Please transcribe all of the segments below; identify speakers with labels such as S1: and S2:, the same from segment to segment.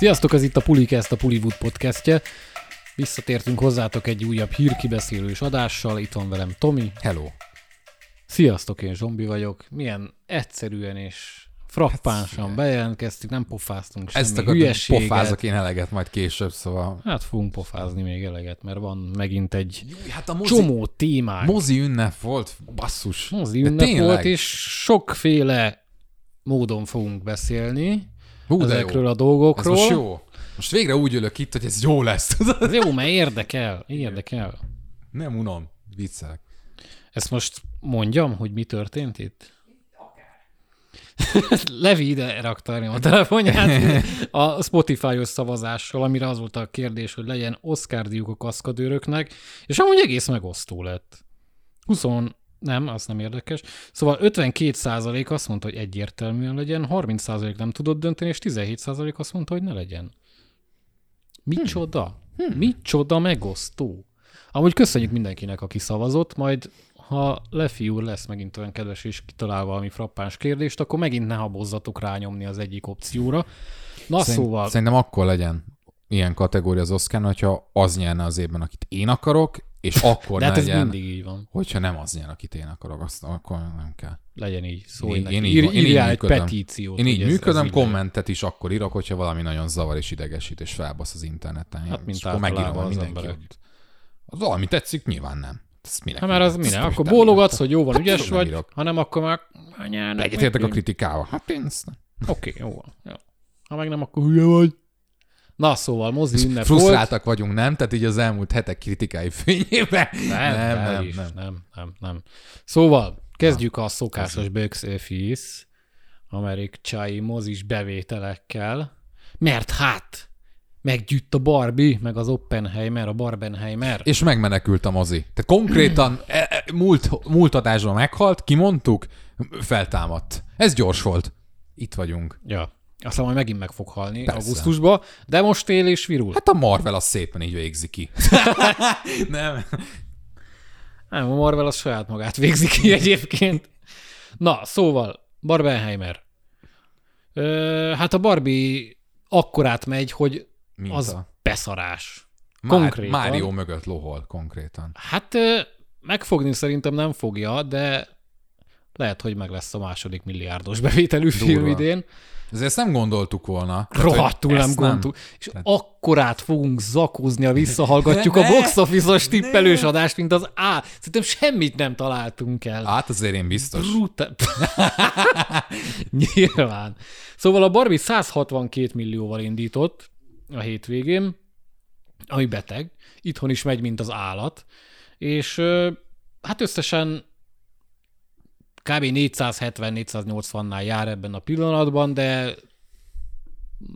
S1: Sziasztok, ez itt a Pulikest, a Puliwood podcastje. Visszatértünk hozzátok egy újabb hírkibeszélős adással. Itt van velem Tomi.
S2: Hello.
S1: Sziasztok, én Zsombi vagyok. Milyen egyszerűen és frappánsan
S2: Hát,
S1: bejelentkeztük, nem pofáztunk semmi
S2: Ezt akartam,
S1: hülyeséget.
S2: pofázok én eleget majd később, szóval...
S1: Hát fogunk pofázni még eleget, mert van megint egy
S2: hát a
S1: csomó témánk.
S2: mozi ünnep volt, basszus.
S1: Mozi ünnep volt, és sokféle módon fogunk beszélni
S2: Hú,
S1: ezekről
S2: jó.
S1: a
S2: Ez
S1: dolgokról.
S2: most jó. Most végre úgy ülök itt, hogy ez jó lesz.
S1: Ez jó, mert érdekel, érdekel.
S2: Nem unom. Viccelek.
S1: Ezt most mondjam, hogy mi történt itt? Levi ide rakta a telefonját a Spotify-os szavazással, amire az volt a kérdés, hogy legyen Oscar díjuk a kaszkadőröknek, és amúgy egész megosztó lett. 20, nem, az nem érdekes. Szóval 52% azt mondta, hogy egyértelműen legyen, 30% nem tudott dönteni, és 17% azt mondta, hogy ne legyen. Micsoda? Hmm. Micsoda megosztó? Amúgy köszönjük mindenkinek, aki szavazott, majd ha Lefi úr lesz megint olyan kedves és kitalál valami frappáns kérdést, akkor megint ne habozzatok rányomni az egyik opcióra. Na
S2: Szerint,
S1: szóval,
S2: Szerintem akkor legyen ilyen kategória az Oscar, hogyha az nyerne az évben, akit én akarok, és akkor
S1: de hát
S2: ne
S1: ez
S2: legyen,
S1: mindig így van.
S2: hogyha nem az nyer, akit én akarok, azt akkor nem kell.
S1: Legyen így. Szólj
S2: Én-
S1: neki.
S2: én így-
S1: Ír,
S2: én így
S1: egy
S2: működöm.
S1: petíciót.
S2: Én így
S1: ez-
S2: működöm,
S1: ez legyen.
S2: kommentet is akkor írok, hogyha valami nagyon zavar és idegesít, és felbasz az interneten.
S1: Hát, mint
S2: és akkor megírom,
S1: általában
S2: hogy
S1: az
S2: mindenki
S1: emberek.
S2: ott. Az valami tetszik, nyilván nem. Ez minek?
S1: Ha már az
S2: most
S1: akkor bólogatsz, hogy jó van,
S2: Hát
S1: ügyes vagy,
S2: írok.
S1: hanem akkor már anyának.
S2: Egyetértek a kritikával. Hát én ezt nem.
S1: Oké, jó van. Jó. Ha meg nem, akkor hülye vagy. Na szóval, mozi ünnep volt.
S2: Frusztráltak vagyunk, nem? Tehát így az elmúlt hetek kritikái fényében.
S1: Nem, nem, nem, is, nem, nem, nem, nem. Szóval, kezdjük a szokásos box office amerikai mozis bevételekkel, mert hát meggyűjt a Barbie, meg az Oppenheimer, a Barbenheimer.
S2: És megmenekült a mozi. Tehát konkrétan e- e- múlt, múlt adásban meghalt, kimondtuk, feltámadt. Ez gyors volt. Itt vagyunk.
S1: Ja, aztán majd megint meg fog halni
S2: Persze.
S1: augusztusban, de most él és virul.
S2: Hát a Marvel az szépen így végzi ki. nem.
S1: Nem, a Marvel az saját magát végzi ki egyébként. Na, szóval, Barbenheimer. Ö, hát a Barbie akkorát megy, hogy
S2: Mint
S1: az beszarás.
S2: Már,
S1: konkrétan.
S2: Mário mögött lohol konkrétan.
S1: Hát megfogni szerintem nem fogja, de lehet, hogy meg lesz a második milliárdos bevételű film
S2: Durva.
S1: idén.
S2: Ezért ezt nem gondoltuk volna. Tehát,
S1: Rohadtul nem gondoltuk. És akkorát fogunk zakózni, ha visszahallgatjuk a box office-os tippelős adást, mint az A. Szerintem semmit nem találtunk el.
S2: Hát azért én biztos.
S1: Brutál. Nyilván. Szóval a Barbie 162 millióval indított a hétvégén, ami beteg. Itthon is megy, mint az állat. És hát összesen kb. 470-480-nál jár ebben a pillanatban, de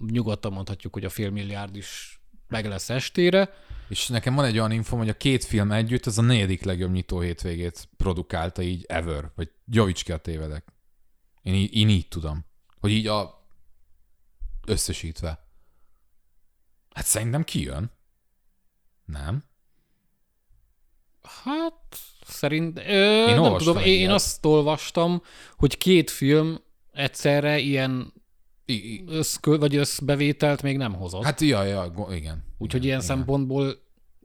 S1: nyugodtan mondhatjuk, hogy a fél milliárd is meg lesz estére.
S2: És nekem van egy olyan infom, hogy a két film együtt az a negyedik legjobb nyitó hétvégét produkálta így ever. Vagy javíts ki a tévedek. Én így, én így tudom. Hogy így a összesítve. Hát szerintem kijön. Nem?
S1: Hát, szerint... Ö, nem
S2: olvastam
S1: tudom, én, én azt olvastam, hogy két film egyszerre ilyen
S2: I-
S1: összkö, vagy összbevételt még nem hozott. Hát,
S2: ja, ja, go- igen.
S1: Úgyhogy
S2: igen,
S1: ilyen
S2: igen.
S1: szempontból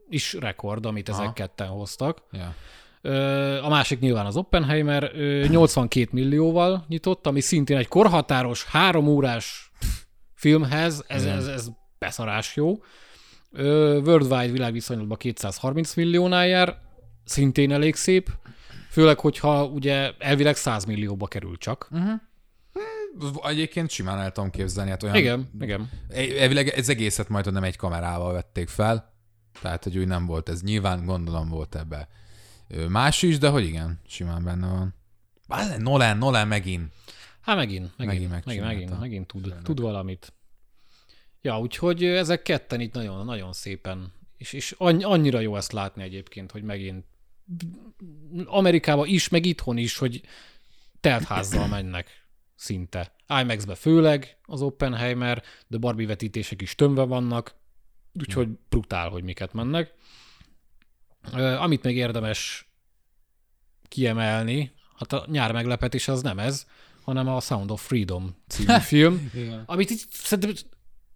S1: is rekord, amit ezek
S2: Aha.
S1: ketten hoztak.
S2: Ja.
S1: A másik nyilván az Oppenheimer ö, 82 millióval nyitott, ami szintén egy korhatáros, három órás filmhez, ez,
S2: Igen.
S1: ez, ez beszarás jó. Worldwide világviszonylatban 230 milliónál jár, szintén elég szép, főleg, hogyha ugye elvileg 100 millióba kerül csak.
S2: Egyébként simán el tudom képzelni. Hát olyan,
S1: Igen, igen.
S2: Elvileg ez egészet majd nem egy kamerával vették fel, tehát hogy úgy nem volt ez. Nyilván gondolom volt ebbe más is, de hogy igen, simán benne van. Bár Nolan, Nolan megint.
S1: Hát megint, megint,
S2: Megint
S1: megint, megint, megint, tud, tud valamit. Ja, úgyhogy ezek ketten itt nagyon, nagyon szépen, és, és anny- annyira jó ezt látni egyébként, hogy megint Amerikában is, meg itthon is, hogy teltházzal mennek szinte. IMAX-be főleg az Oppenheimer, de Barbie vetítések is tömve vannak, úgyhogy brutál, hogy miket mennek. Amit még érdemes kiemelni, hát a nyár meglepetés az nem ez, hanem a Sound of Freedom című film, amit így szerintem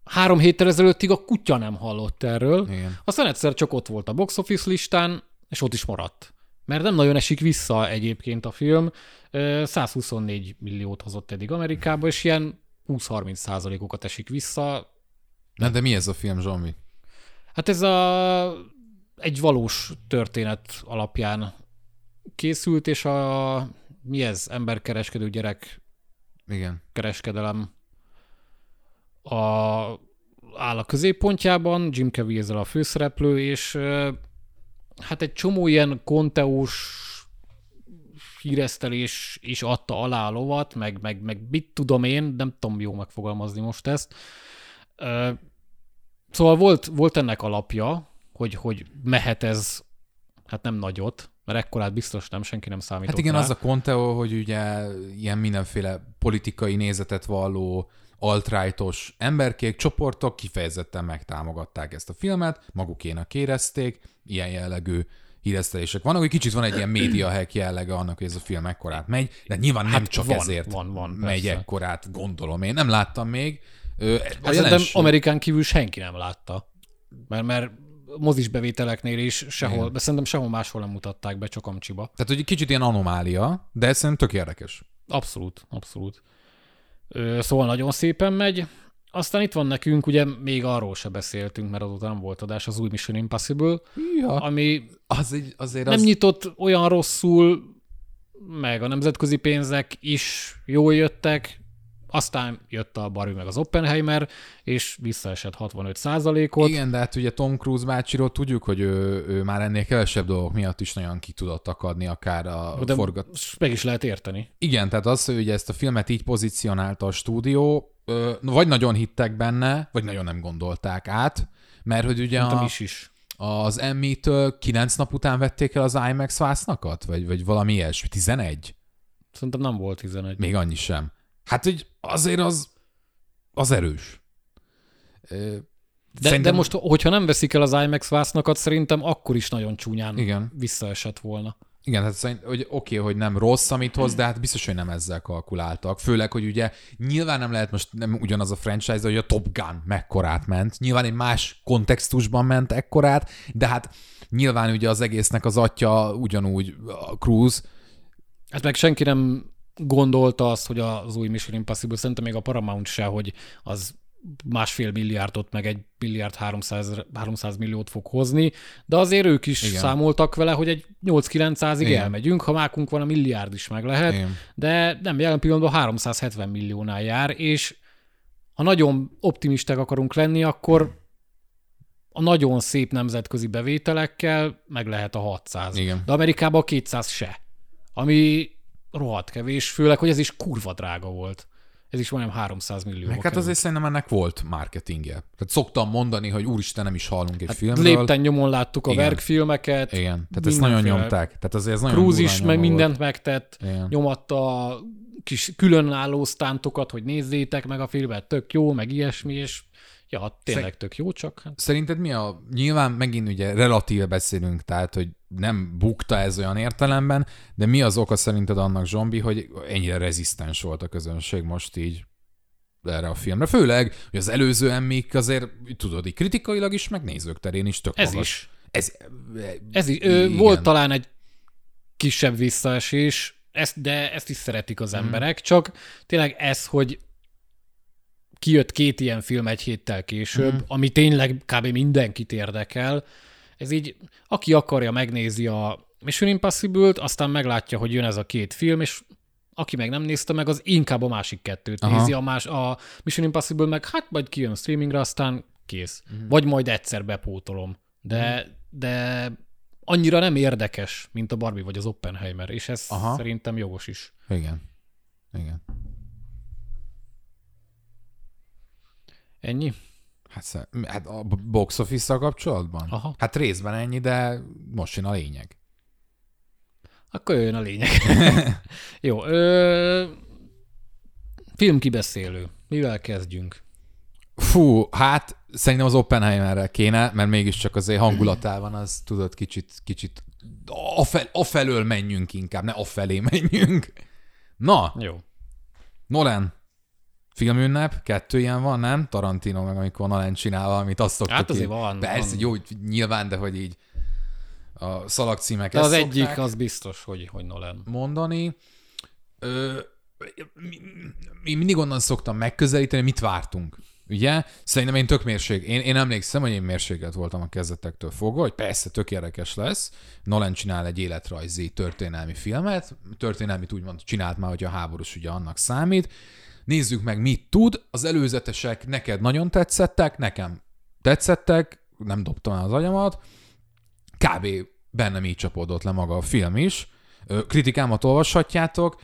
S1: három héttel ezelőttig a kutya nem hallott erről.
S2: Igen.
S1: Aztán egyszer csak ott volt a box office listán, és ott is maradt. Mert nem nagyon esik vissza egyébként a film. Ö, 124 milliót hozott eddig Amerikába, és ilyen 20-30 százalékokat esik vissza.
S2: Na, de mi ez a film, Zsombi?
S1: Hát ez a, egy valós történet alapján készült, és a mi ez? Emberkereskedő gyerek
S2: Igen.
S1: kereskedelem a, áll a középpontjában, Jim Caviezel a főszereplő, és hát egy csomó ilyen konteós híresztelés is adta alá a lovat, meg, meg, meg mit tudom én, nem tudom jó megfogalmazni most ezt. Szóval volt, volt ennek alapja, hogy, hogy mehet ez, hát nem nagyot, mert ekkorát biztos nem, senki nem számított
S2: Hát igen,
S1: rá.
S2: az a Conteo, hogy ugye ilyen mindenféle politikai nézetet valló alt-rightos emberkék, csoportok kifejezetten megtámogatták ezt a filmet, magukénak érezték, ilyen jellegű híresztelések vannak, hogy kicsit van egy ilyen média hack jellege annak, hogy ez a film ekkorát megy, de nyilván nem
S1: Hát
S2: csak
S1: van,
S2: ezért
S1: van, van,
S2: megy
S1: persze.
S2: ekkorát, gondolom én. Nem láttam még. Ö, a
S1: Hát
S2: jelenség-
S1: Amerikán kívül senki nem látta. Mert, mert mozis bevételeknél is sehol, de szerintem sehol máshol nem mutatták be, csak Amcsiba.
S2: Tehát, hogy kicsit ilyen anomália, de szerintem tök érdekes.
S1: Abszolút, abszolút. Szóval nagyon szépen megy. Aztán itt van nekünk, ugye még arról se beszéltünk, mert azóta nem volt adás, az új Mission Impossible,
S2: Ja,
S1: ami
S2: az egy, azért
S1: nem
S2: az...
S1: nyitott olyan rosszul, meg a nemzetközi pénzek is jól jöttek, aztán jött a Barbie meg az Oppenheimer, és visszaesett 65 ot
S2: Igen, de hát ugye Tom Cruise bácsiról tudjuk, hogy ő, ő már ennél kevesebb dolgok miatt is nagyon ki tudott akadni akár a
S1: de
S2: forgat...
S1: meg is lehet érteni.
S2: Igen, tehát az, hogy ugye ezt a filmet így pozícionálta a stúdió, vagy nagyon hittek benne, vagy nagyon nem gondolták át, mert hogy ugye
S1: Mondtam
S2: a,
S1: is is.
S2: az Emmy-től kilenc nap után vették el az IMAX vásznakat, vagy, vagy valami ilyesmi, 11?
S1: Szerintem nem volt 11.
S2: Még annyi sem. Hát, hogy azért az, az erős.
S1: De, de most, hogyha nem veszik el az IMAX vásznakat, szerintem akkor is nagyon csúnyán
S2: Igen.
S1: visszaesett volna.
S2: Igen, hát szerint, hogy oké, okay, hogy nem rossz, amit hoz, de hát biztos, hogy nem ezzel kalkuláltak. Főleg, hogy ugye nyilván nem lehet most nem ugyanaz a franchise, hogy a Top Gun mekkorát ment. Nyilván egy más kontextusban ment ekkorát, de hát nyilván ugye az egésznek az atya ugyanúgy a Cruise.
S1: Hát meg senki nem gondolta azt, hogy az új Mission Impossible, szerintem még a Paramount se, hogy az másfél milliárdot, meg egy milliárd 300, 300 milliót fog hozni, de azért ők is
S2: Igen.
S1: Számoltak vele, hogy egy 8-900-ig
S2: Igen.
S1: elmegyünk, ha mákunk van, a milliárd is meg lehet,
S2: Igen.
S1: de nem, jelen pillanatban 370 milliónál jár, és ha nagyon optimisták akarunk lenni, akkor a nagyon szép nemzetközi bevételekkel meg lehet a 600.
S2: Igen.
S1: De Amerikában a 200 se. Ami rohadt kevés, főleg, hogy ez is kurva drága volt. Ez is majdnem 300 millió.
S2: Meg hát azért szerintem ennek volt marketingje. Tehát szoktam mondani, hogy úristen, nem is hallunk egy hát filmről.
S1: Lépten nyomon láttuk a
S2: Igen.
S1: verkfilmeket.
S2: Igen, tehát ezt nagyon
S1: mindenféle.
S2: nyomták. Tehát azért ez nagyon durván
S1: is, meg mindent megtett.
S2: Igen.
S1: Nyomatta a kis különálló sztántokat, hogy nézzétek meg a filmet, tök jó, meg ilyesmi, és ja, tényleg tök jó, csak hát
S2: Szerinted mi a... Nyilván megint ugye relatíve beszélünk, tehát, hogy nem bukta ez olyan értelemben, de mi az oka szerinted annak, Zsombi, hogy ennyire rezisztens volt a közönség most így erre a filmre? Főleg, hogy az előző emmik azért, tudod, így kritikailag is, meg nézők terén is tök
S1: ez
S2: magas.
S1: is.
S2: Ez,
S1: Ez is. Ö, volt talán egy kisebb visszaesés, ezt, de ezt is szeretik
S2: Mhm.
S1: az emberek, csak tényleg ez, hogy kijött két ilyen film egy héttel később,
S2: Mhm.
S1: ami tényleg kb. mindenkit érdekel, ez így, aki akarja, megnézi a Mission Impossible-t, aztán meglátja, hogy jön ez a két film, és aki meg nem nézte meg, az inkább a másik kettőt
S2: Aha.
S1: Nézi, a, más, a Mission Impossible meg hát majd kijön streamingre, aztán kész. Mm. Vagy majd egyszer bepótolom. De, de annyira nem érdekes, mint a Barbie vagy az Oppenheimer, és ez.
S2: Aha.
S1: szerintem jogos is.
S2: igen. Igen.
S1: Ennyi?
S2: Hát, hát a box office kapcsolatban?
S1: Aha.
S2: Hát részben ennyi, de most jön a lényeg.
S1: Akkor jön a lényeg. Jó. Ö, filmkibeszélő. Mivel kezdjünk?
S2: Fú, hát szerintem az Oppenheimerrel kéne, mert mégiscsak azért hangulatában az tudod kicsit, kicsit afel, afelől menjünk inkább, ne afelé menjünk. Na,
S1: Jó.
S2: Nolan, filmünnep, kettő ilyen van, nem? Tarantino meg amikor Nolan csinál valamit, azt szoktuk
S1: Hát azért
S2: így-
S1: van,
S2: Persze,
S1: van.
S2: jó, hogy nyilván, de hogy így a szalagcímek
S1: De az egyik, az biztos, hogy, hogy Nolan.
S2: mondani. Ö, mi mindig onnan szoktam megközelíteni, mit vártunk. Ugye? Szerintem én tök mérség. Én, én emlékszem, hogy én mérséget voltam a kezdetektől fogva, hogy persze tök érdekes lesz. Nolan csinál egy életrajzi történelmi filmet. Történelmit úgymond csinált már, hogy a háborús ugye annak számít. Nézzük meg, mit tud. Az előzetesek neked nagyon tetszettek, nekem tetszettek, nem dobtam el az agyamat. Kb. bennem így csapódott le maga a film is. Kritikámat olvashatjátok.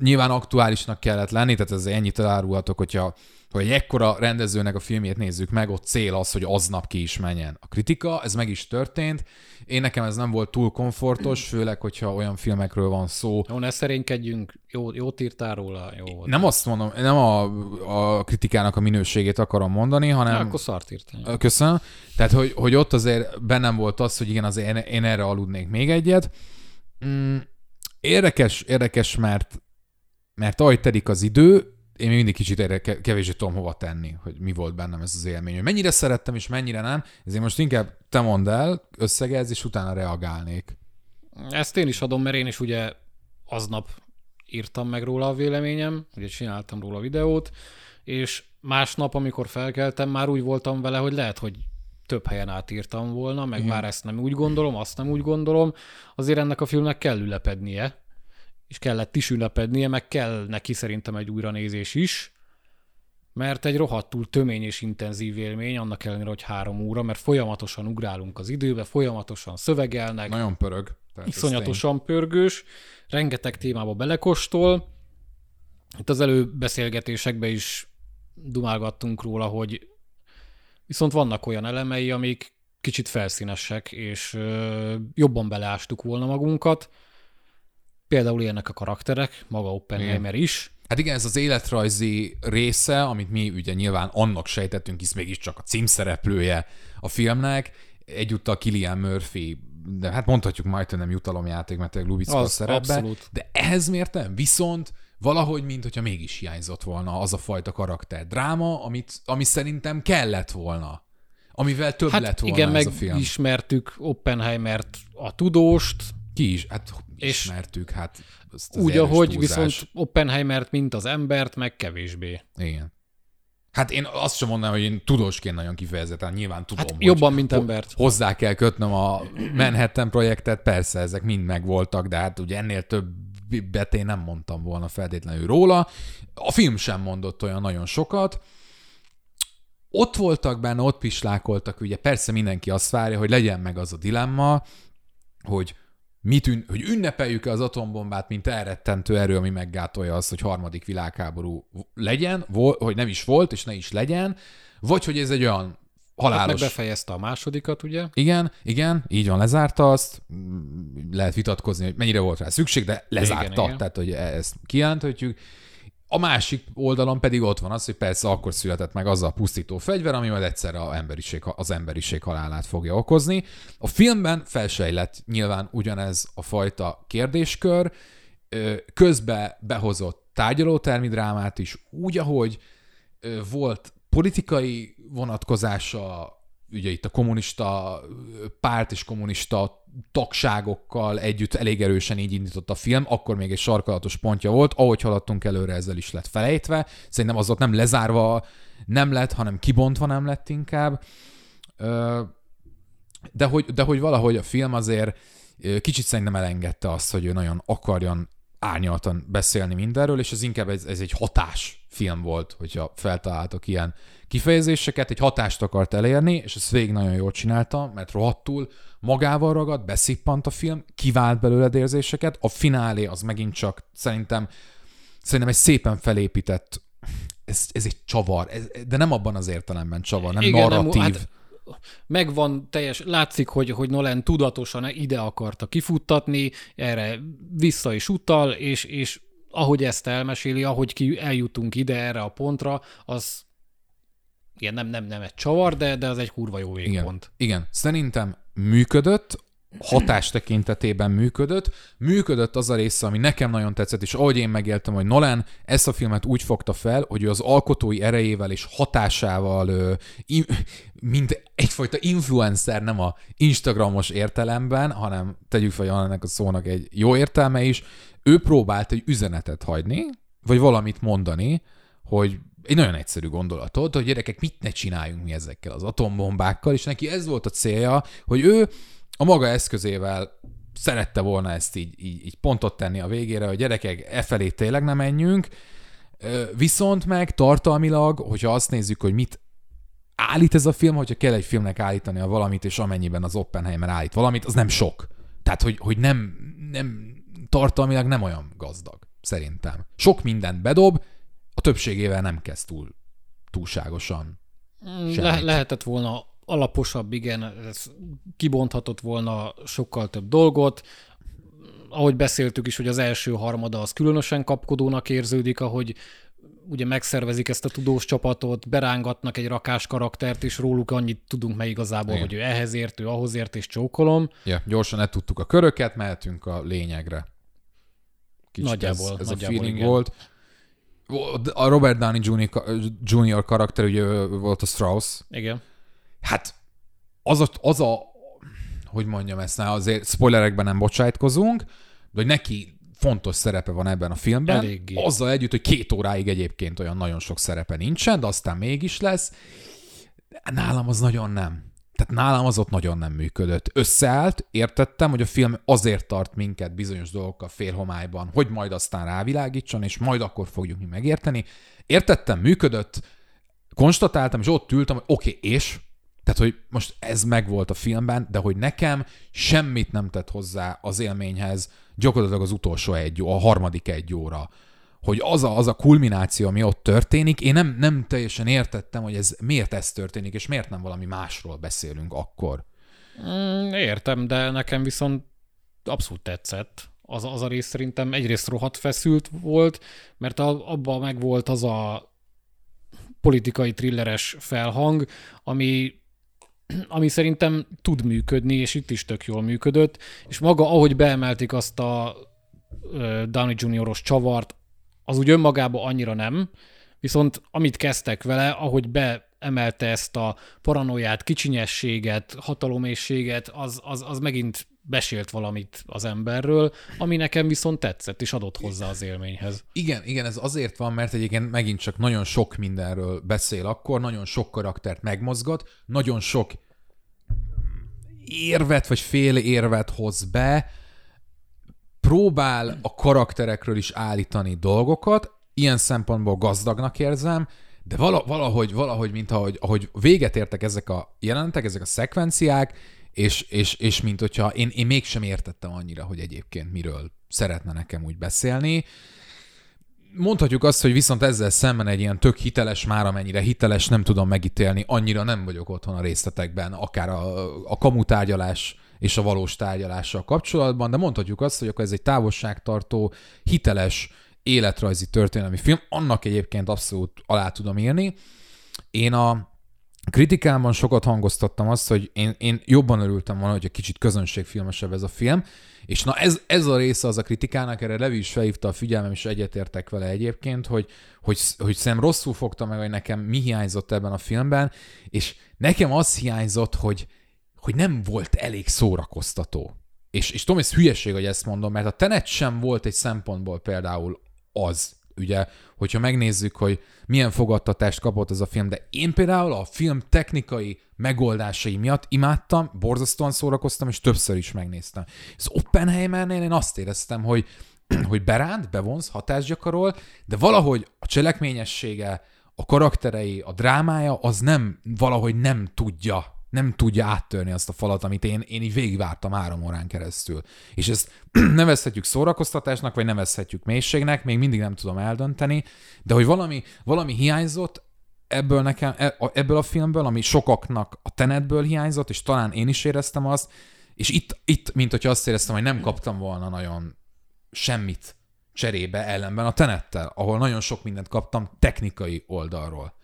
S2: Nyilván aktuálisnak kellett lenni, tehát ez ennyit elárulhatok, hogyha hogy egy ekkora rendezőnek a filmjét nézzük meg, ott cél az, hogy aznap ki is menjen. A kritika, ez meg is történt. Én nekem ez nem volt túl komfortos, főleg, hogyha olyan filmekről van szó,
S1: Jó, ne szerénykedjünk, jó, jót írtál róla, jó volt.
S2: nem azt mondom, nem a, a kritikának a minőségét akarom mondani, hanem...
S1: Na, akkor szart írtál.
S2: Köszönöm. Tehát, hogy, hogy ott azért bennem volt az, hogy igen, azért én, én erre aludnék még egyet. Mm, érdekes, érdekes, mert, mert ahogy telik az idő, én még mindig kicsit erre ke- kevésbé tudom hova tenni, hogy mi volt bennem ez az élmény. Hogy mennyire szerettem és mennyire nem, ezért most inkább te mondd el, összegez, és utána reagálnék.
S1: Ezt én is adom, mert én is ugye aznap írtam meg róla a véleményem, ugye csináltam róla videót, és másnap, amikor felkeltem, már úgy voltam vele, hogy lehet, hogy több helyen átírtam volna, meg
S2: Igen.
S1: már ezt nem úgy gondolom, azt nem úgy gondolom. Azért ennek a filmnek kell ülepednie, és kellett is ülepednie, meg kell neki szerintem egy újranézés is, mert egy rohadtul tömény és intenzív élmény, annak ellenére, hogy három óra, mert folyamatosan ugrálunk az időbe, folyamatosan szövegelnek,
S2: Nagyon pörög. Tehát
S1: iszonyatosan pörgős, rengeteg témába belekostol. Itt az előbeszélgetésekben is dumálgattunk róla, hogy viszont vannak olyan elemei, amik kicsit felszínesek, és jobban beleástuk volna magunkat. Például ilyenek a karakterek, maga Oppenheimer is.
S2: Hát igen, ez az életrajzi része, amit mi ugye nyilván annak sejtettünk, hisz mégiscsak a címszereplője a filmnek, egyúttal Killian Murphy, de hát mondhatjuk majd, hogy nem jutalomjáték, mert tényleg Lubicka szerepbe,
S1: abszolút.
S2: de ehhez miért nem? Viszont valahogy, mint hogyha mégis hiányzott volna az a fajta karakter dráma, amit, ami szerintem kellett volna. Amivel több
S1: Hát
S2: lett volna
S1: igen,
S2: ez a film.
S1: megismertük Oppenheimert, a tudóst,
S2: Ki is, hát ismertük, hát az
S1: úgy, ahogy
S2: túlzás.
S1: viszont Oppenheimert, mint az embert, meg kevésbé.
S2: Igen. Hát én azt sem mondanám, hogy én tudósként nagyon kifejezetten, nyilván tudom,
S1: Hát jobban, mint embert.
S2: Hozzá kell kötnöm a Manhattan projektet, persze, ezek mind megvoltak, de hát ugye ennél többet én nem mondtam volna feltétlenül róla. A film sem mondott olyan nagyon sokat. Ott voltak benne, ott pislákoltak, ugye persze mindenki azt várja, hogy legyen meg az a dilemma, hogy mit ün- hogy ünnepeljük az atombombát, mint elrettentő erő, ami meggátolja azt, hogy harmadik világháború legyen, vo- hogy nem is volt, és ne is legyen, vagy hogy ez egy olyan
S1: Hát meg
S2: halálos...
S1: befejezte a másodikat, ugye?
S2: Igen, igen, így van, lezárta azt. Lehet vitatkozni, hogy mennyire volt rá szükség, de lezárta.
S1: Igen,
S2: Igen,
S1: igen.
S2: Tehát, hogy ezt kijelenthetjük. A másik oldalon pedig ott van az, hogy persze akkor született meg az a pusztító fegyver, ami majd egyszer a emberiség, az emberiség halálát fogja okozni. A filmben felsejlett nyilván ugyanez a fajta kérdéskör, közbe behozott tárgyalótermi drámát is, úgy, ahogy volt politikai vonatkozása, ugye itt a kommunista párt és kommunista tagságokkal együtt elég erősen így indított a film, akkor még egy sarkalatos pontja volt, ahogy haladtunk előre, ezzel is lett felejtve. Szerintem az ott nem lezárva nem lett, hanem kibontva nem lett inkább. De hogy, de hogy valahogy a film azért kicsit szerintem elengedte azt, hogy ő nagyon akarjon árnyaltan beszélni mindenről, és ez inkább ez, ez egy hatás film volt, hogyha feltaláltok ilyen kifejezéseket, egy hatást akart elérni, és ezt végig nagyon jól csinálta, mert rohadtul magával ragad, beszippant a film, kivált belőled érzéseket, a finálé az megint csak szerintem szerintem egy szépen felépített ez, ez egy csavar, ez, de nem abban az értelemben csavar, nem
S1: Igen, nem,
S2: narratív.
S1: hát megvan teljes, látszik, hogy, hogy Nolan tudatosan ide akarta kifuttatni, erre vissza is utal, és, és ahogy ezt elmeséli, ahogy ki eljutunk ide erre a pontra, az igen, nem, nem, nem egy csavar, de, de az egy kurva jó
S2: Igen.
S1: végpont.
S2: Igen, szerintem működött, hatás tekintetében működött. Működött az a része, ami nekem nagyon tetszett, és ahogy én megéltem, hogy Nolan ezt a filmet úgy fogta fel, hogy ő az alkotói erejével és hatásával, mint egyfajta influencer, nem a Instagramos értelemben, hanem tegyük fel, ennek a szónak egy jó értelme is, ő próbált egy üzenetet hagyni, vagy valamit mondani, hogy egy nagyon egyszerű gondolatot, hogy gyerekek, mit ne csináljunk mi ezekkel az atombombákkal, és neki ez volt a célja, hogy ő a maga eszközével szerette volna ezt így, így, így pontot tenni a végére, hogy gyerekek, e felé tényleg nem menjünk, viszont meg tartalmilag, hogyha azt nézzük, hogy mit állít ez a film, hogyha kell egy filmnek állítani a valamit, és amennyiben az Oppenheimer állít valamit, az nem sok. Tehát, hogy, hogy nem, nem, tartalmilag nem olyan gazdag, szerintem. Sok mindent bedob, a többségével nem kezd túl túlságosan.
S1: Le- lehetett volna alaposabb, igen, ez kibonthatott volna sokkal több dolgot. Ahogy beszéltük is, hogy az első harmada az különösen kapkodónak érződik, ahogy ugye megszervezik ezt a tudós csapatot, berángatnak egy rakás karaktert, és róluk annyit tudunk meg igazából, Igen. hogy ő ehhez ért, ő ahhoz ért, és csókolom.
S2: Ja, gyorsan letudtuk a köröket, mehetünk a lényegre.
S1: Kicsit nagyjából,
S2: ez, ez
S1: nagyjából,
S2: a feeling igen. volt. A Robert Downey Jr. Jr. karakter ugye volt a Strauss.
S1: Igen.
S2: Hát az a, az a hogy mondjam ezt, azért spoilerekben nem bocsájtkozunk, de hogy neki fontos szerepe van ebben a filmben. Eléggé. Azzal együtt, hogy két óráig egyébként olyan nagyon sok szerepe nincsen, de aztán mégis lesz. Nálam az nagyon nem. Tehát nálam az ott nagyon nem működött. Összeállt, értettem, hogy a film azért tart minket bizonyos dolgokkal félhomályban, hogy majd aztán rávilágítson, és majd akkor fogjuk mi megérteni. Értettem, működött, konstatáltam, és ott ültem, hogy oké, okay, és? Tehát, hogy most ez megvolt a filmben, de hogy nekem semmit nem tett hozzá az élményhez, gyakorlatilag az utolsó egy, a harmadik egy óra hogy az a, az a kulmináció, ami ott történik, én nem, nem teljesen értettem, hogy ez miért ez történik, és miért nem valami másról beszélünk akkor.
S1: Mm, értem, de nekem viszont abszolút tetszett. Az, az a rész szerintem egyrészt rohadt feszült volt, mert abban meg volt az a politikai thrilleres felhang, ami ami szerintem tud működni, és itt is tök jól működött, és maga, ahogy beemelték azt a Downey Jr.-os csavart, az úgy önmagában annyira nem, viszont amit kezdtek vele, ahogy beemelte ezt a paranoiát, kicsinyességet, hatalomészséget, az, az, az megint besélt valamit az emberről, ami nekem viszont tetszett, és adott hozzá az élményhez.
S2: Igen, igen, ez azért van, mert egyébként megint csak nagyon sok mindenről beszél akkor, nagyon sok karaktert megmozgat, nagyon sok érvet vagy fél érvet hoz be, próbál a karakterekről is állítani dolgokat, ilyen szempontból gazdagnak érzem, de valahogy, valahogy mint ahogy, ahogy véget értek ezek a jelentek, ezek a szekvenciák, és, és, és mint hogyha én, én mégsem értettem annyira, hogy egyébként miről szeretne nekem úgy beszélni. Mondhatjuk azt, hogy viszont ezzel szemben egy ilyen tök hiteles, már amennyire hiteles, nem tudom megítélni, annyira nem vagyok otthon a részletekben, akár a, a kamutárgyalás és a valós tárgyalással kapcsolatban, de mondhatjuk azt, hogy akkor ez egy távolságtartó, hiteles, életrajzi történelmi film, annak egyébként abszolút alá tudom írni. Én a kritikámban sokat hangoztattam azt, hogy én, én jobban örültem volna, hogy egy kicsit közönségfilmesebb ez a film, és na ez, ez a része az a kritikának, erre Levi is felhívta a figyelmem, és egyetértek vele egyébként, hogy, hogy, hogy szem rosszul fogta meg, hogy nekem mi hiányzott ebben a filmben, és nekem az hiányzott, hogy, hogy nem volt elég szórakoztató. És, és tudom, ez hülyeség, hogy ezt mondom, mert a Tenet sem volt egy szempontból például az, ugye, hogyha megnézzük, hogy milyen fogadtatást kapott ez a film, de én például a film technikai megoldásai miatt imádtam, borzasztóan szórakoztam, és többször is megnéztem. Az Oppenheimernél én azt éreztem, hogy, hogy beránt, bevonz, hatást gyakorol, de valahogy a cselekményessége, a karakterei, a drámája, az nem, valahogy nem tudja nem tudja áttörni azt a falat, amit én, én így végigvártam három órán keresztül. És ezt nevezhetjük szórakoztatásnak, vagy nevezhetjük mélységnek, még mindig nem tudom eldönteni, de hogy valami, valami hiányzott ebből nekem, e, ebből a filmből, ami sokaknak a tenetből hiányzott, és talán én is éreztem azt, és itt, itt mint hogyha azt éreztem, hogy nem kaptam volna nagyon semmit cserébe ellenben a tenettel, ahol nagyon sok mindent kaptam technikai oldalról.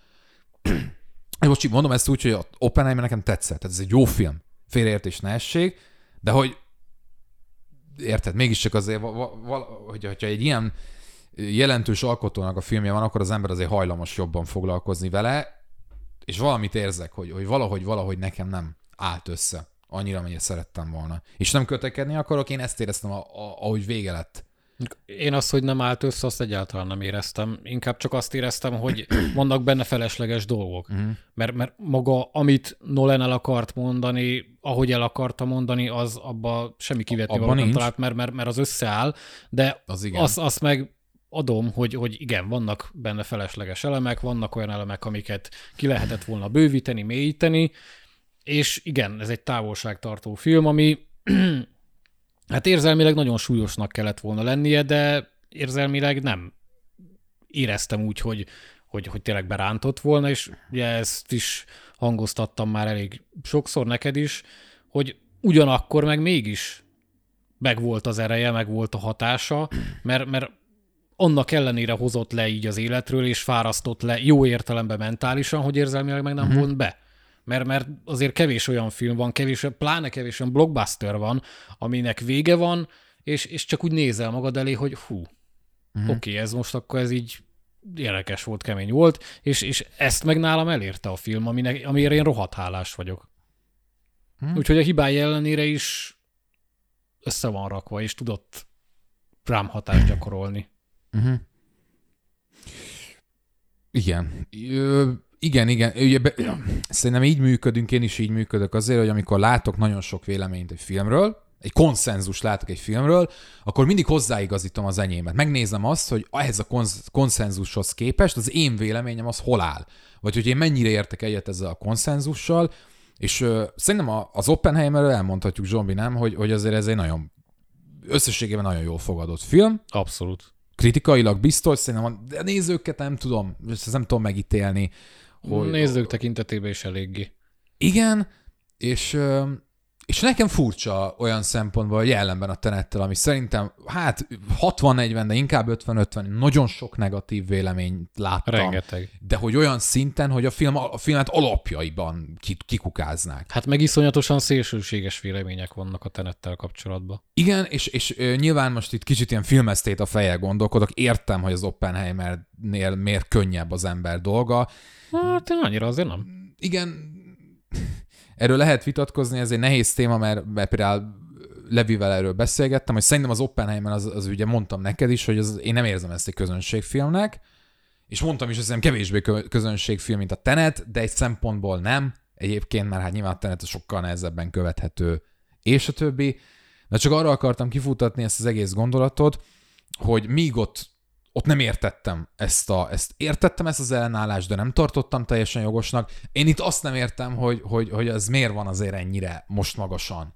S2: Most mondom ezt úgy, hogy a Oppenheimer nekem tetszett, ez egy jó film, félreértés ne esség, De hogy érted, mégiscsak azért, va, va, hogy, hogyha egy ilyen jelentős alkotónak a filmje van, akkor az ember azért hajlamos jobban foglalkozni vele, és valamit érzek, hogy, hogy valahogy, valahogy nekem nem állt össze annyira, amennyire szerettem volna. És nem kötekedni akarok, én ezt éreztem, a, a, ahogy vége lett.
S1: Én azt, hogy nem állt össze, azt egyáltalán nem éreztem. Inkább csak azt éreztem, hogy vannak benne felesleges dolgok. Uh-huh. Mert, mert maga, amit Nolan el akart mondani, ahogy el akarta mondani, az abba semmi kivetni valót nem talált, mert, mert, mert az összeáll, de az igen. azt, azt meg adom, hogy, hogy igen, vannak benne felesleges elemek, vannak olyan elemek, amiket ki lehetett volna bővíteni, mélyíteni, és igen, ez egy távolságtartó film, ami hát érzelmileg nagyon súlyosnak kellett volna lennie, de érzelmileg nem éreztem úgy, hogy, hogy, hogy tényleg berántott volna, és ugye ezt is hangoztattam már elég sokszor neked is, hogy ugyanakkor meg mégis meg volt az ereje, meg volt a hatása, mert, mert annak ellenére hozott le így az életről, és fárasztott le jó értelemben mentálisan, hogy érzelmileg meg nem uh-huh. vont be. Mert, mert azért kevés olyan film van, kevés, pláne kevés olyan blockbuster van, aminek vége van, és, és csak úgy nézel magad elé, hogy hú, uh-huh. oké, okay, ez most akkor ez így érdekes volt, kemény volt, és, és ezt meg nálam elérte a film, aminek, amire én rohadt hálás vagyok. Uh-huh. Úgyhogy a hibái ellenére is össze van rakva, és tudott rám hatást gyakorolni. Uh-huh.
S2: Igen. Ö, igen, igen. Ugye be, szerintem így működünk, én is így működök azért, hogy amikor látok nagyon sok véleményt egy filmről, egy konszenzus látok egy filmről, akkor mindig hozzáigazítom az enyémet. Megnézem azt, hogy ehhez a konz- konszenzushoz képest az én véleményem az hol áll. Vagy hogy én mennyire értek egyet ezzel a konszenzussal, és ö, szerintem az Oppenheimerről elmondhatjuk, Zsombi, nem, hogy, hogy azért ez egy nagyon összességében nagyon jól fogadott film.
S1: Abszolút.
S2: Kritikailag biztos, szerintem a nézőket nem tudom, ezt nem tudom megítélni.
S1: Hogy, Nézők tekintetében is eléggé.
S2: Igen, és, és nekem furcsa olyan szempontból, hogy ellenben a tenettel, ami szerintem, hát 60-40, de inkább 50-50, nagyon sok negatív véleményt láttam.
S1: Rengeteg.
S2: De hogy olyan szinten, hogy a, film, a filmet alapjaiban kikukáznák.
S1: Hát meg iszonyatosan szélsőséges vélemények vannak a tenettel kapcsolatban.
S2: Igen, és, és nyilván most itt kicsit ilyen filmesztét a fejjel gondolkodok, értem, hogy az Oppenheimernél miért könnyebb az ember dolga,
S1: Hát annyira azért nem.
S2: Igen, erről lehet vitatkozni, ez egy nehéz téma, mert, mert például Levivel erről beszélgettem, hogy szerintem az Oppenheimer, az, az ugye mondtam neked is, hogy az, én nem érzem ezt egy közönségfilmnek, és mondtam is, hogy szerintem kevésbé közönségfilm, mint a Tenet, de egy szempontból nem. Egyébként, mert hát nyilván a Tenet sokkal nehezebben követhető, és a többi. De csak arra akartam kifutatni ezt az egész gondolatot, hogy míg ott ott nem értettem ezt a, ezt értettem ezt az ellenállást, de nem tartottam teljesen jogosnak. Én itt azt nem értem, hogy, hogy, hogy ez miért van azért ennyire most magasan.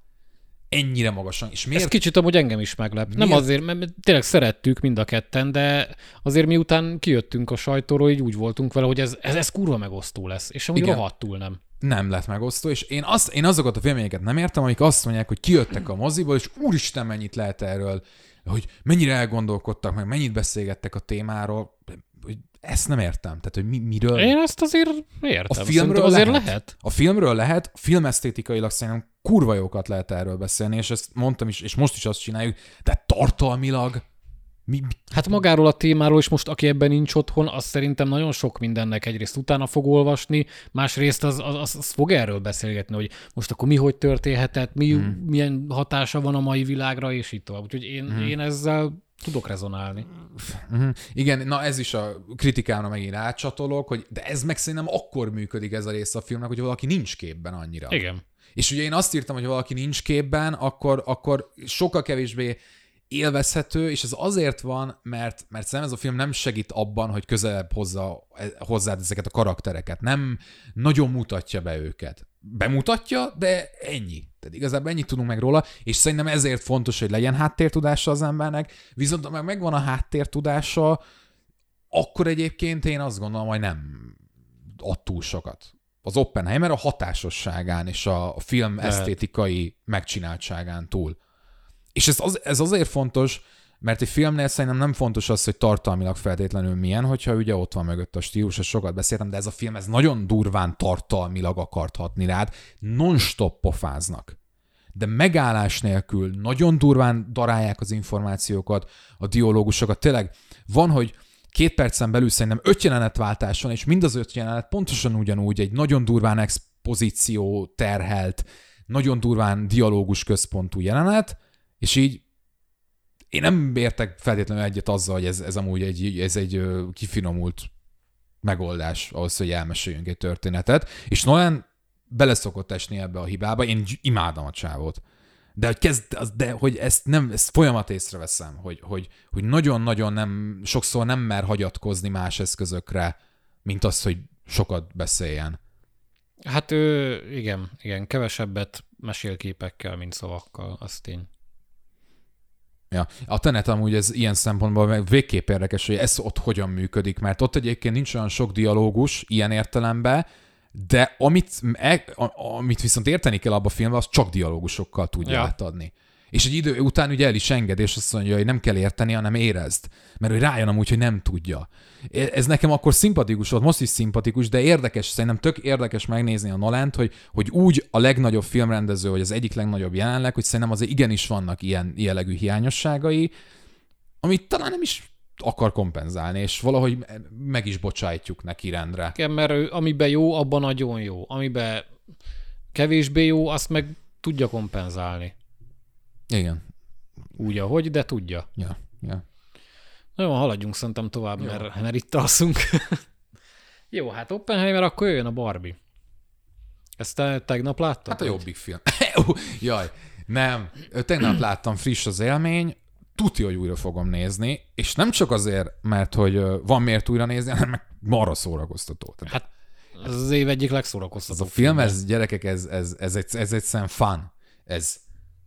S2: Ennyire magasan. És miért?
S1: Ez kicsit amúgy engem is meglep. Miért? Nem azért, mert tényleg szerettük mind a ketten, de azért miután kijöttünk a sajtóról, így úgy voltunk vele, hogy ez, ez, ez kurva megosztó lesz. És amúgy rohadtul nem.
S2: Nem lett megosztó, és én, azt, én azokat a filményeket nem értem, amik azt mondják, hogy kijöttek a moziból, és úristen, mennyit lehet erről hogy mennyire elgondolkodtak, meg mennyit beszélgettek a témáról, hogy ezt nem értem. Tehát, hogy mi, miről...
S1: Én ezt azért értem. A filmről azért lehet. lehet.
S2: A filmről lehet, filmesztétikailag szerintem kurva jókat lehet erről beszélni, és ezt mondtam is, és most is azt csináljuk, de tartalmilag
S1: mi? Hát magáról a témáról is most, aki ebben nincs otthon, az szerintem nagyon sok mindennek egyrészt utána fog olvasni, másrészt az, az, az, az fog erről beszélgetni, hogy most akkor mi hogy történhetett, mi, hmm. milyen hatása van a mai világra, és így tovább. Úgyhogy én, hmm. én ezzel tudok rezonálni.
S2: Uh-huh. Igen, na ez is a kritikámra megint rácsatolok, hogy de ez meg szerintem akkor működik ez a rész a filmnek, hogy valaki nincs képben annyira.
S1: Igen.
S2: És ugye én azt írtam, hogy valaki nincs képben, akkor, akkor sokkal kevésbé élvezhető, és ez azért van, mert, mert szerintem ez a film nem segít abban, hogy közelebb hozza hozzád ezeket a karaktereket. Nem nagyon mutatja be őket. Bemutatja, de ennyi. Tehát igazából ennyit tudunk meg róla, és szerintem ezért fontos, hogy legyen háttértudása az embernek, viszont ha meg megvan a háttértudása, akkor egyébként én azt gondolom, hogy nem ad túl sokat. Az Oppenheimer a hatásosságán és a film esztétikai megcsináltságán túl. És ez, az, ez azért fontos, mert egy filmnél szerintem nem fontos az, hogy tartalmilag feltétlenül milyen, hogyha ugye ott van mögött a stílus, és sokat beszéltem, de ez a film ez nagyon durván tartalmilag akart hatni rád, non-stop pofáznak. de megállás nélkül nagyon durván darálják az információkat, a dialógusokat. Tényleg van, hogy két percen belül szerintem öt jelenetváltás van, és mind az öt jelenet pontosan ugyanúgy egy nagyon durván expozíció terhelt, nagyon durván dialógus központú jelenet, és így én nem értek feltétlenül egyet azzal, hogy ez, ez amúgy egy, ez egy kifinomult megoldás ahhoz, hogy elmeséljünk egy történetet, és Nolan beleszokott esni ebbe a hibába, én imádom a csávot. De hogy, kezd, de hogy ezt, nem, ezt folyamat észreveszem, hogy, hogy, hogy nagyon-nagyon nem, sokszor nem mer hagyatkozni más eszközökre, mint az, hogy sokat beszéljen.
S1: Hát ő, igen, igen, kevesebbet mesél képekkel, mint szavakkal, az tény.
S2: Ja. A Tenet amúgy ez ilyen szempontból végképp érdekes, hogy ez ott hogyan működik, mert ott egyébként nincs olyan sok dialógus ilyen értelemben, de amit, e, amit viszont érteni kell abban a filmben, az csak dialógusokkal tudja ja. átadni. És egy idő után ugye el is enged, és azt mondja, hogy nem kell érteni, hanem érezd. Mert hogy rájön amúgy, hogy nem tudja. E, ez nekem akkor szimpatikus volt, most is szimpatikus, de érdekes, szerintem tök érdekes megnézni a Nolent, hogy, hogy úgy a legnagyobb filmrendező, vagy az egyik legnagyobb jelenleg, hogy szerintem azért igenis vannak ilyen jellegű hiányosságai, amit talán nem is akar kompenzálni, és valahogy meg is bocsájtjuk neki rendre.
S1: Igen, mert ő, amiben jó, abban nagyon jó. Amiben kevésbé jó, azt meg tudja kompenzálni.
S2: Igen.
S1: Úgy, ahogy, de tudja.
S2: Ja, ja.
S1: Nagyon haladjunk szerintem tovább, mert, mert itt alszunk. Jó, hát Oppenheimer, akkor jöjjön a Barbie. Ezt te tegnap láttad?
S2: Hát a jobbik film. Jaj, nem. Tegnap láttam friss az élmény, tuti, hogy újra fogom nézni, és nem csak azért, mert hogy van miért újra nézni, hanem meg marra szórakoztató.
S1: Hát ez az év egyik legszórakoztatóbb.
S2: Ez a film, ez gyerekek, ez, ez, ez, egy, ez egyszerűen fun. Ez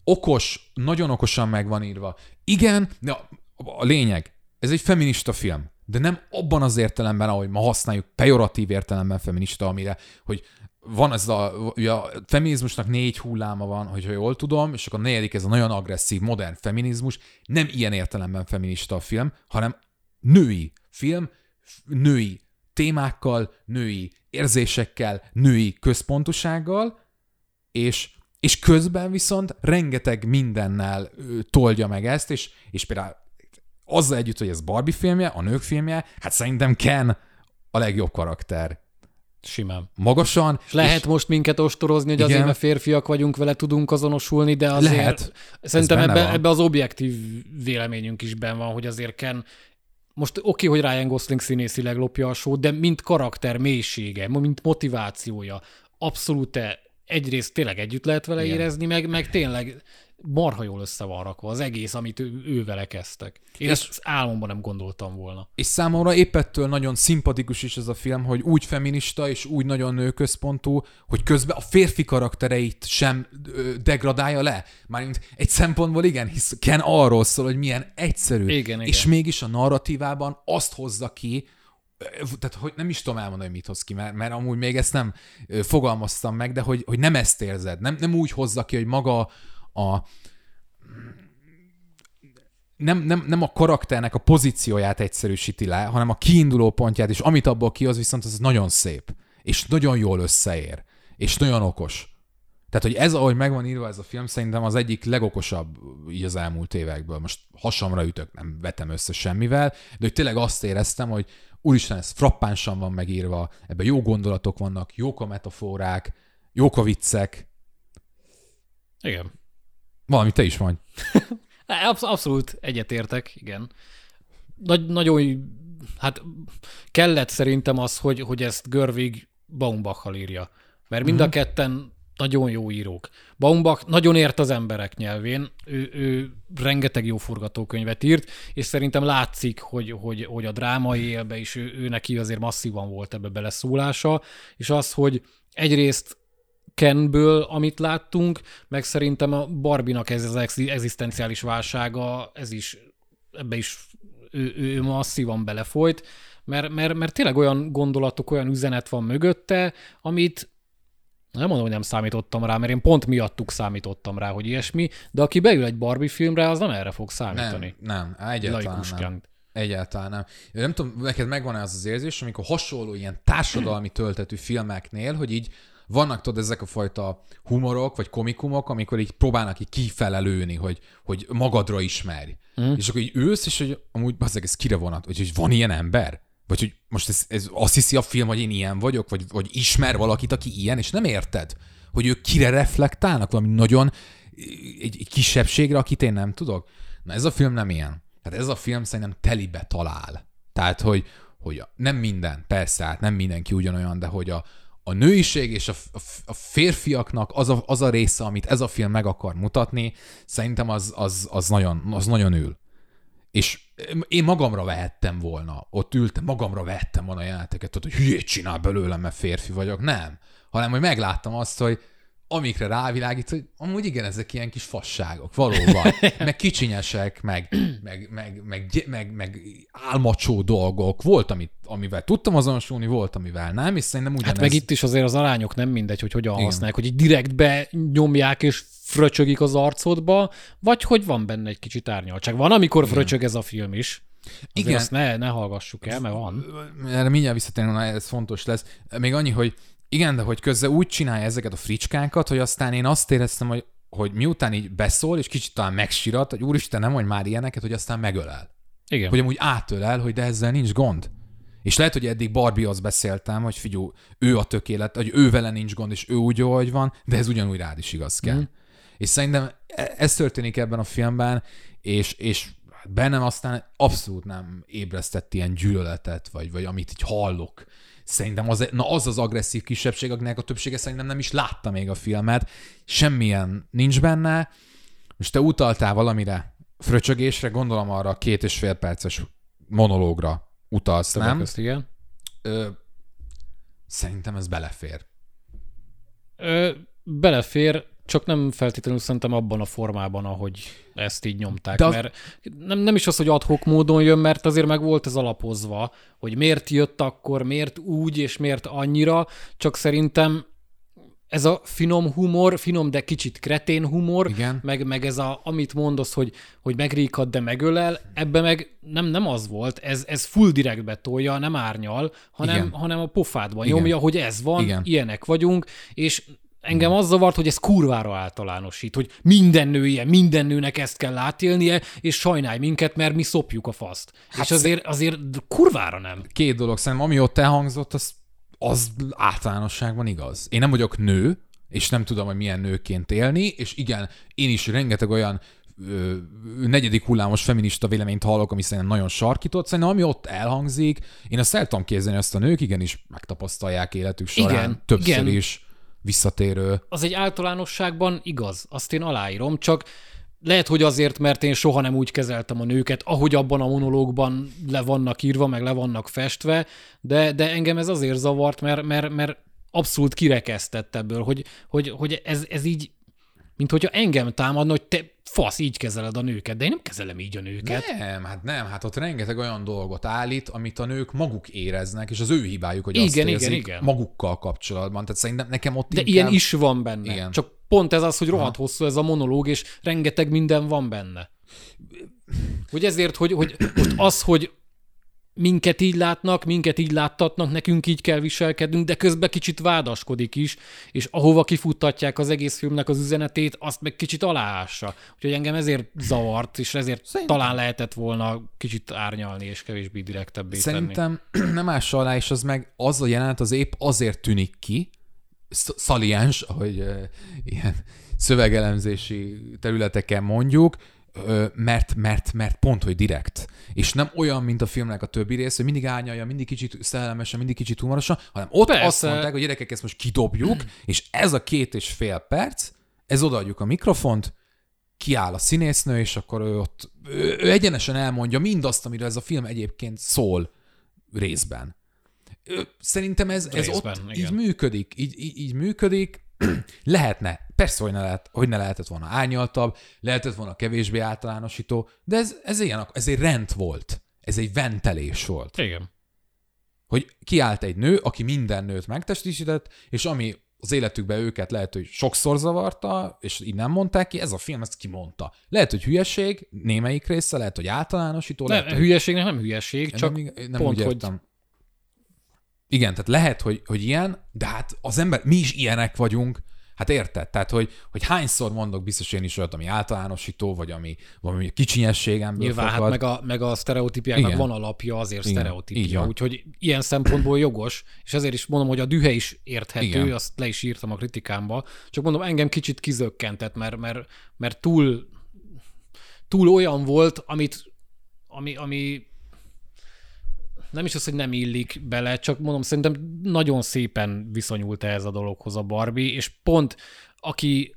S2: okos, nagyon okosan meg van írva. Igen, de a, a lényeg, ez egy feminista film, de nem abban az értelemben, ahogy ma használjuk, pejoratív értelemben feminista, amire, hogy van ez a, ugye a feminizmusnak négy hulláma van, hogyha jól tudom, és akkor a negyedik ez a nagyon agresszív, modern feminizmus. Nem ilyen értelemben feminista a film, hanem női film, női témákkal, női érzésekkel, női központosággal, és, és közben viszont rengeteg mindennel tolja meg ezt, és, és például azzal együtt, hogy ez Barbie filmje, a nők filmje, hát szerintem Ken a legjobb karakter
S1: Simán.
S2: Magasan.
S1: És lehet és... most minket ostorozni, hogy igen. azért, mert férfiak vagyunk, vele tudunk azonosulni, de azért lehet. szerintem ebbe, ebbe az objektív véleményünk is ben van, hogy azért Ken most oké, okay, hogy Ryan Gosling színészileg lopja a sót, de mint karakter mélysége, mint motivációja, abszolút egyrészt tényleg együtt lehet vele Igen. érezni, meg, meg tényleg marha jól össze van rakva az egész, amit ő, ő vele kezdtek. Én és, ezt álmomban nem gondoltam volna.
S2: És számomra épp ettől nagyon szimpatikus is ez a film, hogy úgy feminista és úgy nagyon nőközpontú, hogy közben a férfi karaktereit sem degradálja le. Mármint egy szempontból igen, hisz Ken arról szól, hogy milyen egyszerű.
S1: Igen,
S2: és
S1: igen.
S2: mégis a narratívában azt hozza ki, tehát hogy nem is tudom elmondani, hogy mit hoz ki, mert, mert amúgy még ezt nem fogalmaztam meg, de hogy, hogy nem ezt érzed, nem, nem úgy hozza ki, hogy maga a nem, nem, nem a karakternek a pozícióját egyszerűsíti le, hanem a kiinduló pontját, és amit abból kihoz, viszont ez nagyon szép, és nagyon jól összeér, és nagyon okos. Tehát, hogy ez, ahogy megvan írva ez a film, szerintem az egyik legokosabb így az elmúlt évekből. Most hasamra ütök, nem vetem össze semmivel, de hogy tényleg azt éreztem, hogy úristen, ez frappánsan van megírva, ebben jó gondolatok vannak, jók a metaforák, jók a viccek.
S1: Igen.
S2: Valami te is mondj.
S1: Absz- abszolút egyetértek, igen. Nagy, nagyon, hát kellett szerintem az, hogy, hogy ezt Görvig Baumbachal írja. Mert mind uh-huh. a mhm. ketten nagyon jó írók. Baumbach nagyon ért az emberek nyelvén, ő, ő rengeteg jó forgatókönyvet írt, és szerintem látszik, hogy, hogy, hogy a drámai élbe is ő, ő neki azért masszívan volt ebbe beleszólása, és az, hogy egyrészt Kenből, amit láttunk, meg szerintem a Barbinak ez az egzisztenciális válsága, ez is, ebbe is ő, ő masszívan belefolyt, mert, mert, mert tényleg olyan gondolatok, olyan üzenet van mögötte, amit nem mondom, hogy nem számítottam rá, mert én pont miattuk számítottam rá, hogy ilyesmi, de aki beül egy Barbie filmre, az nem erre fog számítani.
S2: Nem, nem egyáltalán nem. Egyáltalán nem. Én nem tudom, neked megvan-e az az érzés, amikor hasonló ilyen társadalmi töltetű filmeknél, hogy így vannak tudod ezek a fajta humorok, vagy komikumok, amikor így próbálnak így kifelelőni, hogy, hogy magadra ismerj. Mm. És akkor így ősz, és hogy amúgy bazzeg, ez kire vonat, hogy, hogy van ilyen ember? Vagy hogy most ez, ez azt hiszi a film, hogy én ilyen vagyok, vagy, vagy ismer valakit, aki ilyen, és nem érted, hogy ők kire reflektálnak, valami nagyon egy, egy kisebbségre, akit én nem tudok. Na ez a film nem ilyen. Tehát ez a film szerintem telibe talál. Tehát, hogy, hogy nem minden, persze, hát nem mindenki ugyanolyan, de hogy a, a nőiség és a, a, a férfiaknak az a, az a része, amit ez a film meg akar mutatni, szerintem az, az, az, nagyon, az nagyon ül. És én magamra vehettem volna, ott ültem, magamra vehettem volna a jeleneteket, hogy hülyét csinál belőlem, mert férfi vagyok. Nem. Hanem, hogy megláttam azt, hogy amikre rávilágít, hogy amúgy igen, ezek ilyen kis fasságok, valóban. meg kicsinyesek, meg, meg, meg, meg, meg, meg álmacsó dolgok. Volt, amit, amivel tudtam azonosulni, volt, amivel nem, és szerintem ugyanez...
S1: Hát meg itt is azért az arányok nem mindegy, hogy hogyan igen. használják, hogy így direktbe nyomják és fröcsögik az arcodba, vagy hogy van benne egy kicsit árnyaltság. Van, amikor igen. fröcsög ez a film is. Azért Igen. Azt ne, ne hallgassuk el, mert van.
S2: Erre mindjárt visszatérünk, ez fontos lesz. Még annyi, hogy igen, de hogy közben úgy csinálja ezeket a fricskákat, hogy aztán én azt éreztem, hogy, hogy miután így beszól, és kicsit talán megsirat, hogy úristen, nem mondj már ilyeneket, hogy aztán megölel.
S1: Igen.
S2: Hogy amúgy átölel, hogy de ezzel nincs gond. És lehet, hogy eddig Barbie-hoz beszéltem, hogy figyú, ő a tökélet, hogy ő vele nincs gond, és ő úgy jó, hogy van, de ez ugyanúgy rád is igaz kell. Mm. És szerintem e- ez történik ebben a filmben, és, és bennem aztán abszolút nem ébresztett ilyen gyűlöletet, vagy, vagy amit így hallok Szerintem az, na az az agresszív kisebbség, akinek a többsége szerintem nem is látta még a filmet. Semmilyen nincs benne. Most te utaltál valamire, fröcsögésre, gondolom arra a két és fél perces monológra utalsz, Többek nem?
S1: Közt, igen.
S2: Ö, szerintem ez belefér.
S1: Ö, belefér, csak nem feltétlenül szerintem abban a formában, ahogy ezt így nyomták, De az... mert nem, nem is az, hogy adhok módon jön, mert azért meg volt ez alapozva, hogy miért jött akkor, miért úgy, és miért annyira, csak szerintem ez a finom humor, finom, de kicsit kretén humor,
S2: Igen.
S1: Meg, meg ez a, amit mondasz, hogy, hogy megríkad, de megölel, ebbe meg nem, nem az volt, ez, ez full direktbe tolja, nem árnyal, hanem, hanem a pofádban Igen. nyomja, hogy ez van, Igen. ilyenek vagyunk, és Engem az zavart, hogy ez kurvára általánosít, hogy minden nő ilyen, minden nőnek ezt kell átélnie, és sajnálj minket, mert mi szopjuk a faszt. Hát és azért, azért kurvára nem.
S2: Két dolog, szerintem ami ott elhangzott, az, az általánosságban igaz. Én nem vagyok nő, és nem tudom, hogy milyen nőként élni, és igen, én is rengeteg olyan ö, negyedik hullámos feminista véleményt hallok, ami szerintem nagyon sarkított. Szerintem ami ott elhangzik, én azt el tudom képzelni, ezt a nők igenis megtapasztalják életük során igen, többször igen. is visszatérő.
S1: Az egy általánosságban igaz, azt én aláírom, csak lehet, hogy azért, mert én soha nem úgy kezeltem a nőket, ahogy abban a monológban le vannak írva, meg le vannak festve, de, de engem ez azért zavart, mert, mert, mert abszolút kirekesztett ebből, hogy, hogy, hogy ez, ez így, mint hogyha engem támadna, hogy te fasz, így kezeled a nőket, de én nem kezelem így a nőket.
S2: Nem, hát nem, hát ott rengeteg olyan dolgot állít, amit a nők maguk éreznek, és az ő hibájuk, hogy
S1: igen,
S2: azt
S1: igen,
S2: érzik
S1: igen.
S2: magukkal kapcsolatban. Tehát szerintem nekem ott
S1: De
S2: inkább...
S1: ilyen is van benne. Igen. Csak pont ez az, hogy rohadt Aha. hosszú ez a monológ, és rengeteg minden van benne. Hogy ezért, hogy, hogy most az, hogy minket így látnak, minket így láttatnak, nekünk így kell viselkednünk, de közben kicsit vádaskodik is, és ahova kifuttatják az egész filmnek az üzenetét, azt meg kicsit aláássa. Úgyhogy engem ezért zavart, és ezért Szerintem... talán lehetett volna kicsit árnyalni, és kevésbé direktebbé
S2: Szerintem tenni. nem ássa alá, és az meg az a jelenet az épp azért tűnik ki, szaliens, ahogy uh, ilyen szövegelemzési területeken mondjuk, mert, mert, mert pont, hogy direkt. És nem olyan, mint a filmnek a többi rész, hogy mindig árnyalja, mindig kicsit szellemesen, mindig kicsit humorosan, hanem ott Persze. azt mondták, hogy gyerekek, ezt most kidobjuk, és ez a két és fél perc, ez odaadjuk a mikrofont, kiáll a színésznő, és akkor ő ott, ő, ő egyenesen elmondja mindazt, amiről ez a film egyébként szól részben. Szerintem ez, ez részben, ott igen. így működik, így, így, így működik, lehetne, persze, hogy ne, lehet, hogy ne lehetett volna árnyaltabb, lehetett volna kevésbé általánosító, de ez, ez, ilyen, ez egy rend volt. Ez egy ventelés volt.
S1: Igen.
S2: Hogy kiállt egy nő, aki minden nőt megtestesített, és ami az életükben őket lehet, hogy sokszor zavarta, és így nem mondták ki, ez a film ezt kimondta. Lehet, hogy hülyeség, némelyik része, lehet, hogy általánosító.
S1: Ne,
S2: lehet,
S1: hülyeségnek nem hülyeség, csak nem, nem pont, hogy
S2: Igen, tehát lehet, hogy, hogy ilyen, de hát az ember, mi is ilyenek vagyunk, Hát érted? Tehát, hogy, hogy hányszor mondok biztos én is olyat, ami általánosító, vagy ami valami kicsinyességemből
S1: Nyilván, hát
S2: fakad.
S1: meg a, meg a sztereotípiáknak
S2: Igen.
S1: van alapja, azért
S2: Igen,
S1: sztereotípia. Úgyhogy ilyen szempontból jogos, és ezért is mondom, hogy a dühe is érthető,
S2: Igen.
S1: azt le is írtam a kritikámba. Csak mondom, engem kicsit kizökkentett, mert, mert, mert túl, túl olyan volt, amit, ami, ami nem is az, hogy nem illik bele, csak mondom, szerintem nagyon szépen viszonyult ehhez a dologhoz a Barbie, és pont aki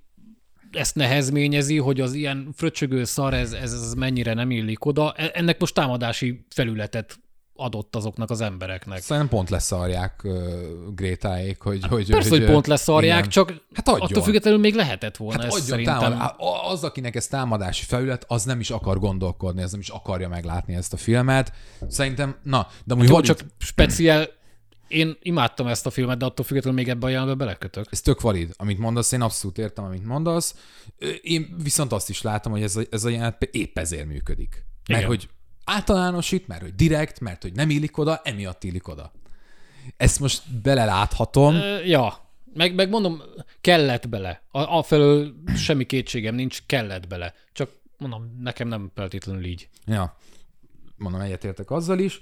S1: ezt nehezményezi, hogy az ilyen fröccsögő szar, ez, ez, ez mennyire nem illik oda, e- ennek most támadási felületet adott azoknak az embereknek.
S2: Szerintem pont leszarják uh, Grétáék, hogy... hogy
S1: Persze, hogy pont leszarják,
S2: igen.
S1: csak
S2: Hát adjon.
S1: attól függetlenül még lehetett volna
S2: Hát
S1: ez
S2: adjon
S1: szerintem.
S2: támad, az, akinek ez támadási felület, az nem is akar gondolkodni, az nem is akarja meglátni ezt a filmet. Szerintem, na, de amúgy
S1: Jó,
S2: valid,
S1: csak speciál, én imádtam ezt a filmet, de attól függetlenül még ebbe a jelenbe belekötök.
S2: ez tök valid, amit mondasz, én abszolút értem, amit mondasz. Én viszont azt is látom, hogy ez a, ez a jelenet épp ezért működik. Mert
S1: Igen.
S2: hogy általánosít, mert hogy direkt, mert hogy nem illik oda, emiatt illik oda. Ezt most beleláthatom.
S1: Ö, Ja, meg, meg mondom, kellett bele. A, afelől semmi kétségem nincs, kellett bele. Csak mondom, nekem nem feltétlenül így.
S2: Ja, mondom, egyetértek azzal is.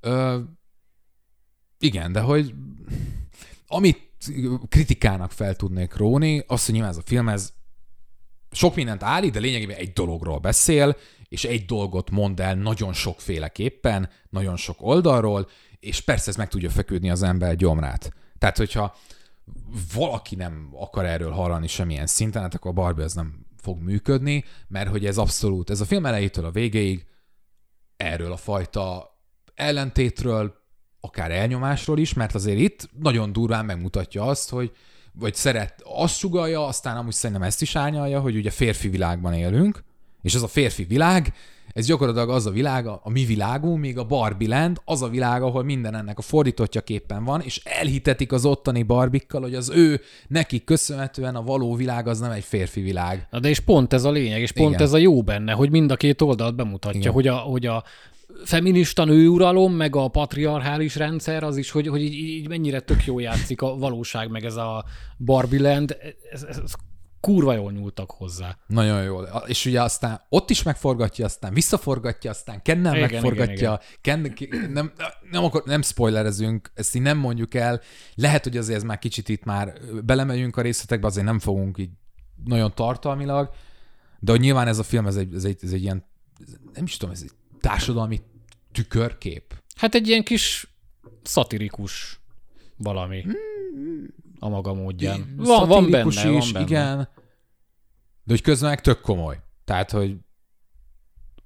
S2: Ö, igen, de hogy amit kritikának fel tudnék róni, az, hogy nyilván ez a film, ez sok mindent állít, de lényegében egy dologról beszél, és egy dolgot mond el nagyon sokféleképpen, nagyon sok oldalról, és persze ez meg tudja feküdni az ember gyomrát. Tehát, hogyha valaki nem akar erről hallani semmilyen szinten, hát akkor a Barbie az nem fog működni, mert hogy ez abszolút, ez a film elejétől a végéig erről a fajta ellentétről, akár elnyomásról is, mert azért itt nagyon durván megmutatja azt, hogy vagy szeret, azt sugalja, aztán amúgy szerintem ezt is árnyalja, hogy ugye férfi világban élünk, és ez a férfi világ, ez gyakorlatilag az a világ, a, a mi világunk, még a Barbie Land, az a világ, ahol minden ennek a fordítottja képen van, és elhitetik az ottani barbikkal, hogy az ő, nekik köszönhetően a való világ az nem egy férfi világ.
S1: Na de és pont ez a lényeg, és pont
S2: Igen.
S1: ez a jó benne, hogy mind a két oldalt bemutatja,
S2: Igen.
S1: hogy a, hogy a feminista nőuralom, meg a patriarchális rendszer, az is, hogy, hogy így, így mennyire tök jó játszik a valóság, meg ez a Barbie Land, ez, ez, ez kurva jól nyúltak hozzá.
S2: Nagyon jól. És ugye aztán ott is megforgatja, aztán visszaforgatja, aztán Kennel
S1: Igen,
S2: megforgatja. Ken, nem, nem, akar, nem spoilerezünk, ezt így nem mondjuk el. Lehet, hogy azért ez már kicsit itt már belemegyünk a részletekbe, azért nem fogunk így nagyon tartalmilag, de hogy nyilván ez a film, ez egy, ez egy, ez egy ilyen, nem is tudom, ez egy társadalmi tükörkép.
S1: Hát egy ilyen kis szatirikus valami a maga módján. Van, van benne,
S2: Szatirikus
S1: van benne.
S2: igen. De hogy közben meg tök komoly. Tehát, hogy,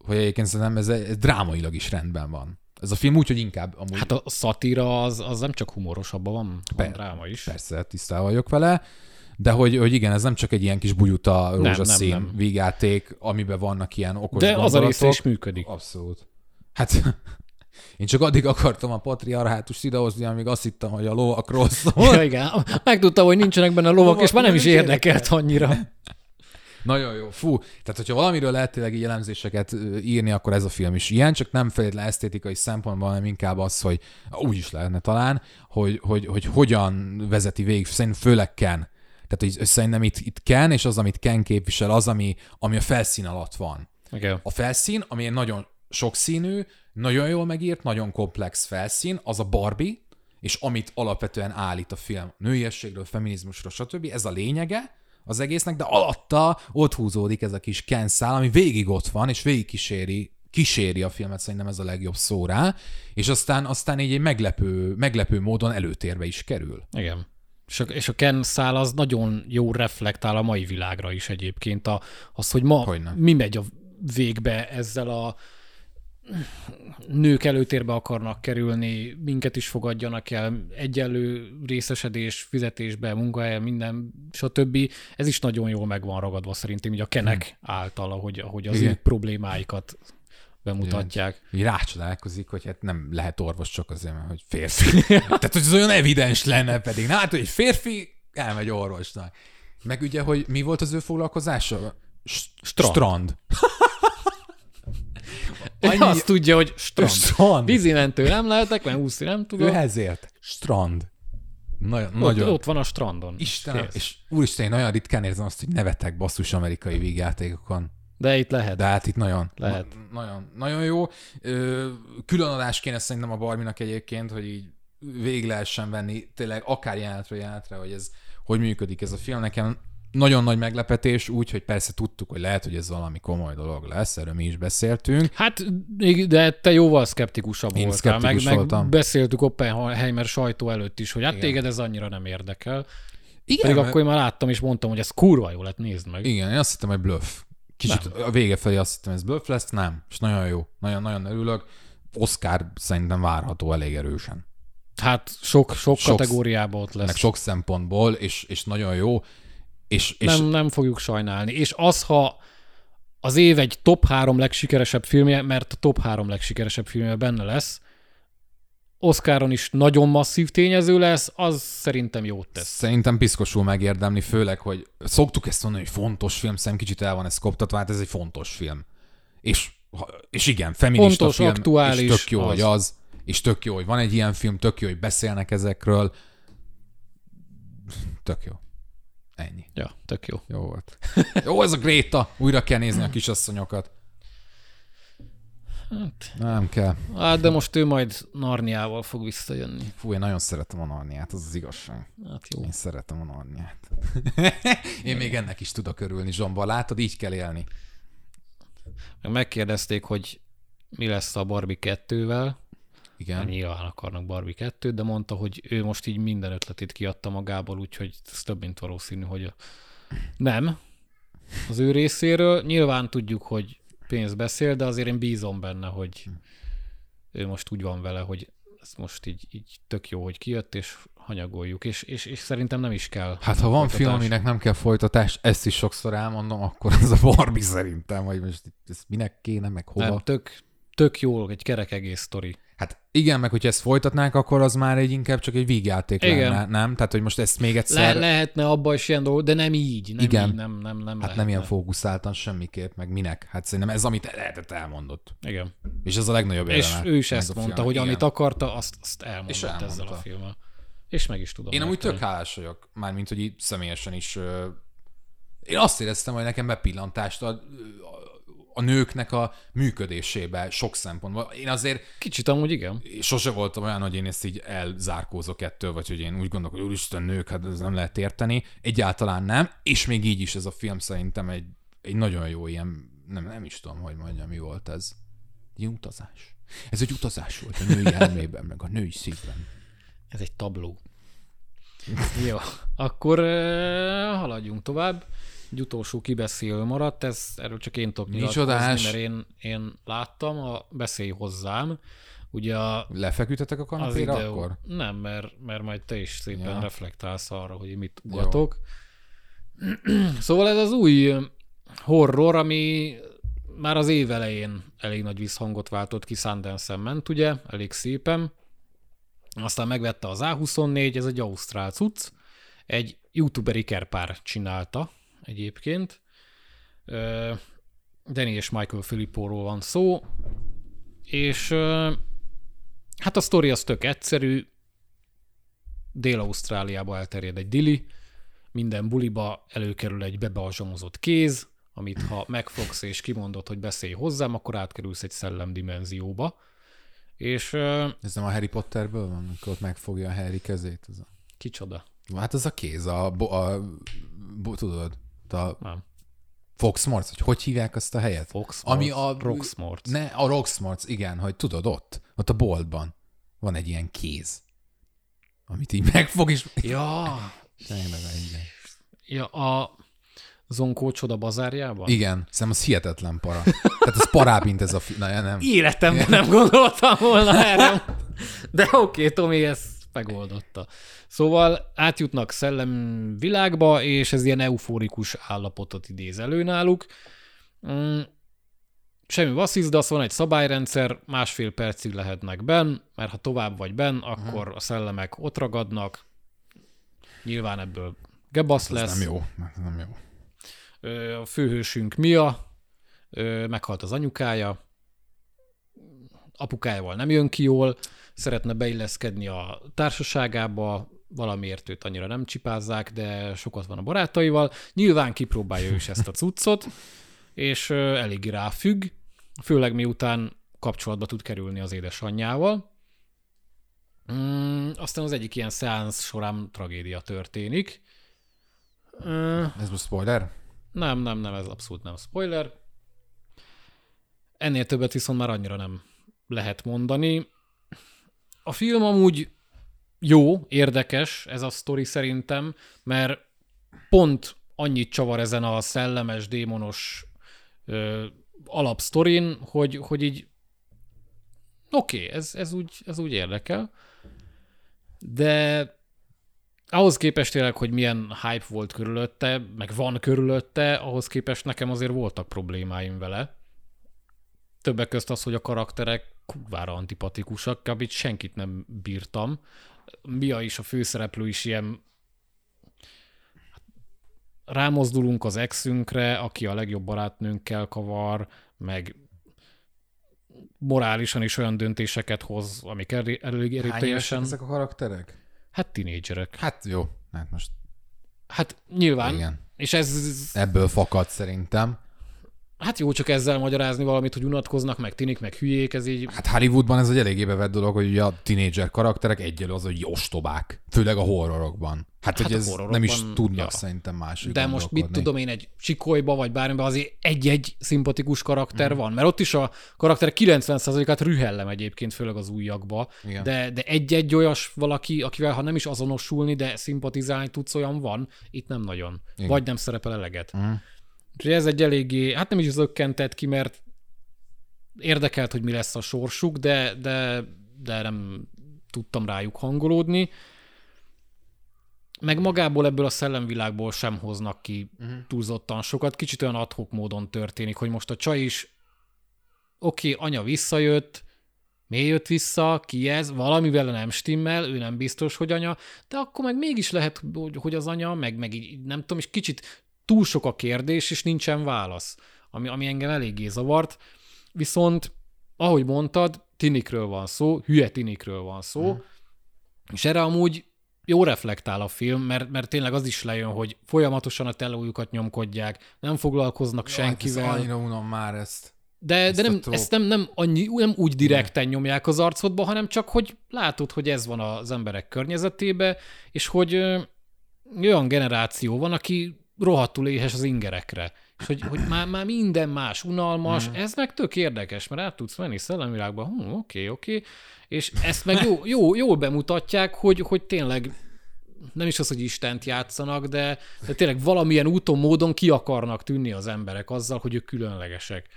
S2: hogy egyébként szerintem ez, ez drámailag is rendben van. Ez a film úgy, hogy inkább amúgy
S1: Hát a szatira az, az nem csak humoros, abban van, van dráma is.
S2: persze tisztában vagyok vele, de hogy, hogy igen, ez nem csak egy ilyen kis bujuta rózsaszín
S1: nem, nem.
S2: vígjáték, amiben vannak ilyen okos
S1: De az a
S2: gondolatok.
S1: része is működik.
S2: Abszolút. Hát én csak addig akartam a patriarhátust idehozni, amíg azt hittem, hogy a lovakról szól.
S1: Ja, igen. Megtudtam, hogy nincsenek benne lovak,
S2: Lovak
S1: és már nem is érdekelt annyira.
S2: Nagyon jó. Fú, tehát hogyha valamiről lehet tényleg így elemzéseket írni, akkor ez a film is ilyen, csak nem feltétlenül esztétikai szempontból, hanem inkább az, hogy úgy is lehetne talán, hogy, hogy, hogy hogyan vezeti végig, szerintem főleg Ken. Tehát hogy szerintem itt, itt Ken, és az, amit Ken képvisel, az, ami, ami a felszín alatt van.
S1: Igen.
S2: A felszín, ami nagyon sokszínű, nagyon jól megírt, nagyon komplex felszín, az a Barbie, és amit alapvetően állít a film nőiességről, feminizmusról, stb. Ez a lényege az egésznek, de alatta ott húzódik ez a kis Ken szál, ami végig ott van, és végig kíséri, kíséri a filmet, szerintem ez a legjobb szó rá, és aztán, aztán így egy meglepő, meglepő módon előtérbe is kerül.
S1: Igen. És a, és a Ken szál az nagyon jó reflektál a mai világra is egyébként. A, az, hogy ma
S2: Hogyne.
S1: mi megy a végbe ezzel a nők előtérbe akarnak kerülni, minket is fogadjanak el, egyenlő részesedés, fizetésbe, munkahelyen, minden, stb. Ez is nagyon jól meg van ragadva szerintem így a kenek által, ahogy, ahogy az
S2: Hmm. Igen.
S1: ő problémáikat bemutatják.
S2: Így rácsodálkozik, hogy hát nem lehet orvos csak azért, mert hogy férfi. Tehát, hogy ez olyan evidens lenne pedig. Na hát, hogy egy férfi elmegy orvosnak. Meg ugye, hogy mi volt az ő foglalkozása?
S1: Strand.
S2: Strand.
S1: Annyi... Azt tudja, hogy strand.
S2: Strand.
S1: Vízimentő nem lehetek, mert úszni nem
S2: Ő
S1: tudom.
S2: ezért. Strand. Nagyon,
S1: Ott,
S2: nagyon.
S1: ott van a strandon.
S2: Istenem,
S1: Kész.
S2: és úristen, én nagyon ritkán érzem azt, hogy nevetek basszus amerikai vígjátékokon.
S1: De itt lehet.
S2: De hát itt nagyon,
S1: Lehet.
S2: na- nagyon, nagyon jó. Külön adás kéne szerintem a Barbinak egyébként, hogy így végig lehessen venni tényleg akár jelenetről jelenetre, hogy ez hogy működik ez a film. Nekem nagyon nagy meglepetés, úgy, hogy persze tudtuk, hogy lehet, hogy ez valami komoly dolog lesz, erről mi is beszéltünk.
S1: Hát, de te jóval szkeptikusabb
S2: Én
S1: voltál. meg,
S2: voltam.
S1: meg beszéltük Oppenheimer sajtó előtt is, hogy hát
S2: Igen.
S1: téged ez annyira nem érdekel.
S2: Igen,
S1: Pedig
S2: mert-
S1: akkor én már láttam, és mondtam, hogy ez kurva jó lett, nézd meg.
S2: Igen, én azt hittem, hogy bluff. Kicsit a vége felé azt hittem, ez bluff lesz, nem. És nagyon jó. Nagyon-nagyon örülök. Oscar szerintem várható elég erősen.
S1: Hát sok, sok,
S2: Sok-
S1: kategóriában ott lesz.
S2: Meg sok szempontból, és, és nagyon jó. És, és
S1: nem, nem fogjuk sajnálni. És az, ha az év egy top három legsikeresebb filmje, mert a top három legsikeresebb filmje benne lesz, Oscaron is nagyon masszív tényező lesz, az szerintem jót tesz.
S2: Szerintem piszkosul megérdemli, főleg, hogy szoktuk ezt mondani, hogy fontos film, szerintem kicsit el van ez koptatva, hát ez egy fontos film. És, és igen, feminista
S1: Fontos,
S2: film,
S1: aktuális,
S2: és tök jó,
S1: az.
S2: hogy az, és tök jó, hogy van egy ilyen film, tök jó, hogy beszélnek ezekről. Tök jó. Ennyi.
S1: Ja, tök jó.
S2: Jó volt. Jó, ez a Gréta. Újra kell nézni a kisasszonyokat.
S1: Hát,
S2: Nem kell.
S1: hát, de most ő majd Narniával fog visszajönni.
S2: Fú, én nagyon szeretem a Narniát, az az igazság.
S1: Hát jó.
S2: Én szeretem a Narniát. én még ennek is tudok örülni, Zsomba. Látod, így kell élni.
S1: Meg megkérdezték, hogy mi lesz a Barbie 2-vel.
S2: Igen.
S1: Nyilván akarnak Barbie 2 de mondta, hogy ő most így minden ötletét kiadta magából, úgyhogy ez több, mint valószínű, hogy a... nem az ő részéről. Nyilván tudjuk, hogy pénz beszél, de azért én bízom benne, hogy ő most úgy van vele, hogy ez most így, így tök jó, hogy kijött, és hanyagoljuk, és, és, és szerintem nem is kell.
S2: Hát ha van film, aminek nem kell folytatás, ezt is sokszor elmondom, akkor az a Barbie szerintem, hogy most ez minek kéne, meg hova.
S1: Nem, tök, tök jó, egy kerek egész sztori.
S2: Hát igen, meg hogyha ezt folytatnák, akkor az már egy inkább csak egy vígjáték
S1: Igen.
S2: lenne, nem? Tehát, hogy most ezt még
S1: Le,
S2: egyszer...
S1: lehetne abba is ilyen dolog, de nem így. Nem
S2: Igen.
S1: Így, nem, nem, nem
S2: hát
S1: lehetne.
S2: nem ilyen fókuszáltan semmiképp, meg minek. Hát szerintem ez, amit lehetett elmondott.
S1: Igen.
S2: És ez a legnagyobb
S1: És
S2: éleme
S1: ő is ezt mondta,
S2: filmnek.
S1: hogy
S2: Igen.
S1: amit akarta, azt, azt elmondott
S2: És
S1: ezzel
S2: elmondta.
S1: a filmmel. És meg is tudom.
S2: Én amúgy tök hálás vagyok, mármint, hogy így személyesen is. Én azt éreztem, hogy nekem bepillantást ad a nőknek a működésébe sok szempontból. Én azért
S1: Kicsit amúgy igen.
S2: sose voltam olyan, hogy én ezt így elzárkózok ettől, vagy hogy én úgy gondolok, hogy úristen nők, hát ez nem lehet érteni. Egyáltalán nem, és még így is ez a film szerintem egy, egy nagyon jó ilyen, nem, nem is tudom, hogy mondjam, mi volt ez. Egy utazás. Ez egy utazás volt a női elmében, meg a női szívben.
S1: Ez egy tabló. Jó, akkor uh, haladjunk tovább. Egy utolsó kibeszélő maradt, ez, erről csak én tudok nyilatkozni, mert én, én láttam, a Beszélj hozzám. Ugye a,
S2: Lefeküdtetek a kanapéra
S1: videó...
S2: akkor?
S1: Nem, mert, mert majd te is szépen
S2: Ja.
S1: reflektálsz arra, hogy mit ugatok. szóval ez az új horror, ami már az év elején elég nagy visszhangot váltott ki, Sundance-en ment, ugye, elég szépen. Aztán megvette az A24, ez egy ausztrál cucc. Egy youtuber ikerpár csinálta egyébként. Danny és Michael Filippóról van szó, és hát a sztori az tök egyszerű. Dél-Ausztráliába elterjed egy dili, minden buliba előkerül egy bebeazsamozott kéz, amit ha megfogsz és kimondod, hogy beszélj hozzám, akkor átkerülsz egy szellemdimenzióba. És
S2: Ez nem a Harry Potterből van, amikor ott megfogja a Harry kezét? Az a...
S1: kicsoda?
S2: Hát az a kéz, a, bo, a bo, tudod, a
S1: Nem.
S2: Foxmorts, hogy hogy hívják azt a helyet?
S1: Fox
S2: Ami a...
S1: Roxmort.
S2: Ne, a Roxmorts, igen, hogy tudod, ott, ott a boltban van egy ilyen kéz, amit így megfog, és...
S1: Ja,
S2: igen.
S1: ja, a Zonkó csoda bazárjában?
S2: Igen, szerintem az hihetetlen para. Tehát az parább, mint ez a fi... Na, nem.
S1: Életemben nem gondoltam volna erre. De oké, okay, Tomi ezt megoldotta. Szóval átjutnak szellem világba, és ez ilyen euforikus állapotot idéz elő náluk. Mm, semmi vasszizdasz, van egy szabályrendszer, másfél percig lehetnek benn, mert ha tovább vagy benn, akkor a szellemek ott ragadnak. Nyilván ebből gebasz
S2: Ez
S1: lesz.
S2: nem jó. Ez nem jó.
S1: A főhősünk Mia, meghalt az anyukája, apukájával nem jön ki jól, szeretne beilleszkedni a társaságába, valamiért őt annyira nem csipázzák, de sokat van a barátaival. Nyilván kipróbálja ő is ezt a cuccot, és eléggé ráfügg, főleg miután kapcsolatba tud kerülni az édesanyjával. Mm, aztán az egyik ilyen szeánsz során tragédia történik.
S2: Ez most spoiler?
S1: Nem, nem, nem, ez abszolút nem spoiler. Ennél többet viszont már annyira nem lehet mondani. A film amúgy jó, érdekes ez a sztori szerintem, mert pont annyit csavar ezen a szellemes, démonos ö, alapsztorin, hogy, hogy így oké, okay, ez, ez, úgy, ez úgy érdekel, de ahhoz képest tényleg, hogy milyen hype volt körülötte, meg van körülötte, ahhoz képest nekem azért voltak problémáim vele. Többek közt az, hogy a karakterek kurvára antipatikusak, amit senkit nem bírtam. Mia is, a főszereplő is ilyen rámozdulunk az exünkre, aki a legjobb barátnőnkkel kavar, meg morálisan is olyan döntéseket hoz, amik elég erőteljesen...
S2: ezek a karakterek?
S1: Hát tinédzserek.
S2: Hát jó, hát most...
S1: Hát nyilván.
S2: Igen.
S1: És ez...
S2: Ebből fakad szerintem.
S1: Hát jó csak ezzel magyarázni valamit, hogy unatkoznak, meg tinik, meg hülyék, ez így...
S2: Hát Hollywoodban ez egy eléggé bevett dolog, hogy ugye a tinédzser karakterek egyelő az, hogy ostobák. Főleg a horrorokban. Hát, hát hogy ez nem is tudnak ja. szerintem más.
S1: De most mit tudom én, egy sikolyba vagy bármiben azért egy-egy szimpatikus karakter mm. van, mert ott is a karakter 90%-át rühellem egyébként, főleg az újakba, de, de egy-egy olyas valaki, akivel ha nem is azonosulni, de szimpatizálni tudsz, olyan van, itt nem nagyon. Igen. Vagy nem szerepel eleget. Mm. Úgyhogy ez egy eléggé, hát nem is zökkentett ki, mert érdekelt, hogy mi lesz a sorsuk, de, de, de nem tudtam rájuk hangolódni. Meg magából ebből a szellemvilágból sem hoznak ki uh-huh. túlzottan sokat. Kicsit olyan adhok módon történik, hogy most a csaj is oké, okay, anya visszajött, miért jött vissza, ki ez, valamivel nem stimmel, ő nem biztos, hogy anya, de akkor meg mégis lehet, hogy az anya, meg, meg így, nem tudom, és kicsit túl sok a kérdés, és nincsen válasz, ami, ami engem eléggé zavart. Viszont, ahogy mondtad, tinikről van szó, hülye tinikről van szó, mm. és erre amúgy jó reflektál a film, mert, mert tényleg az is lejön, hogy folyamatosan a telójukat nyomkodják, nem foglalkoznak Jó, senkivel. Hát
S2: annyira unom már ezt.
S1: De, ezt de nem, ezt nem, nem, annyi, nem úgy direkten nyomják az arcodba, hanem csak, hogy látod, hogy ez van az emberek környezetébe, és hogy ö, olyan generáció van, aki rohadtul éhes az ingerekre. És hogy, hogy már, már minden más unalmas, mm. ez meg tök érdekes, mert át tudsz menni szellemvilágba, hm, oké, okay, oké, okay. és ezt meg jó, jó, jól bemutatják, hogy, hogy tényleg nem is az, hogy Istent játszanak, de, de tényleg valamilyen úton, módon ki akarnak tűnni az emberek azzal, hogy ők különlegesek.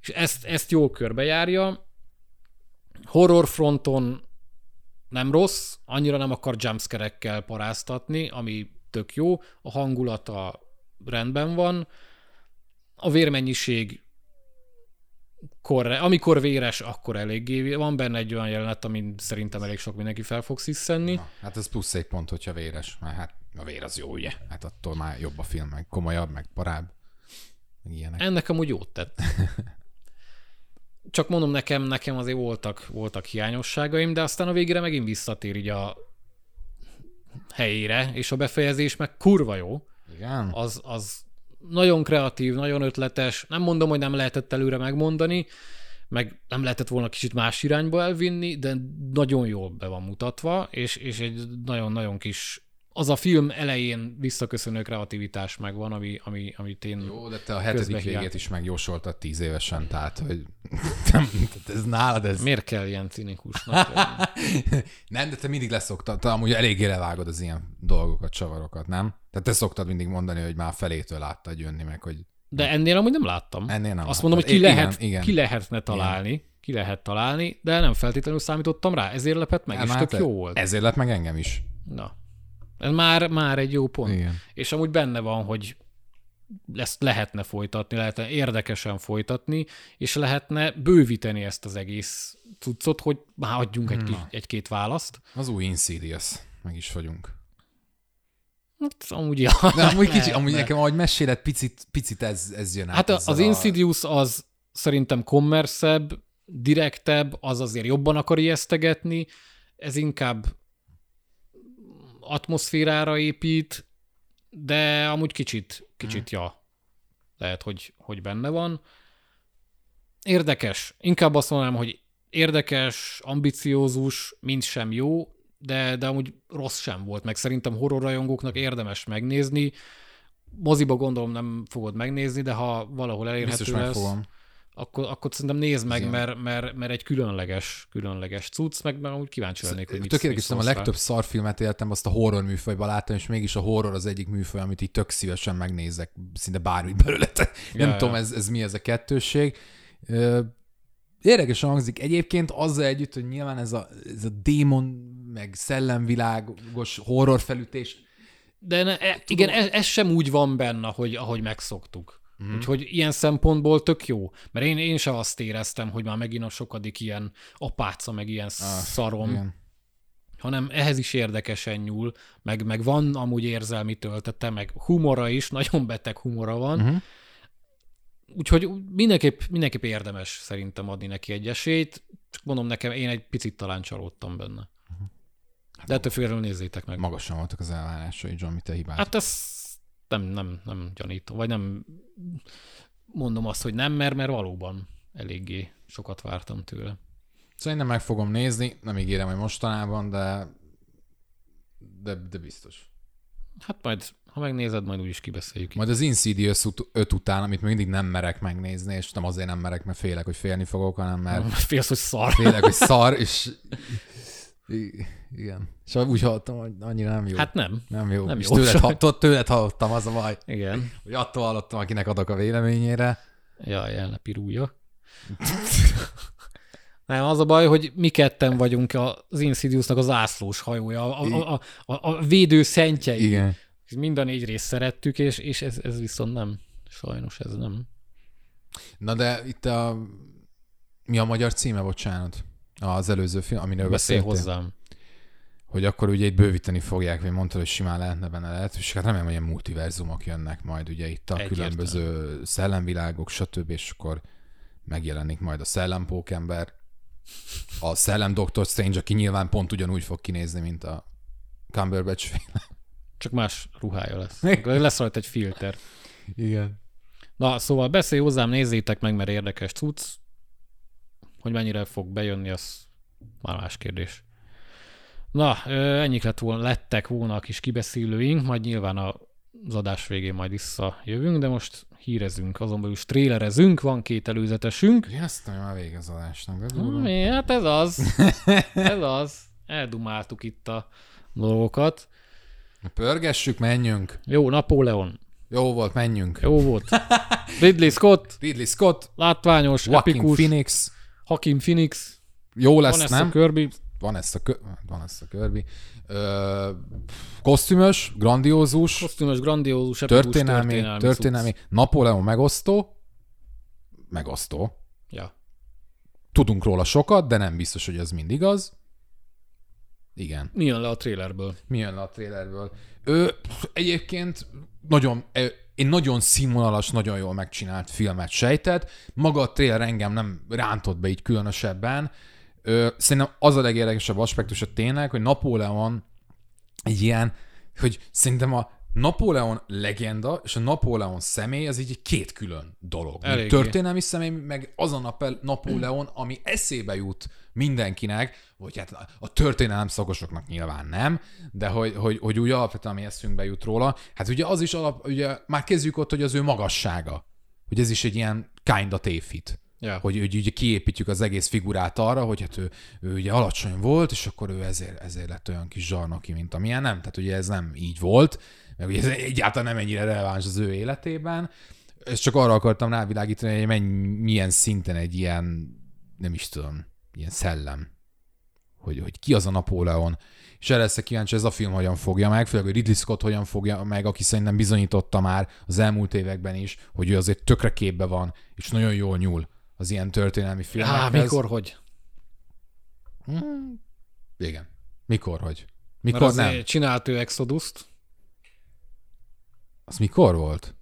S1: És ezt, ezt jól körbejárja. Horror fronton nem rossz, annyira nem akar jumpscare paráztatni, ami tök jó, a hangulata rendben van, a vérmennyiség korre, amikor véres, akkor eléggé van benne egy olyan jelenet, ami szerintem elég sok mindenki fel fog sziszenni. Na,
S2: hát ez plusz egy pont, hogyha véres, mert hát a vér az jó, ugye? Hát attól már jobb a film, meg komolyabb, meg parább, meg ilyenek.
S1: Ennek amúgy jót tett. Csak mondom, nekem, nekem azért voltak, voltak hiányosságaim, de aztán a végére megint visszatér így a helyére, és a befejezés meg kurva jó.
S2: Igen.
S1: Az, az nagyon kreatív, nagyon ötletes. Nem mondom, hogy nem lehetett előre megmondani, meg nem lehetett volna kicsit más irányba elvinni, de nagyon jól be van mutatva, és, és egy nagyon-nagyon kis az a film elején visszaköszönő kreativitás megvan, ami, ami, amit én
S2: Jó, de te a hetedik végét is megjósoltad tíz évesen, tehát, hogy nem, ez nálad ez...
S1: Miért kell ilyen cinikusnak
S2: Nem, de te mindig leszoktad, te amúgy eléggé levágod az ilyen dolgokat, csavarokat, nem? Tehát te szoktad mindig mondani, hogy már felétől láttad jönni meg, hogy...
S1: De ennél amúgy nem láttam.
S2: Ennél nem
S1: Azt mondom, hogy ki, lehet, igen, igen. ki lehetne találni. Igen ki lehet találni, de nem feltétlenül számítottam rá, ezért lepett meg, nem, és tök jó volt.
S2: Ezért lett meg engem is.
S1: Na. Ez már, már egy jó pont.
S2: Igen.
S1: És amúgy benne van, hogy ezt lehetne folytatni, lehetne érdekesen folytatni, és lehetne bővíteni ezt az egész cuccot, hogy már adjunk egy, kis, egy-két választ.
S2: Az új Insidious, meg is vagyunk.
S1: Hát amúgy ja.
S2: De amúgy, kicsi, amúgy ne. nekem, ahogy meséled, picit, picit ez, ez jön át.
S1: Hát az a... Insidious az szerintem kommerszebb, direktebb, az azért jobban akar ijesztegetni, ez inkább atmoszférára épít, de amúgy kicsit, kicsit ja, lehet, hogy, hogy benne van. Érdekes. Inkább azt mondanám, hogy érdekes, ambiciózus, mind sem jó, de, de amúgy rossz sem volt, meg szerintem horror rajongóknak érdemes megnézni. Moziba gondolom nem fogod megnézni, de ha valahol elérhető
S2: Biztos
S1: lesz,
S2: megfogom.
S1: Akkor, akkor szerintem nézd meg, mert, mert, mert egy különleges, különleges cucc, meg, meg amúgy kíváncsi lennék, hogy mit, mit
S2: hiszem a legtöbb szarfilmet éltem, azt a horror műfajban láttam, és mégis a horror az egyik műfaj, amit így tök szívesen megnézek, szinte bármit belőle. Tehát Nem
S1: Ja,
S2: tudom,
S1: ja.
S2: ez, ez mi ez a kettősség. Ö, Érdekesen hangzik. Egyébként azzal együtt, hogy nyilván ez a, ez a démon, meg szellemvilágos horror felütés,
S1: De ne, e, igen, ez, ez sem úgy van benne, hogy ahogy megszoktuk. Mm. Úgyhogy ilyen szempontból tök jó. Mert én, én sem azt éreztem, hogy már megint a sokadik ilyen apáca, meg ilyen ah, szarom,
S2: igen.
S1: hanem ehhez is érdekesen nyúl, meg, meg van amúgy érzelmi töltete, meg humora is, nagyon beteg humora van.
S2: Mhm.
S1: Úgyhogy mindenképp, mindenképp érdemes szerintem adni neki egy esélyt. Csak mondom nekem, én egy picit talán csalódtam benne. De ettől függetlenül nézzétek meg.
S2: magasan voltak az elvárásai, John, mit te hibáz.
S1: Hát ez nem, nem, nem gyanítom, vagy nem mondom azt, hogy nem, mert, mert valóban eléggé sokat vártam tőle.
S2: Szerintem meg fogom nézni, nem ígérem, hogy mostanában, de de, de biztos.
S1: Hát majd, ha megnézed, majd úgyis kibeszéljük.
S2: Majd az Insidious 5 után, amit még mindig nem merek megnézni, és nem azért nem merek, mert félek, hogy félni fogok, hanem mert
S1: Félsz, hogy szar.
S2: félek, hogy szar, és I- igen. És úgy hallottam, hogy annyira nem jó.
S1: Hát nem.
S2: nem jó.
S1: nem
S2: és
S1: jó,
S2: tőled,
S1: sajnos.
S2: ha, tőled hallottam, az a baj,
S1: Igen.
S2: hogy attól hallottam, akinek adok a véleményére.
S1: Jaj, el ne pirulja. Nem, az a baj, hogy mi ketten vagyunk az Insidiousnak az ászlós hajója, a, a, a, a védő szentjei.
S2: Igen.
S1: Mind a négy részt szerettük, és, és ez, ez viszont nem. Sajnos ez nem.
S2: Na de itt a... Mi a magyar címe, bocsánat? Az előző film, amiről beszéltél.
S1: hozzám.
S2: Hogy akkor ugye itt bővíteni fogják, vagy mondtad, hogy simán lehetne benne lehetőség. Hát remélem, hogy ilyen multiverzumok jönnek majd ugye itt a
S1: Egyértelmű.
S2: különböző szellemvilágok, stb. És akkor megjelenik majd a szellempókember, a szellem Doctor Strange, aki nyilván pont ugyanúgy fog kinézni, mint a Cumberbatch féle.
S1: Csak más ruhája lesz. Lesz rajta egy filter.
S2: Igen.
S1: Na, szóval beszélj hozzám, nézzétek meg, mert érdekes cucc. Hogy mennyire fog bejönni, az már más kérdés. Na, ennyik lett volna, lettek volna a kis kibeszélőink, majd nyilván a- az adás végén majd visszajövünk, de most hírezünk, azon belül trélerezünk, van két előzetesünk.
S2: Én azt mondom, már vége az adásnak. De
S1: Hmm,
S2: durva.
S1: hát ez az. Ez az. Eldumáltuk itt a dolgokat.
S2: Pörgessük, menjünk.
S1: Jó, Napóleon.
S2: Jó volt, menjünk.
S1: Jó volt. Ridley Scott,
S2: Ridley Scott,
S1: látványos,
S2: Joaquin
S1: epikus,
S2: Phoenix.
S1: Hakim Phoenix,
S2: Jó lesz,
S1: van
S2: nem?
S1: a Kirby,
S2: van ezt a, kö... van ezt a Kirby. Ö, kosztümös, grandiózus,
S1: kosztümös, grandiózus, epikus,
S2: történelmi,
S1: történelmi,
S2: történelmi.
S1: cucc.
S2: Napóleon megosztó, megosztó.
S1: Ja.
S2: Tudunk róla sokat, de nem biztos, hogy ez mind igaz. Igen.
S1: Mi jön le a trailerből?
S2: Mi jön le a trailerből? Ő egyébként nagyon, én nagyon színvonalas, nagyon jól megcsinált filmet sejtett. Maga a trailer engem nem rántott be így különösebben. Ö, szerintem az a legérdekesebb aspektus a tényleg, hogy Napóleon egy ilyen, hogy szerintem a Napóleon legenda és a Napóleon személy az így egy két külön dolog.
S1: Eléggé.
S2: történelmi személy, meg az a Napel- Napóleon, ami eszébe jut mindenkinek, vagy hát a történelem szakosoknak nyilván nem, de hogy, hogy, hogy úgy alapvetően ami eszünkbe jut róla, hát ugye az is alap, ugye már kezdjük ott, hogy az ő magassága, hogy ez is egy ilyen kinda tévhit
S1: Ja.
S2: hogy, hogy ugye kiépítjük az egész figurát arra, hogy hát ő, ő ugye alacsony volt, és akkor ő ezért, ezért lett olyan kis zsarnoki, mint amilyen nem. Tehát ugye ez nem így volt, meg ugye ez egyáltalán nem ennyire releváns az ő életében. Ezt csak arra akartam rávilágítani, hogy mennyi, milyen szinten egy ilyen, nem is tudom, ilyen szellem, hogy, hogy ki az a Napóleon, és erre leszek kíváncsi, ez a film hogyan fogja meg, főleg, hogy Ridley Scott hogyan fogja meg, aki szerintem bizonyította már az elmúlt években is, hogy ő azért tökre képbe van, és nagyon jól nyúl az ilyen történelmi filmekhez.
S1: Á, mikor, hogy?
S2: Hmm, igen. Mikor, hogy?
S1: Mert
S2: Mikor nem?
S1: azért csinált ő Exodus-t,
S2: Az mikor volt?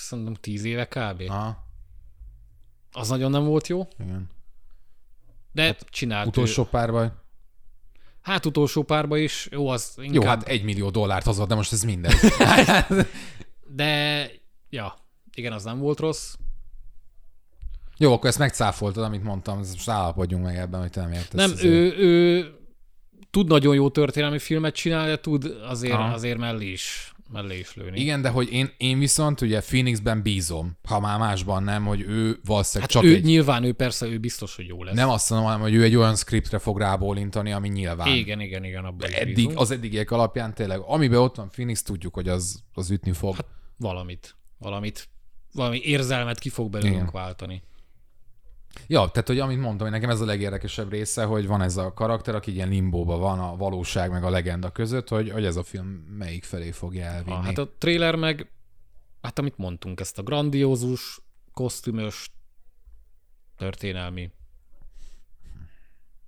S1: szerintem tíz éve kb.
S2: Aha.
S1: Az nagyon nem volt jó,
S2: Igen.
S1: De hát csinált
S2: Utolsó
S1: Ő.
S2: párban.
S1: Hát utolsó párba is, jó, az inkább,
S2: Jó, hát egy millió dollárt hozott, de most ez mindegy.
S1: de ja, igen, az nem volt rossz.
S2: Jó, akkor ezt megcáfoltad, amit mondtam, most állapodjunk meg ebben, hogy te nem értesz.
S1: Nem, ő, ő tud nagyon jó történelmi filmet csinálni, de tud azért,
S2: Aha.
S1: azért mellé is, mellé is lőni.
S2: Igen, de hogy én, én viszont ugye Phoenixben bízom, ha már másban nem, hogy ő valószínűleg
S1: Hát
S2: csak
S1: ő,
S2: egy...
S1: nyilván ő persze, ő biztos, hogy jó lesz.
S2: Nem azt mondom, hanem, hogy ő egy olyan scriptre fog rábólintani, ami nyilván
S1: Igen, igen, igen, abban
S2: eddig,
S1: bízunk.
S2: az eddigiek alapján tényleg, amiben ott van Phoenix, tudjuk, hogy az, az ütni fog. Hát,
S1: Valamit, valamit, valami érzelmet ki fog belőlünk
S2: Igen.
S1: váltani.
S2: Ja, tehát, hogy amit mondtam, hogy nekem ez a legérdekesebb része, hogy van ez a karakter, aki ilyen limbóban van a valóság meg a legenda között, hogy, hogy ez a film melyik felé fogja elvinni.
S1: Ah, hát a trailer meg, hát amit mondtunk, ezt a grandiózus, kosztümös, történelmi,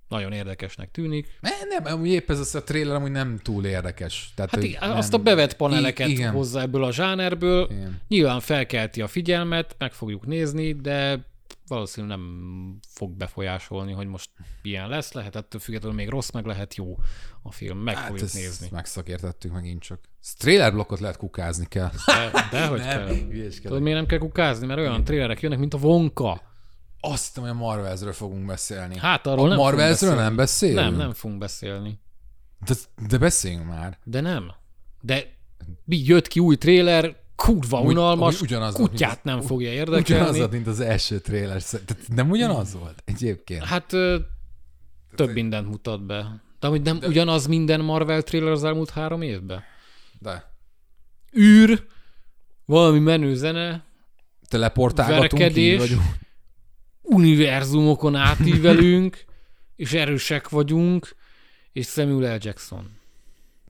S1: nagyon érdekesnek tűnik.
S2: Ne, nem, épp ez az a trailer amúgy nem túl érdekes. Tehát,
S1: Hát igen,
S2: nem,
S1: azt a bevett paneleket
S2: I- igen.
S1: hozza ebből a zsánerből.
S2: Igen.
S1: Nyilván felkelti a figyelmet, meg fogjuk nézni, de valószínűleg nem fog befolyásolni, hogy most ilyen lesz. Lehet ettől függetlenül még rossz, meg lehet jó a film. Meg hát fogjuk
S2: ezt
S1: nézni.
S2: megszakértettük megint csak. Trailer blokkot lehet kukázni kell.
S1: De, de hogy kell. Tudod, miért nem kell kukázni? Mert olyan trailerek jönnek, mint a Vonka.
S2: Azt hiszem, hogy a Marvelsről fogunk beszélni.
S1: Hát arról
S2: a
S1: nem beszélni.
S2: nem beszélünk?
S1: Nem, nem fogunk beszélni.
S2: De, de beszéljünk már.
S1: De nem. De mi jött ki új trailer, kurva
S2: Úgy-
S1: unalmas,
S2: ugyanaz
S1: kutyát
S2: mint
S1: nem
S2: az-
S1: fogja
S2: Ugyanaz
S1: érdekelni.
S2: volt, mint az első trailer. Tehát nem ugyanaz volt egyébként.
S1: Hát ö, több mindent mutat be. De hogy nem ugyanaz minden Marvel trailer az elmúlt három évben?
S2: De
S1: űr, valami menő zene,
S2: teleportálgatunk
S1: Verekedés. univerzumokon átívelünk, és erősek vagyunk, és Samuel L. Jackson.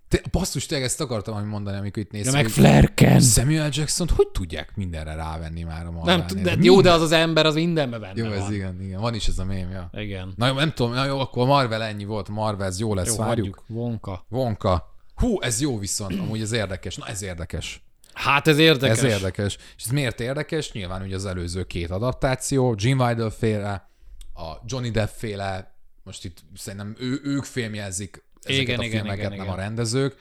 S2: Te, basszus, tényleg ezt akartam hogy mondani, amikor itt
S1: Ja,
S2: néztük.
S1: meg Flerken.
S2: Samuel Jackson hogy tudják mindenre rávenni már a
S1: Nem, tud- de, jó, de az az ember az mindenben benne
S2: Jó, ez
S1: van.
S2: igen, igen. Van is ez a mém, ja.
S1: Igen.
S2: Na jó, nem tudom, na jó, akkor Marvel ennyi volt, Marvel, ez jó lesz,
S1: Jó,
S2: várjuk.
S1: hagyjuk. Vonka.
S2: Vonka. Hú, ez jó viszont, amúgy ez érdekes. Na ez érdekes.
S1: Hát ez érdekes.
S2: Ez érdekes. És ez miért érdekes? Nyilván ugye az előző két adaptáció, Jim Vidal féle, a Johnny Depp féle, most itt szerintem ő, ők filmjelzik ezeket
S1: Igen,
S2: a
S1: igen,
S2: filmeket,
S1: igen,
S2: nem
S1: igen.
S2: a rendezők.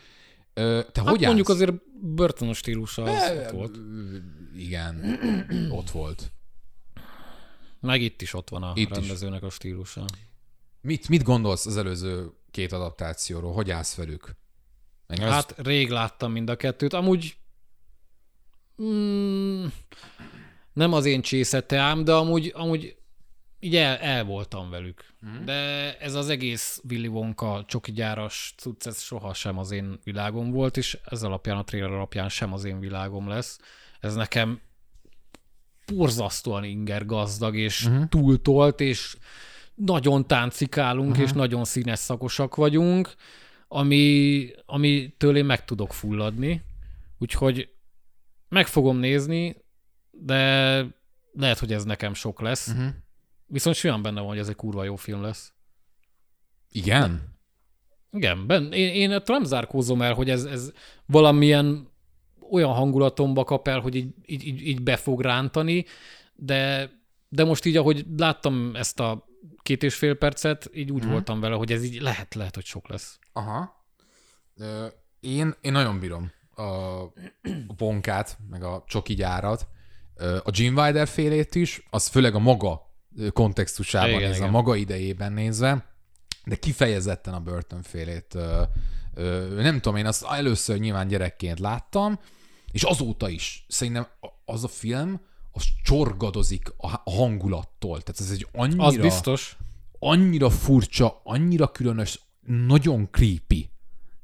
S2: Ö, te
S1: Hát
S2: hogy
S1: mondjuk
S2: állsz?
S1: azért Burton stílusa az
S2: Ö,
S1: ott volt.
S2: Igen, ott volt.
S1: Meg itt is ott van a
S2: Itt is.
S1: rendezőnek a stílusa.
S2: Mit, mit gondolsz az előző két adaptációról? Hogy állsz velük? Ez-
S1: Hát rég láttam mind a kettőt. Amúgy mm, nem az én csészeteám, de amúgy, amúgy így el, el voltam velük. Mm. De ez az egész Willy Wonka csoki gyáras cucc, ez sohasem az én világom volt, és ez alapján, a trailer alapján sem az én világom lesz. Ez nekem borzasztóan inger gazdag, és uh-huh. túltolt, és nagyon táncikálunk, uh-huh. és nagyon színes szakosak vagyunk, ami, amitől én meg tudok fulladni. Úgyhogy meg fogom nézni, de lehet, hogy ez nekem sok lesz. Uh-huh. Viszont simán benne van, hogy ez egy kurva jó film lesz.
S2: Igen?
S1: Igen, ben, én, én ettől nem zárkózom el, hogy ez, ez valamilyen olyan hangulatomba kap el, hogy így, így, így, így be fog rántani, de, de most így, ahogy láttam ezt a két és fél percet, így úgy hmm. voltam vele, hogy ez így lehet, lehet, hogy sok lesz.
S2: Aha. Én, én nagyon bírom a, a Bonkát, meg a csoki gyárat. A Jim Wilder félét is, az főleg a maga kontextusában
S1: Igen,
S2: nézve,
S1: igen.
S2: a maga idejében nézve, de kifejezetten a Burton félét. Ö, ö, nem tudom, én azt először nyilván gyerekként láttam, és azóta is szerintem az a film, az csorgadozik a a hangulattól. Tehát ez egy annyira
S1: Az biztos.
S2: annyira furcsa, annyira különös, nagyon creepy.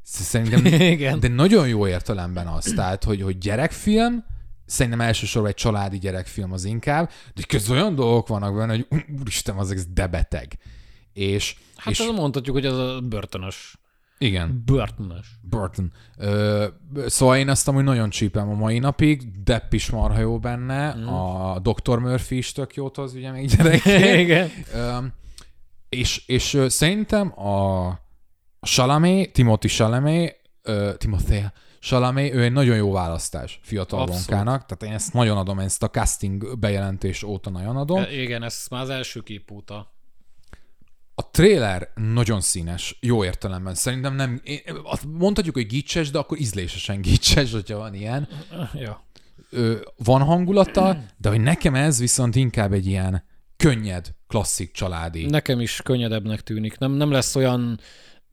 S2: Szerintem,
S1: Igen.
S2: de nagyon jó értelemben az. Tehát, hogy, hogy gyerekfilm, szerintem elsősorban egy családi gyerekfilm az inkább, de közben olyan dolgok vannak benne, hogy úristen, az egész debeteg. És,
S1: Hát
S2: és
S1: és... mondhatjuk, hogy az a börtönös.
S2: igen,
S1: Börtönös.
S2: Burton. Ö, szóval én azt amúgy nagyon csípem a mai napig, Depp is marha jó benne, mm. a Dr. Murphy is tök jót hoz, ugye még gyerekként.
S1: Igen.
S2: Ö, és, és szerintem a Chalamet, Timothy Chalamet, ö, Timothée Salamé, ő egy nagyon jó választás fiatal
S1: Abszolút.
S2: tehát én ezt nagyon adom, ezt a casting bejelentés óta nagyon adom.
S1: E, Igen, ez már az első kép óta.
S2: A trailer nagyon színes, jó értelemben. Szerintem nem, én, azt mondhatjuk, hogy gicses, de akkor ízlésesen gicses, hogyha van ilyen.
S1: Ja.
S2: Ö, van hangulata, de hogy nekem ez viszont inkább egy ilyen könnyed, klasszik családi.
S1: Nekem is könnyedebbnek tűnik. Nem, nem lesz olyan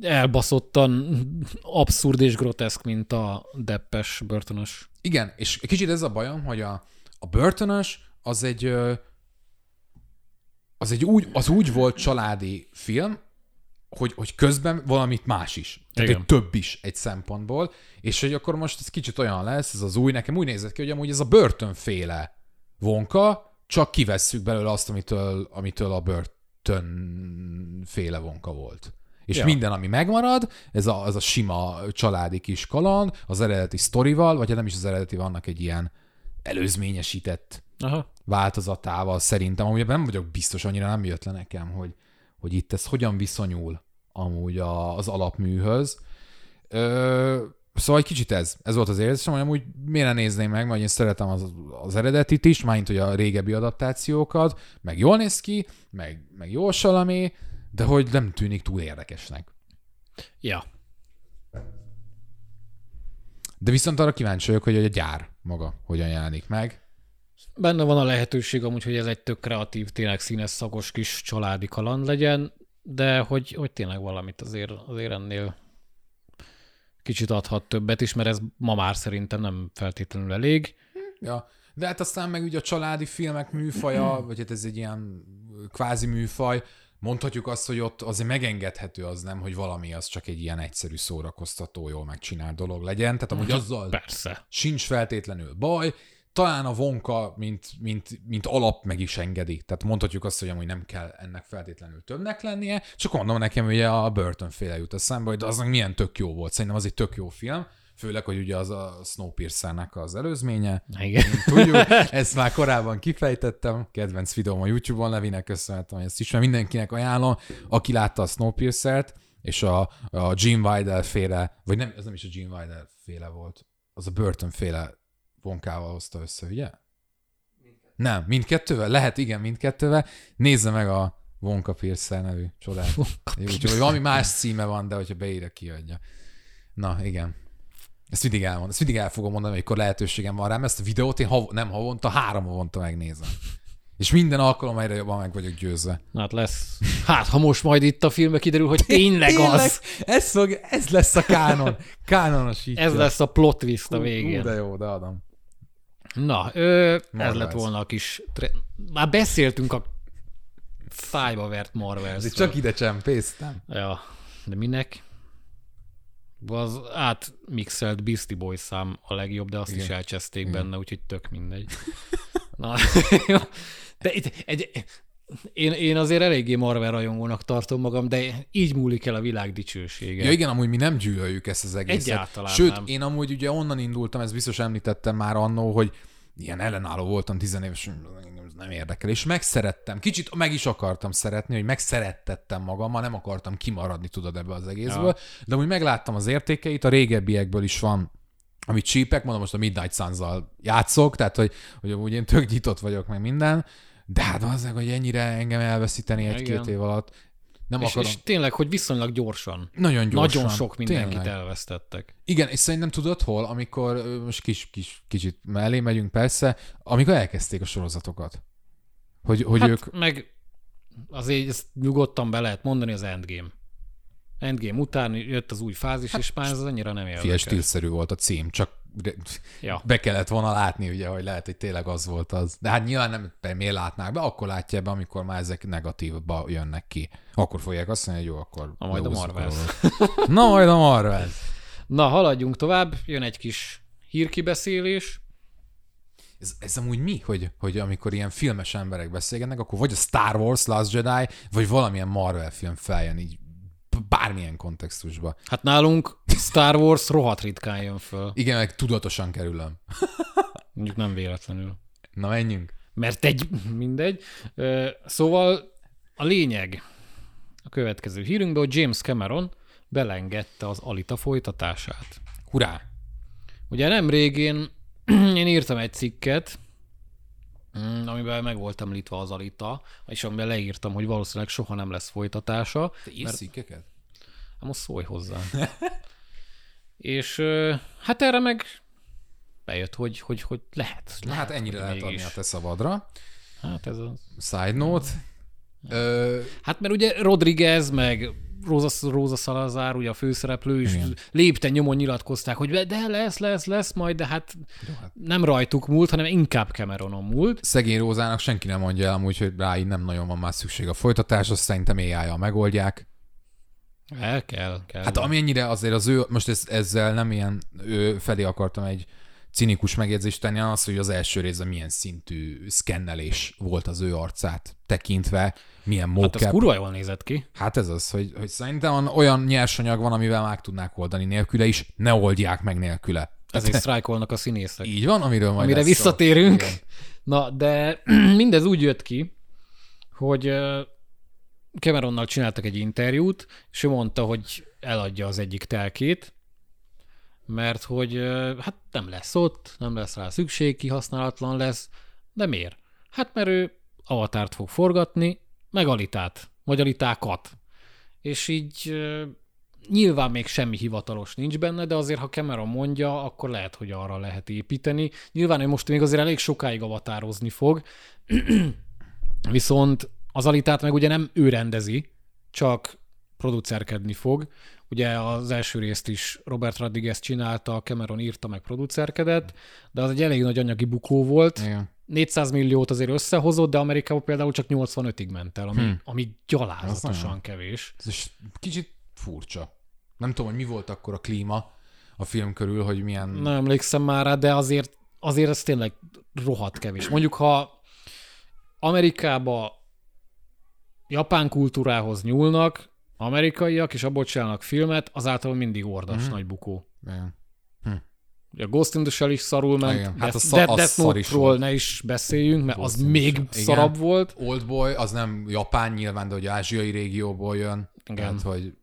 S1: elbaszottan abszurd és groteszk, mint a deppes börtönös.
S2: Igen, és kicsit ez a bajom, hogy a, a börtönös az egy, az egy úgy, az úgy volt családi film, hogy, hogy közben valamit más is. Tehát
S1: Igen.
S2: egy több is egy szempontból, és hogy akkor most ez kicsit olyan lesz, ez az új, nekem úgy nézett ki, hogy amúgy ez a börtönféle vonka, csak kivesszük belőle azt, amitől, amitől a börtönféle vonka volt. És
S1: Ja.
S2: minden, ami megmarad, ez a, ez a sima családi kis kaland, az eredeti sztorival, vagy hát nem is az eredeti, vannak egy ilyen előzményesített
S1: Aha.
S2: változatával szerintem, amúgy ebben nem vagyok biztos, annyira nem jött le nekem, hogy, hogy itt ez hogyan viszonyul amúgy a, az alapműhöz. Ö, szóval egy kicsit ez, ez volt az érzésem, hogy amúgy miért ne nézném meg, mert én szeretem az, az eredetit is, mint hogy a régebbi adaptációkat, meg jól néz ki, meg, meg jó salamé, de hogy nem tűnik túl érdekesnek.
S1: Ja.
S2: De viszont arra kíváncsi vagyok, hogy a gyár maga hogyan jelenik meg.
S1: Benne van a lehetőség amúgy, hogy ez egy tök kreatív, tényleg színes, szagos kis családi kaland legyen, de hogy, hogy tényleg valamit azért, azért ennél kicsit adhat többet is, mert ez ma már szerintem nem feltétlenül elég.
S2: Ja, de hát aztán meg ugye a családi filmek műfaja, vagy hát ez egy ilyen kvázi műfaj, mondhatjuk azt, hogy ott azért megengedhető az nem, hogy valami az csak egy ilyen egyszerű szórakoztató, jól megcsinált dolog legyen, tehát amúgy azzal
S1: Persze.
S2: sincs feltétlenül baj, talán a vonka, mint, mint, mint alap meg is engedi. Tehát mondhatjuk azt, hogy amúgy nem kell ennek feltétlenül többnek lennie, csak mondom nekem, hogy a Burton féle jut eszembe, hogy aznak milyen tök jó volt. Szerintem az egy tök jó film, főleg, hogy ugye az a Snowpiercer-nek az előzménye.
S1: Igen.
S2: Tudjuk, ezt már korábban kifejtettem, kedvenc videóm a YouTube-on, Levinek köszönhetem, hogy ezt is, mert mindenkinek ajánlom, aki látta a Snowpiercer-t, és a, a Gene Wilder féle, vagy nem, ez nem is a Gene Wilder féle volt, az a Burton féle vonkával hozta össze, ugye? Nem, mindkettővel? Lehet, igen, mindkettővel. Nézze meg a Wonka Piercer nevű csodát. Úgyhogy valami más címe van, de hogyha beírja, kiadja. Na, igen. Ezt mindig elmondom. Ezt mindig el fogom mondani, amikor lehetőségem van rám. Ezt a videót én hav- nem havonta, három havonta megnézem. És minden alkalommal egyre jobban meg vagyok győzve.
S1: Na, hát lesz. Hát, ha most majd itt a filmbe kiderül, hogy tényleg az.
S2: Ez, fog, ez lesz a kánon. Kánonosítja.
S1: Ez lesz a plot twist a
S2: Hú,
S1: végén.
S2: de jó, de adom.
S1: Na, ö, ez lett volna a kis... Tre... Már beszéltünk a szájba vert marvels
S2: Ez csak ide csempésztem.
S1: Ja, de minek? Az átmixelt Beastie Boys szám a legjobb, de azt Igen. is elcseszték Igen. benne, úgyhogy tök mindegy. Na, de itt egy, én, én azért eléggé Marvel rajongónak tartom magam, de így múlik el a világ dicsősége.
S2: Ja igen, amúgy mi nem gyűlöljük ezt az egészet.
S1: Egyáltalán
S2: Sőt,
S1: nem.
S2: én amúgy ugye onnan indultam, ezt biztos említettem már annó, hogy ilyen ellenálló voltam tizenéves, ez nem érdekel, és megszerettem. Kicsit meg is akartam szeretni, hogy megszerettettem magammal, nem akartam kimaradni, tudod, ebbe az egészből, ja. de amúgy megláttam az értékeit, a régebbiekből is van amit csípek, mondom, most a Midnight suns játszok, tehát, hogy, hogy amúgy én tök nyitott vagyok, meg minden, de hát az, hogy ennyire engem elveszíteni egy-két év alatt, nem
S1: és,
S2: akarom.
S1: és tényleg, hogy viszonylag gyorsan.
S2: Nagyon gyorsan.
S1: Nagyon sok mindenkit
S2: tényleg.
S1: elvesztettek.
S2: Igen, és szerintem tudod hol, amikor most kis, kis, kicsit mellé megyünk persze, amikor elkezdték a sorozatokat. Hogy, hogy
S1: hát
S2: ők...
S1: meg azért ezt nyugodtan be lehet mondani az Endgame. Endgame után jött az új fázis, hát, és már ez annyira nem
S2: Fia,
S1: érdekel.
S2: stílszerű volt a cím, csak
S1: Ja.
S2: be kellett volna látni, ugye, hogy lehet, hogy tényleg az volt az. De hát nyilván nem, miért látnák be, akkor látja be, amikor már ezek negatívba jönnek ki. Akkor fogják azt mondani, hogy jó, akkor
S1: Na, majd a
S2: dolgot. Na, majd a Marvel.
S1: Na, haladjunk tovább, jön egy kis hírkibeszélés.
S2: Ez, ez amúgy mi, hogy, hogy amikor ilyen filmes emberek beszélgetnek, akkor vagy a Star Wars Last Jedi, vagy valamilyen Marvel film feljön így bármilyen kontextusba.
S1: Hát nálunk Star Wars rohadt ritkán jön föl.
S2: Igen, meg tudatosan kerülöm.
S1: Mondjuk nem véletlenül.
S2: Na, menjünk.
S1: Mert egy, mindegy. Szóval a lényeg a következő hírünkben, hogy James Cameron belengedte az Alita folytatását.
S2: Hurrá!
S1: Ugye nem én, én írtam egy cikket, mm, amiben meg volt említve az Alita, és amiben leírtam, hogy valószínűleg soha nem lesz folytatása.
S2: Te írsz mert... cikkeket?
S1: Hát most szólj hozzá. és hát erre meg bejött, hogy, hogy, hogy lehet.
S2: Na hát ennyire lehet adni a te szabadra.
S1: Hát ez a...
S2: Side note.
S1: Ö... Hát mert ugye Rodriguez, meg Rosa, Rosa Salazar, ugye a főszereplő is Igen. lépten nyomon nyilatkozták, hogy de lesz, lesz, lesz majd, de hát, Jó, hát nem rajtuk múlt, hanem inkább Cameronon múlt.
S2: Szegény Rózának senki nem mondja el amúgy, hogy rá így nem nagyon van már szükség a folytatás, azt szerintem ai megoldják.
S1: El kell, kell.
S2: Hát amennyire azért az ő, most ez, ezzel nem ilyen ő felé akartam egy cinikus megjegyzést tenni, az, hogy az első részben milyen szintű szkennelés volt az ő arcát tekintve, milyen mocap. Hát
S1: ez kurva jól nézett ki.
S2: Hát ez az, hogy, hogy szerintem olyan nyersanyag van, amivel meg tudnák oldani nélküle is, ne oldják meg nélküle.
S1: Ezért sztrájkolnak a színészek.
S2: Így van, amiről majd
S1: Amire visszatérünk. Szó. Na, de mindez úgy jött ki, hogy Cameronnal csináltak egy interjút, és ő mondta, hogy eladja az egyik telkét, mert hogy hát nem lesz ott, nem lesz rá szükség, kihasználatlan lesz, de miért? Hát mert ő avatárt fog forgatni, meg alitát, vagy alitákat. És így nyilván még semmi hivatalos nincs benne, de azért, ha Cameron mondja, akkor lehet, hogy arra lehet építeni. Nyilván ő most még azért elég sokáig avatározni fog, viszont az alitát meg ugye nem ő rendezi, csak producerkedni fog. Ugye az első részt is Robert Rodriguez csinálta, Cameron írta, meg producerkedett, de az egy elég nagy anyagi bukó volt. Igen. 400 milliót azért összehozott, de Amerikában például csak 85-ig ment el, ami, hmm. ami gyalázatosan kevés.
S2: Ez kicsit furcsa. Nem tudom, hogy mi volt akkor a klíma a film körül, hogy milyen...
S1: Nem emlékszem már rá, de azért, azért ez tényleg rohadt kevés. Mondjuk, ha Amerikába japán kultúrához nyúlnak, amerikaiak, és abból csinálnak filmet, azáltal mindig ordas mm-hmm. nagy bukó. Igen. Hm. A Ghost in the Shell is szarul ment, Igen. hát a Death, Death Note-ról ne is beszéljünk, mert Ghost az még Igen. szarabb volt.
S2: Oldboy, az nem japán nyilván, de hogy ázsiai régióból jön. Igen. Tehát, hogy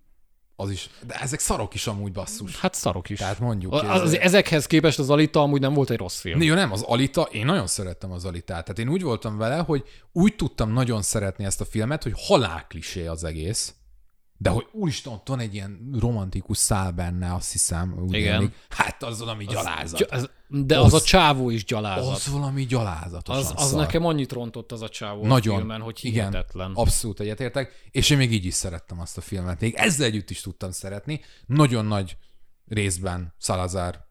S2: az is, de ezek szarok is amúgy basszus.
S1: Hát szarok is.
S2: Tehát mondjuk.
S1: Az, az, ezekhez képest az Alita amúgy nem volt egy rossz film.
S2: Jó, nem, az Alita, én nagyon szerettem az Alitát. Tehát én úgy voltam vele, hogy úgy tudtam nagyon szeretni ezt a filmet, hogy halálklisé az egész. De hogy úristen, ott van egy ilyen romantikus szál benne, azt hiszem. Úgy Igen. Elég. Hát az valami az, gyalázat.
S1: Az, de az, az a csávó is gyalázat.
S2: Az valami gyalázat.
S1: Az, az nekem annyit rontott az a csávó Nagyon. a filmen, hogy hihetetlen.
S2: Igen, abszolút egyetértek, és én még így is szerettem azt a filmet. Még ezzel együtt is tudtam szeretni. Nagyon nagy részben Salazar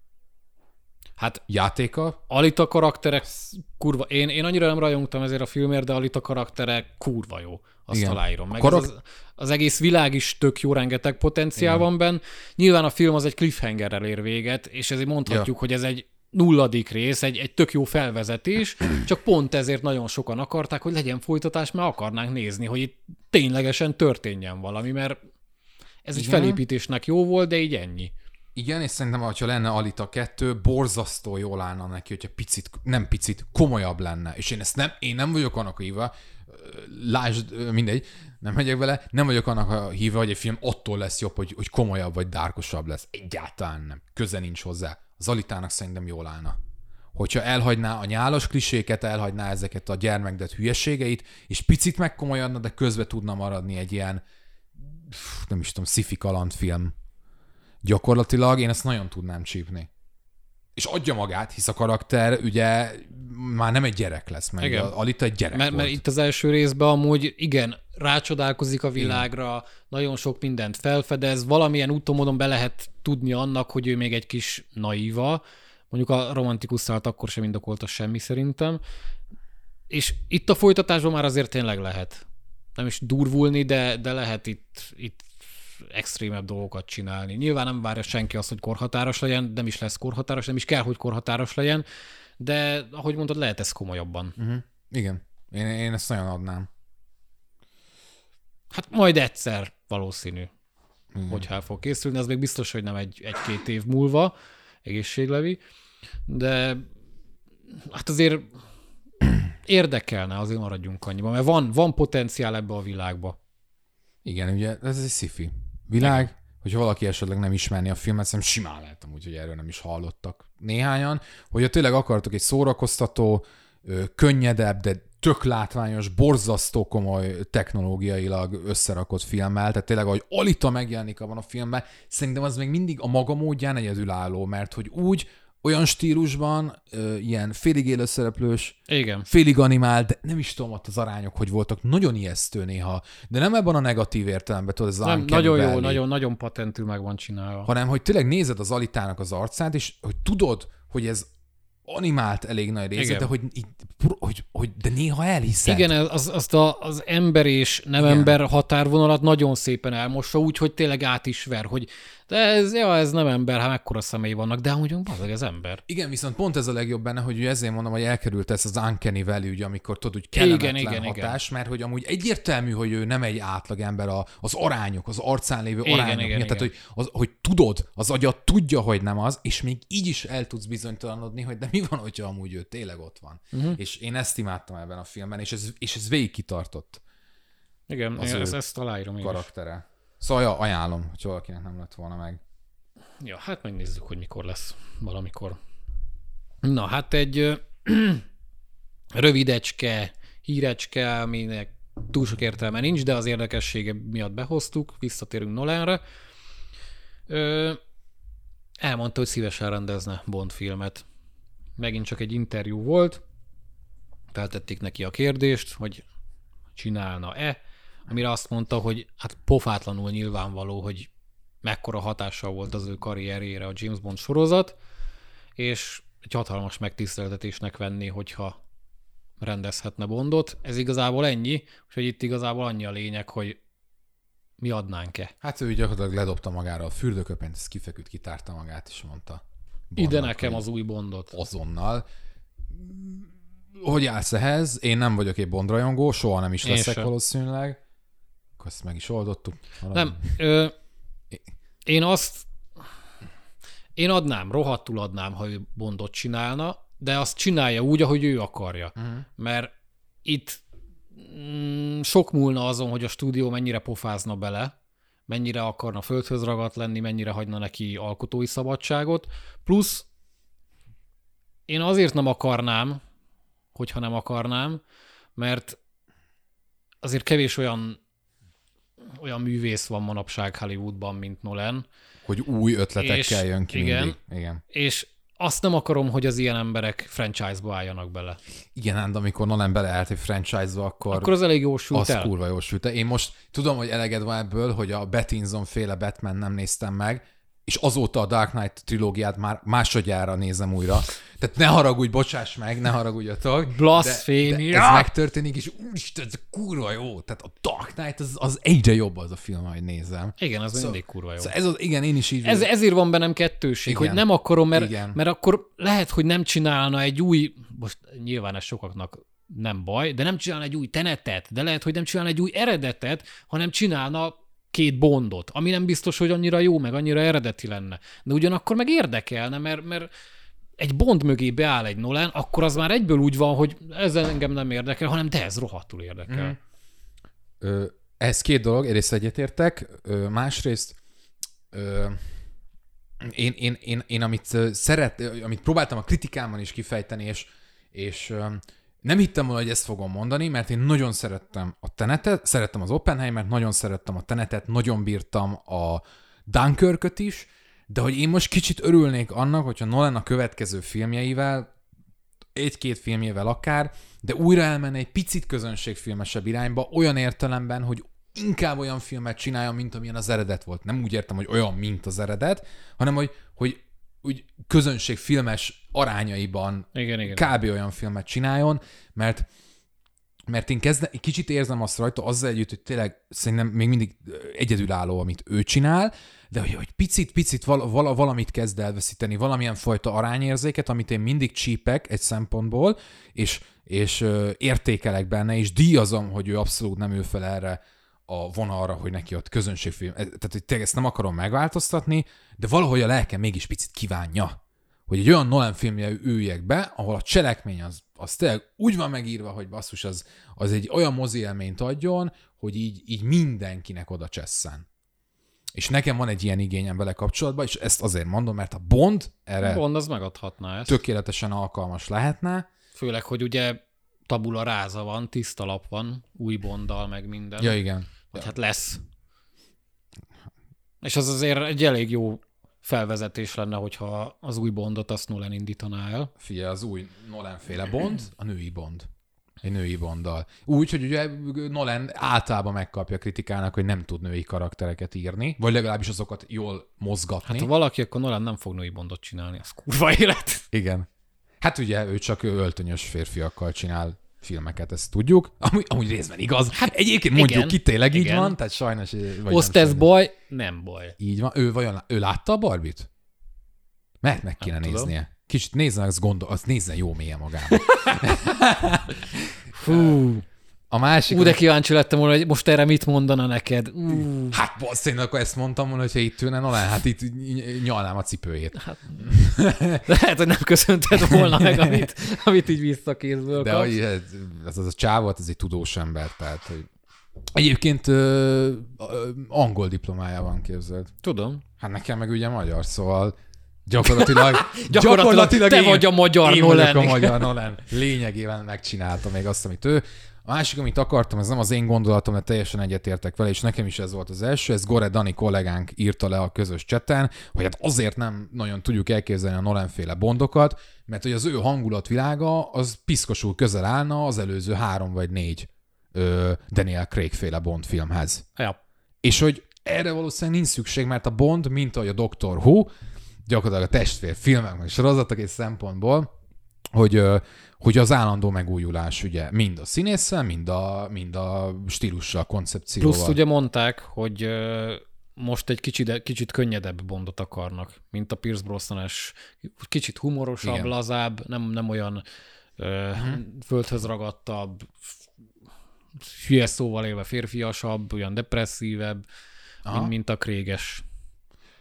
S2: Hát játéka.
S1: Alita karakterek kurva. Én, én annyira nem rajongtam ezért a filmért, de Alita karakterek kurva jó. Azt Igen. aláírom. Meg karak... az, az, egész világ is tök jó, rengeteg potenciál Igen. van benne. Nyilván a film az egy cliffhangerrel ér véget, és ezért mondhatjuk, ja. hogy ez egy nulladik rész, egy, egy tök jó felvezetés, csak pont ezért nagyon sokan akarták, hogy legyen folytatás, mert akarnánk nézni, hogy itt ténylegesen történjen valami, mert ez Igen. egy felépítésnek jó volt, de így ennyi.
S2: Igen, és szerintem, ha lenne Alita 2, borzasztó jól állna neki, hogyha picit, nem picit, komolyabb lenne. És én ezt nem, én nem vagyok annak hívva, lásd, mindegy, nem megyek vele, nem vagyok annak a híve, hogy egy film attól lesz jobb, hogy, hogy komolyabb vagy dárkosabb lesz. Egyáltalán nem. Köze nincs hozzá. Az Alitának szerintem jól állna. Hogyha elhagyná a nyálas kliséket, elhagyná ezeket a gyermekdet hülyeségeit, és picit megkomolyadna, de közbe tudna maradni egy ilyen, nem is tudom, sci-fi kalandfilm gyakorlatilag én ezt nagyon tudnám csípni. És adja magát, hisz a karakter ugye már nem egy gyerek lesz, meg igen. Alita egy gyerek
S1: mert,
S2: volt.
S1: mert itt az első részben amúgy igen, rácsodálkozik a világra, igen. nagyon sok mindent felfedez, valamilyen úton be lehet tudni annak, hogy ő még egy kis naíva, mondjuk a romantikus szállt akkor sem indokolta semmi szerintem, és itt a folytatásban már azért tényleg lehet. Nem is durvulni, de, de lehet itt, itt extrémebb dolgokat csinálni. Nyilván nem várja senki azt, hogy korhatáros legyen, nem is lesz korhatáros, nem is kell, hogy korhatáros legyen, de ahogy mondod, lehet ez komolyabban.
S2: Uh-huh. Igen, én, én ezt nagyon adnám.
S1: Hát majd egyszer valószínű, Igen. hogyha el fog készülni, az még biztos, hogy nem egy, egy-két év múlva, egészséglevi, de hát azért érdekelne, azért maradjunk annyiban, mert van, van potenciál ebbe a világba.
S2: Igen, ugye ez egy sci világ, hogyha valaki esetleg nem ismerni a filmet, szerintem simán lehet amúgy, hogy erről nem is hallottak néhányan, hogyha tényleg akartok egy szórakoztató, könnyedebb, de tök látványos, borzasztó komoly technológiailag összerakott filmmel, tehát tényleg, ahogy Alita megjelenik abban a filmben, szerintem az még mindig a maga módján egyedülálló, mert hogy úgy, olyan stílusban, ö, ilyen félig élőszereplős,
S1: Igen.
S2: félig animál, de nem is tudom ott az arányok, hogy voltak, nagyon ijesztő néha, de nem ebben a negatív értelemben, tudod, ez
S1: Nem, nagyon jó, nagyon, nagyon patentül meg van csinálva.
S2: hanem hogy tényleg nézed az alitának az arcát, és hogy tudod, hogy ez animált elég nagy része,
S1: Igen.
S2: de hogy, így, hogy, hogy, de néha elhiszed.
S1: Igen, az, azt a, az ember és nem
S2: Igen.
S1: ember határvonalat nagyon szépen elmossa, úgy, hogy tényleg át is ver, hogy de ez, ja, ez nem ember, hát mekkora szemei vannak, de amúgy bazeg, ez ember.
S2: Igen, viszont pont ez a legjobb benne, hogy ezért mondom, hogy elkerült ez az uncanny value, amikor tudod, hogy kellemetlen
S1: Igen, igen,
S2: hatás, mert hogy amúgy egyértelmű, hogy ő nem egy átlag ember, a, az arányok, az arcán lévő
S1: Igen,
S2: arányok
S1: igen,
S2: miatt,
S1: igen.
S2: tehát hogy, az, hogy tudod, az agyad tudja, hogy nem az, és még így is el tudsz bizonytalanodni, hogy de mi van, hogyha amúgy ő tényleg ott van. Uh-huh. És én ezt imádtam ebben a filmben, és ez, és ez végig kitartott
S1: Igen,
S2: Az ő
S1: ezt, ezt aláírom én is.
S2: Szóval ja, ajánlom, hogy valakinek nem lett volna meg.
S1: Ja, hát megnézzük, hogy mikor lesz valamikor. Na, hát egy ö, rövidecske, hírecske, aminek túl sok értelme nincs, de az érdekessége miatt behoztuk, visszatérünk Nolanre. Ö, elmondta, hogy szívesen rendezne Bond filmet. Megint csak egy interjú volt, feltették neki a kérdést, hogy csinálna-e, amire azt mondta, hogy hát pofátlanul nyilvánvaló, hogy mekkora hatással volt az ő karrierjére a James Bond sorozat, és egy hatalmas megtiszteltetésnek venni, hogyha rendezhetne Bondot. Ez igazából ennyi, hogy itt igazából annyi a lényeg, hogy mi adnánk-e.
S2: Hát ő gyakorlatilag ledobta magára a fürdőköpenyt, ez kifeküdt, kitárta magát, és mondta.
S1: Ide
S2: Bondnak,
S1: nekem
S2: hogy
S1: az új Bondot.
S2: Azonnal. Hogy állsz ehhez? Én nem vagyok egy bondrajongó, soha nem is leszek valószínűleg. Akkor ezt meg is oldottuk.
S1: Nem, ö, én azt én adnám, rohadtul adnám, ha ő Bondot csinálna, de azt csinálja úgy, ahogy ő akarja. Uh-huh. Mert itt mm, sok múlna azon, hogy a stúdió mennyire pofázna bele, mennyire akarna földhöz ragadt lenni, mennyire hagyna neki alkotói szabadságot. Plusz én azért nem akarnám, hogyha nem akarnám, mert azért kevés olyan olyan művész van manapság Hollywoodban, mint Nolan,
S2: Hogy új ötletekkel
S1: És-
S2: jön ki
S1: igen.
S2: mindig. Igen.
S1: és azt nem akarom, hogy az ilyen emberek franchise-ba álljanak bele.
S2: Igen, ám, de amikor Nolan beleállt egy franchise-ba, akkor,
S1: Akkor az elég jól sült
S2: az
S1: el.
S2: kurva jól sült. Én most tudom, hogy eleged van ebből, hogy a Pattinson féle Batman nem néztem meg, és azóta a Dark Knight trilógiát már másodjára nézem újra. Tehát ne haragudj, bocsáss meg, ne haragudjatok. De ez megtörténik, és úristen, ez kurva jó. Tehát a Dark Knight az, az egyre jobb az a film, ahogy nézem.
S1: Igen, az mindig kurva jó.
S2: Szóval ez az, igen, én is így
S1: Ez, ezért van bennem kettőség,
S2: Igen.
S1: hogy nem akarom, mert,
S2: Igen.
S1: mert akkor lehet, hogy nem csinálna egy új, most nyilván ez sokaknak nem baj, de nem csinálna egy új tenetet, de lehet, hogy nem csinálna egy új eredetet, hanem csinálna két bondot, ami nem biztos, hogy annyira jó, meg annyira eredeti lenne. De ugyanakkor meg érdekelne, mert, mert egy bond mögé beáll egy Nolan, akkor az már egyből úgy van, hogy ez engem nem érdekel, hanem de ez rohadtul érdekel. Mm.
S2: Ö, ez két dolog, egyrészt egyetértek, ö, másrészt ö, én, én, én, én amit szeret, amit próbáltam a kritikámban is kifejteni, és, és nem hittem volna, hogy ezt fogom mondani, mert én nagyon szerettem a Tenetet, szerettem az Oppenheimert, nagyon szerettem a Tenetet, nagyon bírtam a Dunkirköt is, de hogy én most kicsit örülnék annak, hogyha Nolan a következő filmjeivel egy-két filmjével akár, de újra elmenne egy picit közönségfilmesebb irányba, olyan értelemben, hogy inkább olyan filmet csináljon, mint amilyen az eredet volt. Nem úgy értem, hogy olyan, mint az eredet, hanem hogy, hogy úgy közönségfilmes arányaiban
S1: Igen, igen.
S2: kb. olyan filmet csináljon, mert mert én kezde, egy kicsit érzem azt rajta, azzal együtt, hogy tényleg szerintem még mindig egyedülálló, amit ő csinál, de hogy, hogy picit-picit val, val, valamit kezd elveszíteni, valamilyen fajta arányérzéket, amit én mindig csípek egy szempontból, és, és ö, értékelek benne, és díjazom, hogy ő abszolút nem ül fel erre a vonalra, hogy neki ott közönségfilm. Ez- Tehát, hogy tényleg ezt nem akarom megváltoztatni, de valahogy a lelkem mégis picit kívánja hogy egy olyan Nolan filmje üljek be, ahol a cselekmény az, az tényleg úgy van megírva, hogy basszus, az, az egy olyan mozi élményt adjon, hogy így, így mindenkinek oda csesszen. És nekem van egy ilyen igényem vele kapcsolatban, és ezt azért mondom, mert a Bond erre
S1: Bond az megadhatná ezt.
S2: tökéletesen alkalmas lehetne.
S1: Főleg, hogy ugye tabula ráza van, tiszta lap van, új Bonddal, meg minden.
S2: Ja, igen.
S1: Vagy hát lesz. És az azért egy elég jó felvezetés lenne, hogyha az új Bondot azt Nolan indítaná el.
S2: Figyelj, az új Nolan féle Bond, a női Bond. Egy női Bonddal. Úgy, hogy ugye Nolan általában megkapja kritikának, hogy nem tud női karaktereket írni, vagy legalábbis azokat jól mozgatni.
S1: Hát ha valaki, akkor Nolan nem fog női Bondot csinálni, az kurva élet.
S2: Igen. Hát ugye ő csak öltönyös férfiakkal csinál filmeket, ezt tudjuk. Amúgy, amúgy részben igaz. Hát egyébként mondjuk
S1: igen,
S2: ki, tényleg így
S1: igen.
S2: van, tehát sajnos... Sajnos.
S1: baj, nem baj.
S2: Így van. Ő vajon, ő látta a Barbit? Mert meg kéne
S1: Nem tudom.
S2: néznie. Kicsit nézzen, azt gondol, azt nézzen jó mélyen magába.
S1: Fú,
S2: A másik...
S1: Ú, de kíváncsi lettem volna, hogy most erre mit mondana neked. Ú,
S2: Hát basz, én akkor ezt mondtam volna, hogyha itt ülne Nolan, hát itt ny- nyalnám a cipőjét.
S1: lehet, hogy nem köszönted volna meg, amit, amit így visszakézből
S2: De hogy ez, ez, az a csávot, ez egy tudós ember, tehát hogy... Egyébként ö, ö, angol diplomája van, képzeld.
S1: Tudom.
S2: Hát nekem meg ugye magyar, szóval gyakorlatilag...
S1: Gyakorlatilag te
S2: én-
S1: vagy a magyar
S2: én
S1: Nolan.
S2: a magyar Nolan. Lényegében megcsinálta még azt, amit ő. A másik, amit akartam, ez nem az én gondolatom, de teljesen egyetértek vele, és nekem is ez volt az első, ez Gore Dani kollégánk írta le a közös cseten, hogy hát azért nem nagyon tudjuk elképzelni a Nolan féle bondokat, mert hogy az ő hangulatvilága az piszkosul közel állna az előző három vagy négy ö, Daniel Craig féle Bond filmhez.
S1: Ja.
S2: És hogy erre valószínűleg nincs szükség, mert a Bond, mint ahogy a Doctor Who, gyakorlatilag a testvér filmek, meg sorozatok és szempontból, hogy, hogy az állandó megújulás, ugye, mind a színésszel, mind a, mind a stílussal, koncepcióval.
S1: Plusz ugye mondták, hogy most egy kicsit, kicsit könnyedebb bondot akarnak, mint a Pierce brosnan kicsit humorosabb.
S2: Igen.
S1: lazább, nem, nem olyan ö, uh-huh. földhöz ragadtabb, hülye szóval élve férfiasabb, olyan depresszívebb,
S2: Aha.
S1: mint, mint a kréges.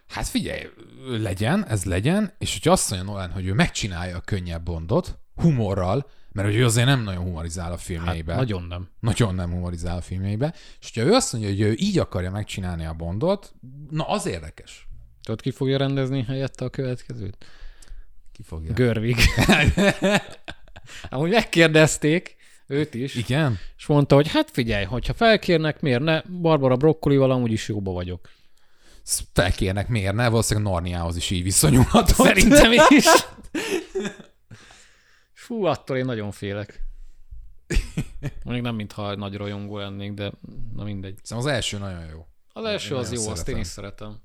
S2: Hát figyelj, legyen, ez legyen, és hogyha azt mondja Nolan, hogy ő megcsinálja a könnyebb Bondot, humorral, mert hogy ő azért nem nagyon humorizál a
S1: Hát
S2: filmjeiben.
S1: nagyon nem.
S2: nagyon nem humorizál a filmjeibe, és hogyha ő azt mondja, hogy ő így akarja megcsinálni a Bondot, na az érdekes.
S1: Tudod, ki fogja rendezni helyette a következőt?
S2: Ki fogja?
S1: Görvig. Amúgy megkérdezték őt is,
S2: Igen?
S1: és mondta, hogy hát figyelj, hogyha felkérnek, miért ne? Barbara Broccolival amúgy is jóba vagyok.
S2: Ezt Felkérnek, miért ne? Valószínűleg Narniához is így viszonyulhatott.
S1: Szerintem is. Fú, attól én nagyon félek. Mondjuk nem, mintha nagy rajongó lennék, de na mindegy.
S2: Szerintem az első nagyon jó.
S1: Az első
S2: Én
S1: az jó,
S2: nagyon
S1: azt én
S2: szeretem.
S1: is szeretem.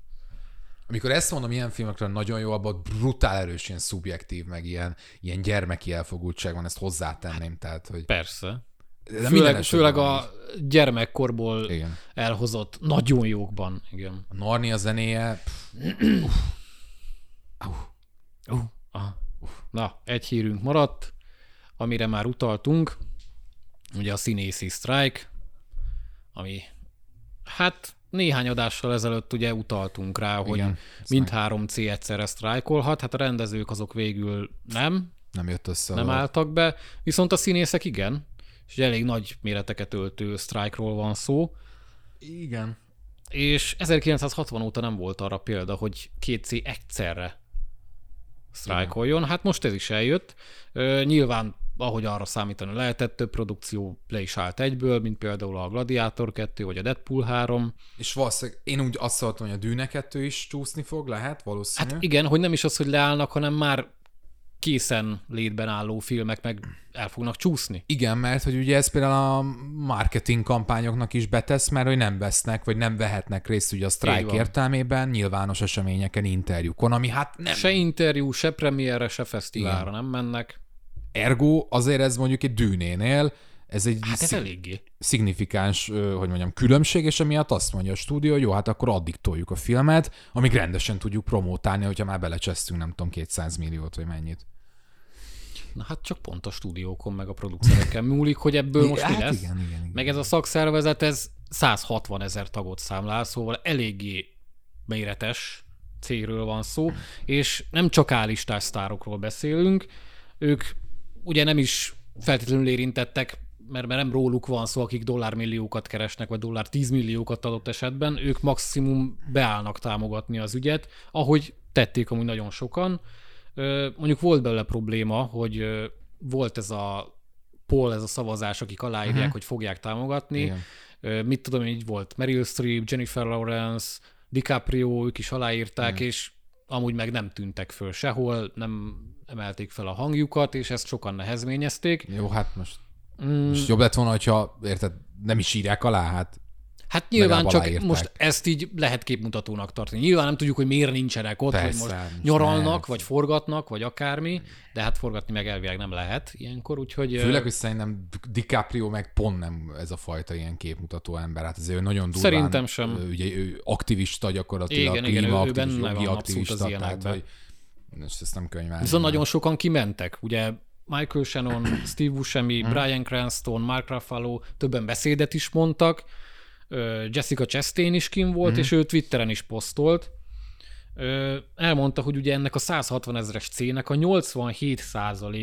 S2: Amikor ezt mondom, ilyen filmekről nagyon jó, abban brutál erős ilyen szubjektív, meg ilyen, ilyen gyermeki elfogultság van, ezt hozzátenném, tehát, hogy...
S1: Persze.
S2: De
S1: Főleg, főleg a gyermekkorból.
S2: Igen.
S1: elhozott nagyon jókban. Igen.
S2: A Narnia zenéje, pff,
S1: Uh, aha. Na, egy hírünk maradt, amire már utaltunk, ugye a színészi sztrájk, ami hát néhány adással ezelőtt ugye utaltunk rá, hogy
S2: Igen,
S1: mindhárom C egyszerre sztrájkolhat, hát a rendezők azok végül nem,
S2: nem jött össze.
S1: nem
S2: a-
S1: álltak be, viszont a színészek igen, és elég nagy méreteket öltő sztrájkról van szó,
S2: Igen.
S1: és 1960 óta nem volt arra példa, hogy két C egyszerre sztrájkoljon. Hát most ez is eljött. Nyilván, ahogy arra számítani lehetett, több produkció le is állt egyből, mint például a Gladiator 2 vagy a Deadpool 3.
S2: És valószínűleg én úgy azt hallottam, hogy a Dűne 2 is csúszni fog, lehet valószínű.
S1: Hát igen, hogy nem is az, hogy leállnak, hanem már készen létben álló filmek meg el fognak csúszni.
S2: Igen, mert hogy ugye ez például a marketing kampányoknak is betesz, mert hogy nem vesznek, vagy nem vehetnek részt ugye a sztrájk értelmében, nyilvános eseményeken, interjúkon, ami hát nem.
S1: Se interjú, se premierre, se fesztiválra nem mennek.
S2: Ergo azért ez mondjuk egy dűnénél, ez egy
S1: Hát ez
S2: szig-
S1: eléggé.
S2: szignifikáns, hogy mondjam, különbség, és emiatt azt mondja a stúdió, hogy jó, hát akkor addig toljuk a filmet, amíg rendesen tudjuk promótálni, hogyha már belecsesztünk, nem tudom, 200 milliót, vagy mennyit.
S1: Na hát csak pont a stúdiókon meg a producereken múlik, hogy ebből most mi
S2: hát
S1: lesz.
S2: igen, igen, igen.
S1: Meg ez a szakszervezet, ez 160 ezer tagot számlál, szóval eléggé méretes cégről van szó, és nem csak állistás sztárokról beszélünk, ők ugye nem is feltétlenül érintettek mert, mert nem róluk van szó, akik dollármilliókat keresnek, vagy dollár tízmilliókat adott esetben, ők maximum beállnak támogatni az ügyet, ahogy tették amúgy nagyon sokan. Mondjuk volt belőle probléma, hogy volt ez a poll, ez a szavazás, akik aláírják, uh-huh. hogy fogják támogatni. Igen. Mit tudom, így volt Meryl Streep, Jennifer Lawrence, DiCaprio, ők is aláírták, Igen. és amúgy meg nem tűntek föl sehol, nem emelték fel a hangjukat, és ezt sokan nehezményezték.
S2: Jó, hát most, mm. most jobb lett volna, hogyha érted, nem is írják alá, hát
S1: Hát nyilván csak aláírták. most ezt így lehet képmutatónak tartani. Nyilván nem tudjuk, hogy miért nincsenek ott, Persze, hogy most nyaralnak, nem. vagy forgatnak, vagy akármi, de hát forgatni meg elvileg nem lehet ilyenkor, úgyhogy...
S2: Főleg, hogy szerintem DiCaprio meg pont nem ez a fajta ilyen képmutató ember. Hát azért ő nagyon durván...
S1: Szerintem sem.
S2: Ugye ő aktivista gyakorlatilag, igen, igen, ő, ő benne van aktivista, az tehát, hogy,
S1: és ezt nem könyvelni. Viszont nagyon sokan kimentek, ugye Michael Shannon, Steve Buscemi, hmm. Brian Cranston, Mark Ruffalo többen beszédet is mondtak, Jessica Chastain is kim volt, mm-hmm. és ő Twitteren is posztolt. Elmondta, hogy ugye ennek a 160 ezeres cének a 87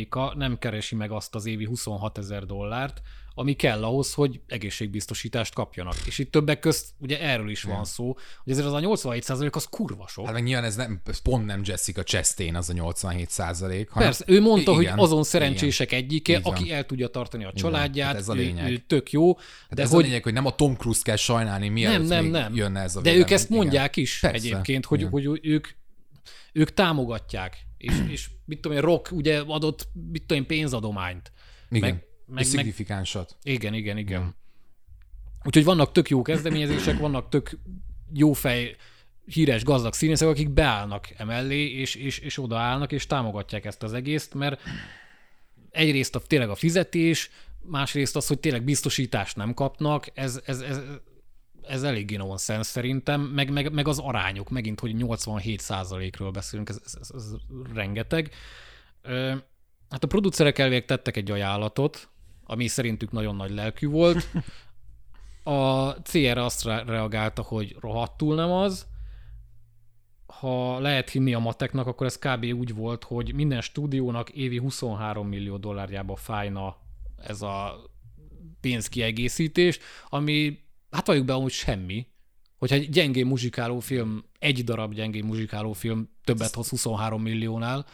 S1: a nem keresi meg azt az évi 26 ezer dollárt, ami kell ahhoz, hogy egészségbiztosítást kapjanak. És itt többek közt ugye erről is van szó, hogy ezért az a 87 százalék az kurva sok.
S2: Hát meg nyilván ez, nem, ez pont nem Jessica Chastain az a 87 százalék.
S1: Persze, ő mondta, igen, hogy azon szerencsések igen. egyike, aki el tudja tartani a családját, hát ez a lényeg. Ő, ő tök jó. Hát
S2: de ez hogy... a lényeg, hogy nem a Tom Cruise kell sajnálni, mielőtt nem, nem, nem. jönne ez a
S1: De ők ezt mondják igen. is Persze. egyébként, hogy, hogy ők, ők támogatják. És, és mit tudom én, Rock ugye adott, mit tudom én, pénzadományt.
S2: Igen. Meg meg, szignifikánsat.
S1: Meg... Igen, igen, igen. Mm. Úgyhogy vannak tök jó kezdeményezések, vannak tök jó fej, híres, gazdag színészek, akik beállnak emellé, és, és, és odaállnak, és támogatják ezt az egészt, mert egyrészt a, tényleg a fizetés, másrészt az, hogy tényleg biztosítást nem kapnak, ez, ez, ez, ez eléggé nonsens szerintem, meg, meg, meg az arányok, megint, hogy 87%-ről beszélünk, ez, ez, ez, ez rengeteg. Hát a producerek elvég tettek egy ajánlatot, ami szerintük nagyon nagy lelkű volt. A CR azt reagálta, hogy rohadtul nem az. Ha lehet hinni a mateknak, akkor ez kb. úgy volt, hogy minden stúdiónak évi 23 millió dollárjába fájna ez a pénzkiegészítés, ami hát valljuk be amúgy semmi. Hogyha egy gyengé muzsikáló film, egy darab gyengé muzsikáló film többet hoz 23 milliónál,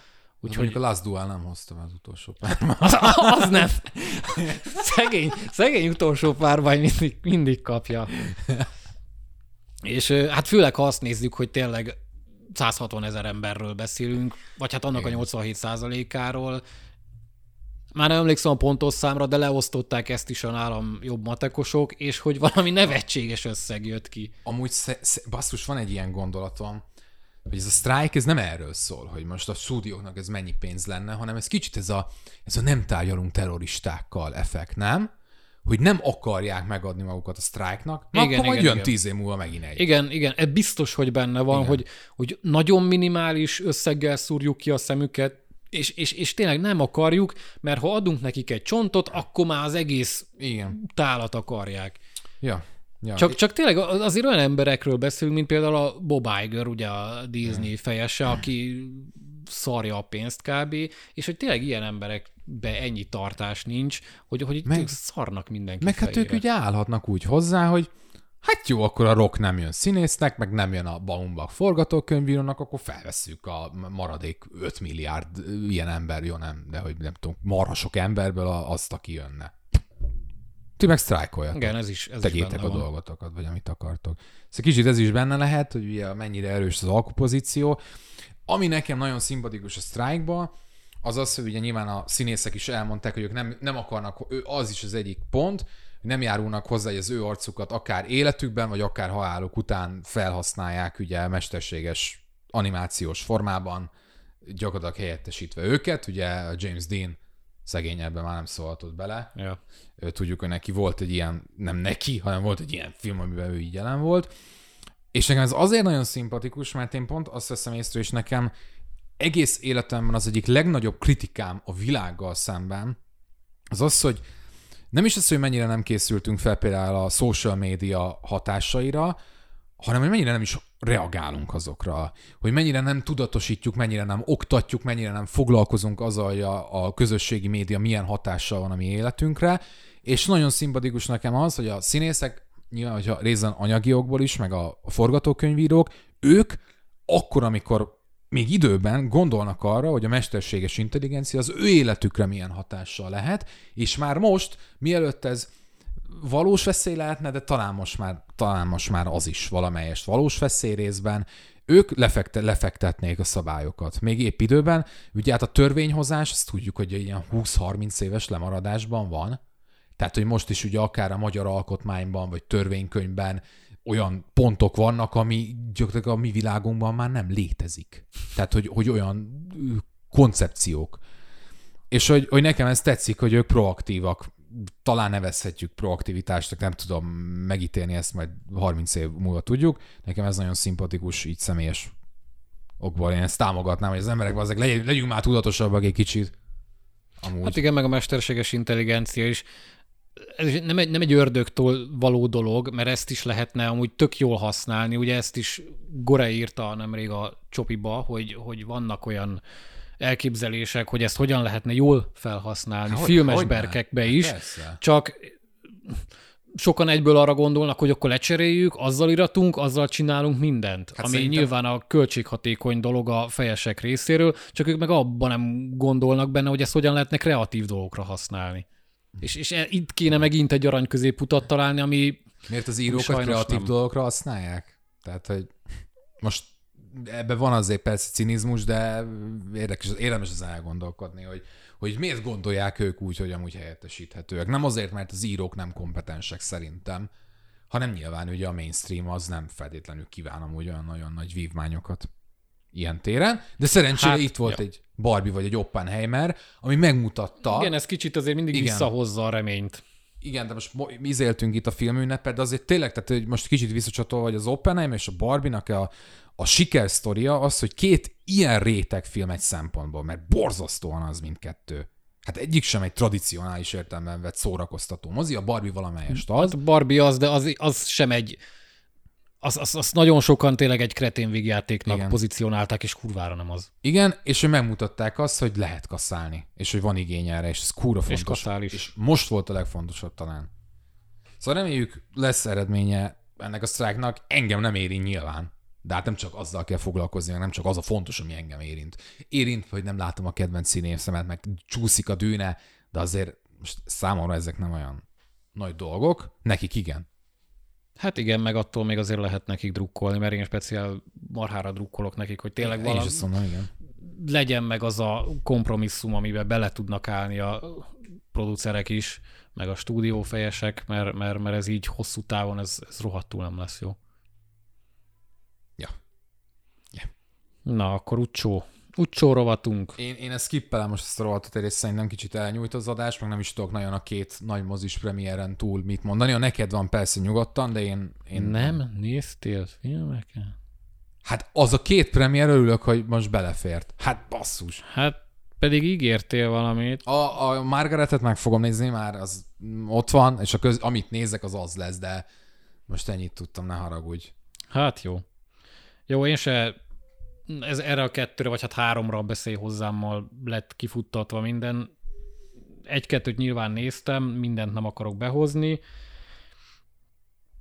S2: Úgyhogy a Last Duel nem hoztam az utolsó
S1: párban. Az, az nem. Szegény, szegény utolsó párban mindig, mindig kapja. És hát főleg, ha azt nézzük, hogy tényleg 160 ezer emberről beszélünk, vagy hát annak Igen. a 87 százalékáról. Már nem emlékszem a pontos számra, de leosztották ezt is a nálam jobb matekosok, és hogy valami nevetséges összeg jött ki.
S2: Amúgy sze- basszus, van egy ilyen gondolatom, hogy ez a strike, ez nem erről szól, hogy most a stúdióknak ez mennyi pénz lenne, hanem ez kicsit ez a, ez a nem tárgyalunk terroristákkal effekt, nem? Hogy nem akarják megadni magukat a sztrájknak, igen, akkor igen, majd jön igen. tíz év múlva megint egy.
S1: Igen, igen, ez biztos, hogy benne van, hogy, hogy nagyon minimális összeggel szúrjuk ki a szemüket, és, és, és tényleg nem akarjuk, mert ha adunk nekik egy csontot, akkor már az egész igen. tálat akarják.
S2: Ja. Ja.
S1: Csak, csak tényleg azért olyan emberekről beszélünk, mint például a Bob Iger, ugye a Disney ja. fejese, aki szarja a pénzt kb. És hogy tényleg ilyen emberekbe ennyi tartás nincs, hogy, hogy meg, szarnak mindenki
S2: Meg
S1: fejére.
S2: hát ők ugye állhatnak úgy hozzá, hogy hát jó, akkor a rock nem jön színésznek, meg nem jön a Baumbach forgatókönyvírónak, akkor felveszünk a maradék 5 milliárd ilyen ember, jó nem, de hogy nem tudom, marha sok emberből azt, aki jönne. Ti meg sztrájkoljatok.
S1: Igen, ez is ez
S2: Tegyétek is a van. dolgotokat, vagy amit akartok. Szóval kicsit ez is benne lehet, hogy ugye mennyire erős az alkupozíció. Ami nekem nagyon szimpatikus a sztrájkba, az az, hogy ugye nyilván a színészek is elmondták, hogy ők nem, nem akarnak, az is az egyik pont, hogy nem járulnak hozzá, hogy az ő arcukat akár életükben, vagy akár haláluk után felhasználják ugye mesterséges animációs formában, gyakorlatilag helyettesítve őket. Ugye a James Dean szegény ebben már nem szólhatott bele.
S1: Ja.
S2: Tudjuk, hogy neki volt egy ilyen, nem neki, hanem volt egy ilyen film, amiben ő így jelen volt. És nekem ez azért nagyon szimpatikus, mert én pont azt veszem észre, és nekem egész életemben az egyik legnagyobb kritikám a világgal szemben, az az, hogy nem is az, hogy mennyire nem készültünk fel például a social media hatásaira, hanem hogy mennyire nem is reagálunk azokra, hogy mennyire nem tudatosítjuk, mennyire nem oktatjuk, mennyire nem foglalkozunk azzal, a, a közösségi média milyen hatással van a mi életünkre, és nagyon szimpatikus nekem az, hogy a színészek, nyilván, hogyha részen anyagi okból is, meg a forgatókönyvírók, ők akkor, amikor még időben gondolnak arra, hogy a mesterséges intelligencia az ő életükre milyen hatással lehet, és már most, mielőtt ez valós veszély lehetne, de talán most már, talán most már az is valamelyest valós veszély részben, ők lefekte, lefektetnék a szabályokat. Még épp időben, ugye hát a törvényhozás, azt tudjuk, hogy ilyen 20-30 éves lemaradásban van, tehát, hogy most is ugye akár a magyar alkotmányban, vagy törvénykönyvben olyan pontok vannak, ami gyakorlatilag a mi világunkban már nem létezik. Tehát, hogy, hogy olyan koncepciók. És hogy, hogy nekem ez tetszik, hogy ők proaktívak. Talán nevezhetjük proaktivitásnak, nem tudom megítélni ezt, majd 30 év múlva tudjuk. Nekem ez nagyon szimpatikus, így személyes okból. Én ezt támogatnám, hogy az emberek azok legyünk, legyünk már tudatosabbak egy kicsit.
S1: Amúgy. Hát igen, meg a mesterséges intelligencia is ez nem egy, nem egy ördögtől való dolog, mert ezt is lehetne amúgy tök jól használni. Ugye ezt is Gore írta nemrég a Csopiba, hogy, hogy vannak olyan elképzelések, hogy ezt hogyan lehetne jól felhasználni, hogy, filmes hogy berkekbe is. Persze. Csak sokan egyből arra gondolnak, hogy akkor lecseréljük, azzal iratunk, azzal csinálunk mindent. Hát ami szerintem... nyilván a költséghatékony dolog a fejesek részéről, csak ők meg abban nem gondolnak benne, hogy ezt hogyan lehetne kreatív dolgokra használni. És, és e- itt kéne megint egy arany középutat találni, ami
S2: Miért az írók a kreatív nem. dolgokra használják? Tehát, hogy most ebben van azért persze cinizmus, de érdekes, érdemes az elgondolkodni, hogy, hogy miért gondolják ők úgy, hogy amúgy helyettesíthetőek. Nem azért, mert az írók nem kompetensek szerintem, hanem nyilván ugye a mainstream az nem feltétlenül kíván amúgy olyan nagyon nagy vívmányokat ilyen téren, de szerencsére hát, itt volt ja. egy Barbie vagy egy Oppenheimer, ami megmutatta...
S1: Igen, ez kicsit azért mindig igen. visszahozza a reményt.
S2: Igen, de most izéltünk itt a filmünnepet, de azért tényleg, tehát hogy most kicsit visszacsatolva, hogy az Oppenheimer és a Barbie-nak a, a sikersztoria az, hogy két ilyen réteg film egy szempontból, mert borzasztóan az mindkettő. Hát egyik sem egy tradicionális értelemben vett szórakoztató mozi, a Barbie valamelyest az. Hát
S1: Barbie az, de az, az sem egy azt az, az nagyon sokan tényleg egy kretén végjátéknak Igen. pozícionálták, és kurvára nem az.
S2: Igen, és hogy megmutatták azt, hogy lehet kaszálni, és hogy van igény erre, és ez kurva fontos. És
S1: kaszál is.
S2: És most volt a legfontosabb talán. Szóval reméljük lesz eredménye ennek a sztrájknak, engem nem érint nyilván. De hát nem csak azzal kell foglalkozni, nem csak az a fontos, ami engem érint. Érint, hogy nem látom a kedvenc színészemet, meg csúszik a dűne, de azért most számomra ezek nem olyan nagy dolgok, nekik igen.
S1: Hát igen, meg attól még azért lehet nekik drukkolni, mert én speciál marhára drukkolok nekik, hogy tényleg én valami... Mondom, igen. legyen meg az a kompromisszum, amiben bele tudnak állni a producerek is, meg a stúdiófejesek, mert, mert, mert ez így hosszú távon ez, ez rohadtul nem lesz jó.
S2: Ja.
S1: ja. Na, akkor Ucsó, Utcsó rovatunk.
S2: Én, én ezt skippelem most ezt a rovatot, és szerintem kicsit elnyújt az adás, meg nem is tudok nagyon a két nagy mozis premiéren túl mit mondani. A neked van persze nyugodtan, de én... én...
S1: Nem néztél filmeket?
S2: Hát az a két premier örülök, hogy most belefért. Hát basszus.
S1: Hát pedig ígértél valamit.
S2: A, a Margaretet meg fogom nézni, már az ott van, és a köz, amit nézek, az az lesz, de most ennyit tudtam, ne haragudj.
S1: Hát jó. Jó, én se ez erre a kettőre, vagy hát háromra beszél hozzámmal lett kifuttatva minden. Egy-kettőt nyilván néztem, mindent nem akarok behozni.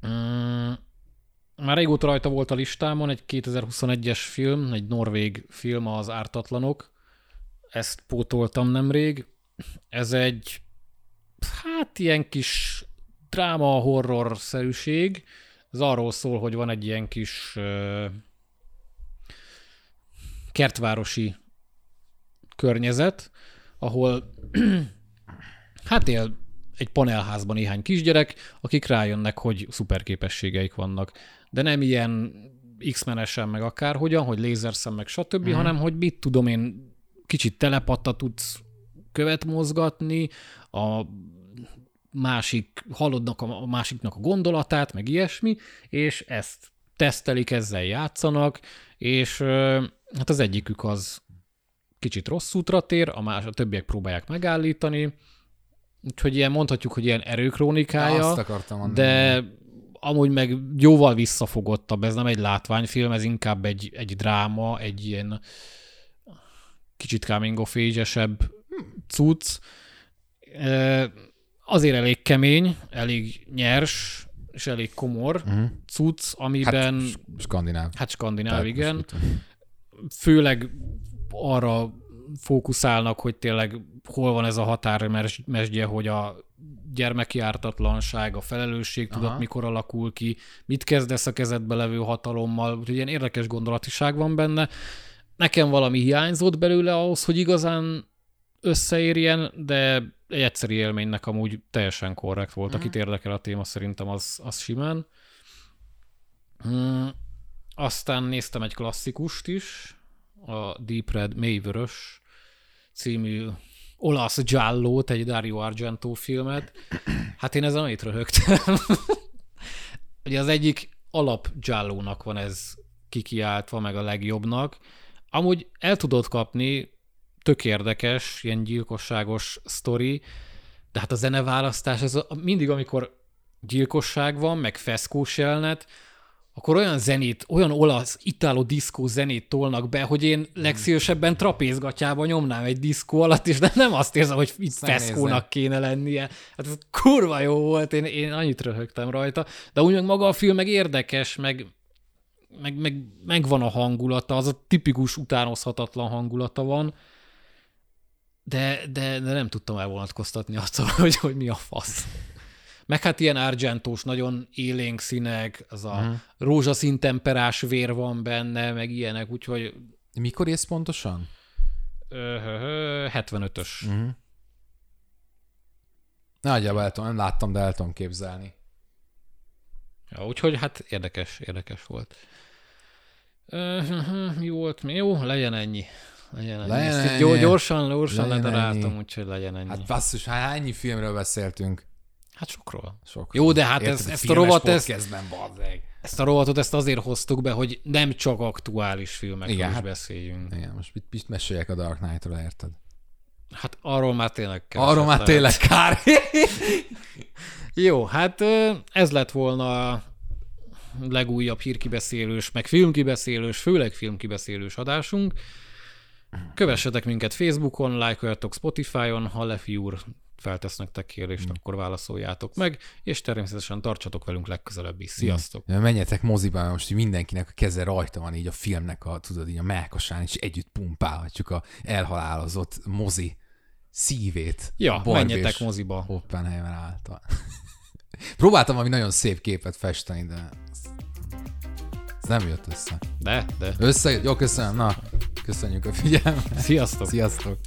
S1: Mm, már régóta rajta volt a listámon egy 2021-es film, egy norvég film, az Ártatlanok. Ezt pótoltam nemrég. Ez egy, hát ilyen kis dráma, horror-szerűség. Ez arról szól, hogy van egy ilyen kis kertvárosi környezet, ahol hát él egy panelházban néhány kisgyerek, akik rájönnek, hogy szuperképességeik vannak. De nem ilyen X-menesen, meg akárhogyan, hogy lézerszem, meg stb., mm. hanem hogy mit tudom én, kicsit telepatta tudsz követ mozgatni, a másik, hallodnak a másiknak a gondolatát, meg ilyesmi, és ezt tesztelik, ezzel játszanak, és Hát az egyikük az kicsit rossz útra tér, a, más, a többiek próbálják megállítani, úgyhogy ilyen mondhatjuk, hogy ilyen erőkrónikája,
S2: Azt akartam mondani.
S1: de amúgy meg jóval visszafogottabb, ez nem egy látványfilm, ez inkább egy, egy dráma, egy ilyen kicsit coming of age cucc. azért elég kemény, elég nyers, és elég komor uh-huh. cucc, amiben... Hát,
S2: skandináv.
S1: Hát skandináv, igen. Főleg arra fókuszálnak, hogy tényleg hol van ez a határmesdje, hogy a gyermeki ártatlanság, a felelősség tudat mikor alakul ki, mit kezdesz a kezedbe levő hatalommal, úgyhogy ilyen érdekes gondolatiság van benne. Nekem valami hiányzott belőle ahhoz, hogy igazán összeérjen, de egy egyszerű élménynek amúgy teljesen korrekt volt. Akit mhm. érdekel a téma, szerintem az, az simán. Hmm. Aztán néztem egy klasszikust is, a Deep Red Mélyvörös című olasz giallót, egy Dario Argento filmet. Hát én ezen annyit röhögtem. Ugye az egyik alap giallónak van ez kikiáltva, meg a legjobbnak. Amúgy el tudod kapni, tök érdekes, ilyen gyilkosságos sztori, de hát a zeneválasztás, ez mindig, amikor gyilkosság van, meg feszkós jelenet, akkor olyan zenét, olyan olasz, itáló diszkó zenét tolnak be, hogy én legszívesebben trapézgatjába nyomnám egy diszkó alatt, és de nem azt érzem, hogy itt feszkónak kéne lennie. Hát ez kurva jó volt, én, én annyit röhögtem rajta, de úgy meg maga a film meg érdekes, meg, meg, meg, meg van a hangulata, az a tipikus utánozhatatlan hangulata van, de, de, de nem tudtam elvonatkoztatni azt, hogy, hogy mi a fasz. Meg hát ilyen argentós, nagyon élénk színek, az a uh-huh. rózsaszín temperás vér van benne, meg ilyenek, úgyhogy...
S2: Mikor ész pontosan?
S1: 75-ös.
S2: Uh-huh. Nagyjából el tudom, nem láttam, de el tudom képzelni.
S1: Ja, úgyhogy hát érdekes, érdekes volt. Mi volt? Mi jó? Legyen ennyi. Legyen ennyi. Legyen ennyi. Gyorsan, gyorsan ledaráltam, úgyhogy legyen ennyi.
S2: Hát basszus, hát ennyi filmről beszéltünk.
S1: Hát sokról. sokról. Jó, de hát Érted, ez, ezt a rovat, ezt, ezt a rovatot ezt azért hoztuk be, hogy nem csak aktuális filmekről Igen, is hát, beszéljünk.
S2: Igen, most mit, mit meséljek a Dark Knight-ról, érted?
S1: Hát arról már tényleg
S2: kell. Arról már tényleg kár.
S1: Jó, hát ez lett volna a legújabb hírkibeszélős, meg filmkibeszélős, főleg filmkibeszélős adásunk. Kövessetek minket Facebookon, lájkoljatok Spotify-on, ha Lefi úr feltesz nektek kérdést, mm. akkor válaszoljátok meg, és természetesen tartsatok velünk legközelebb is. Sziasztok!
S2: Ja, menjetek moziba, most így mindenkinek a keze rajta van így a filmnek a, tudod, így a melkasán, és együtt pumpálhatjuk a elhalálozott mozi szívét.
S1: Ja, menjetek moziba.
S2: Oppenheimer által. Próbáltam valami nagyon szép képet festeni, de ez nem jött össze.
S1: De, de.
S2: Össze, jó, köszönöm. Na, köszönjük a figyelmet.
S1: Sziasztok.
S2: Sziasztok.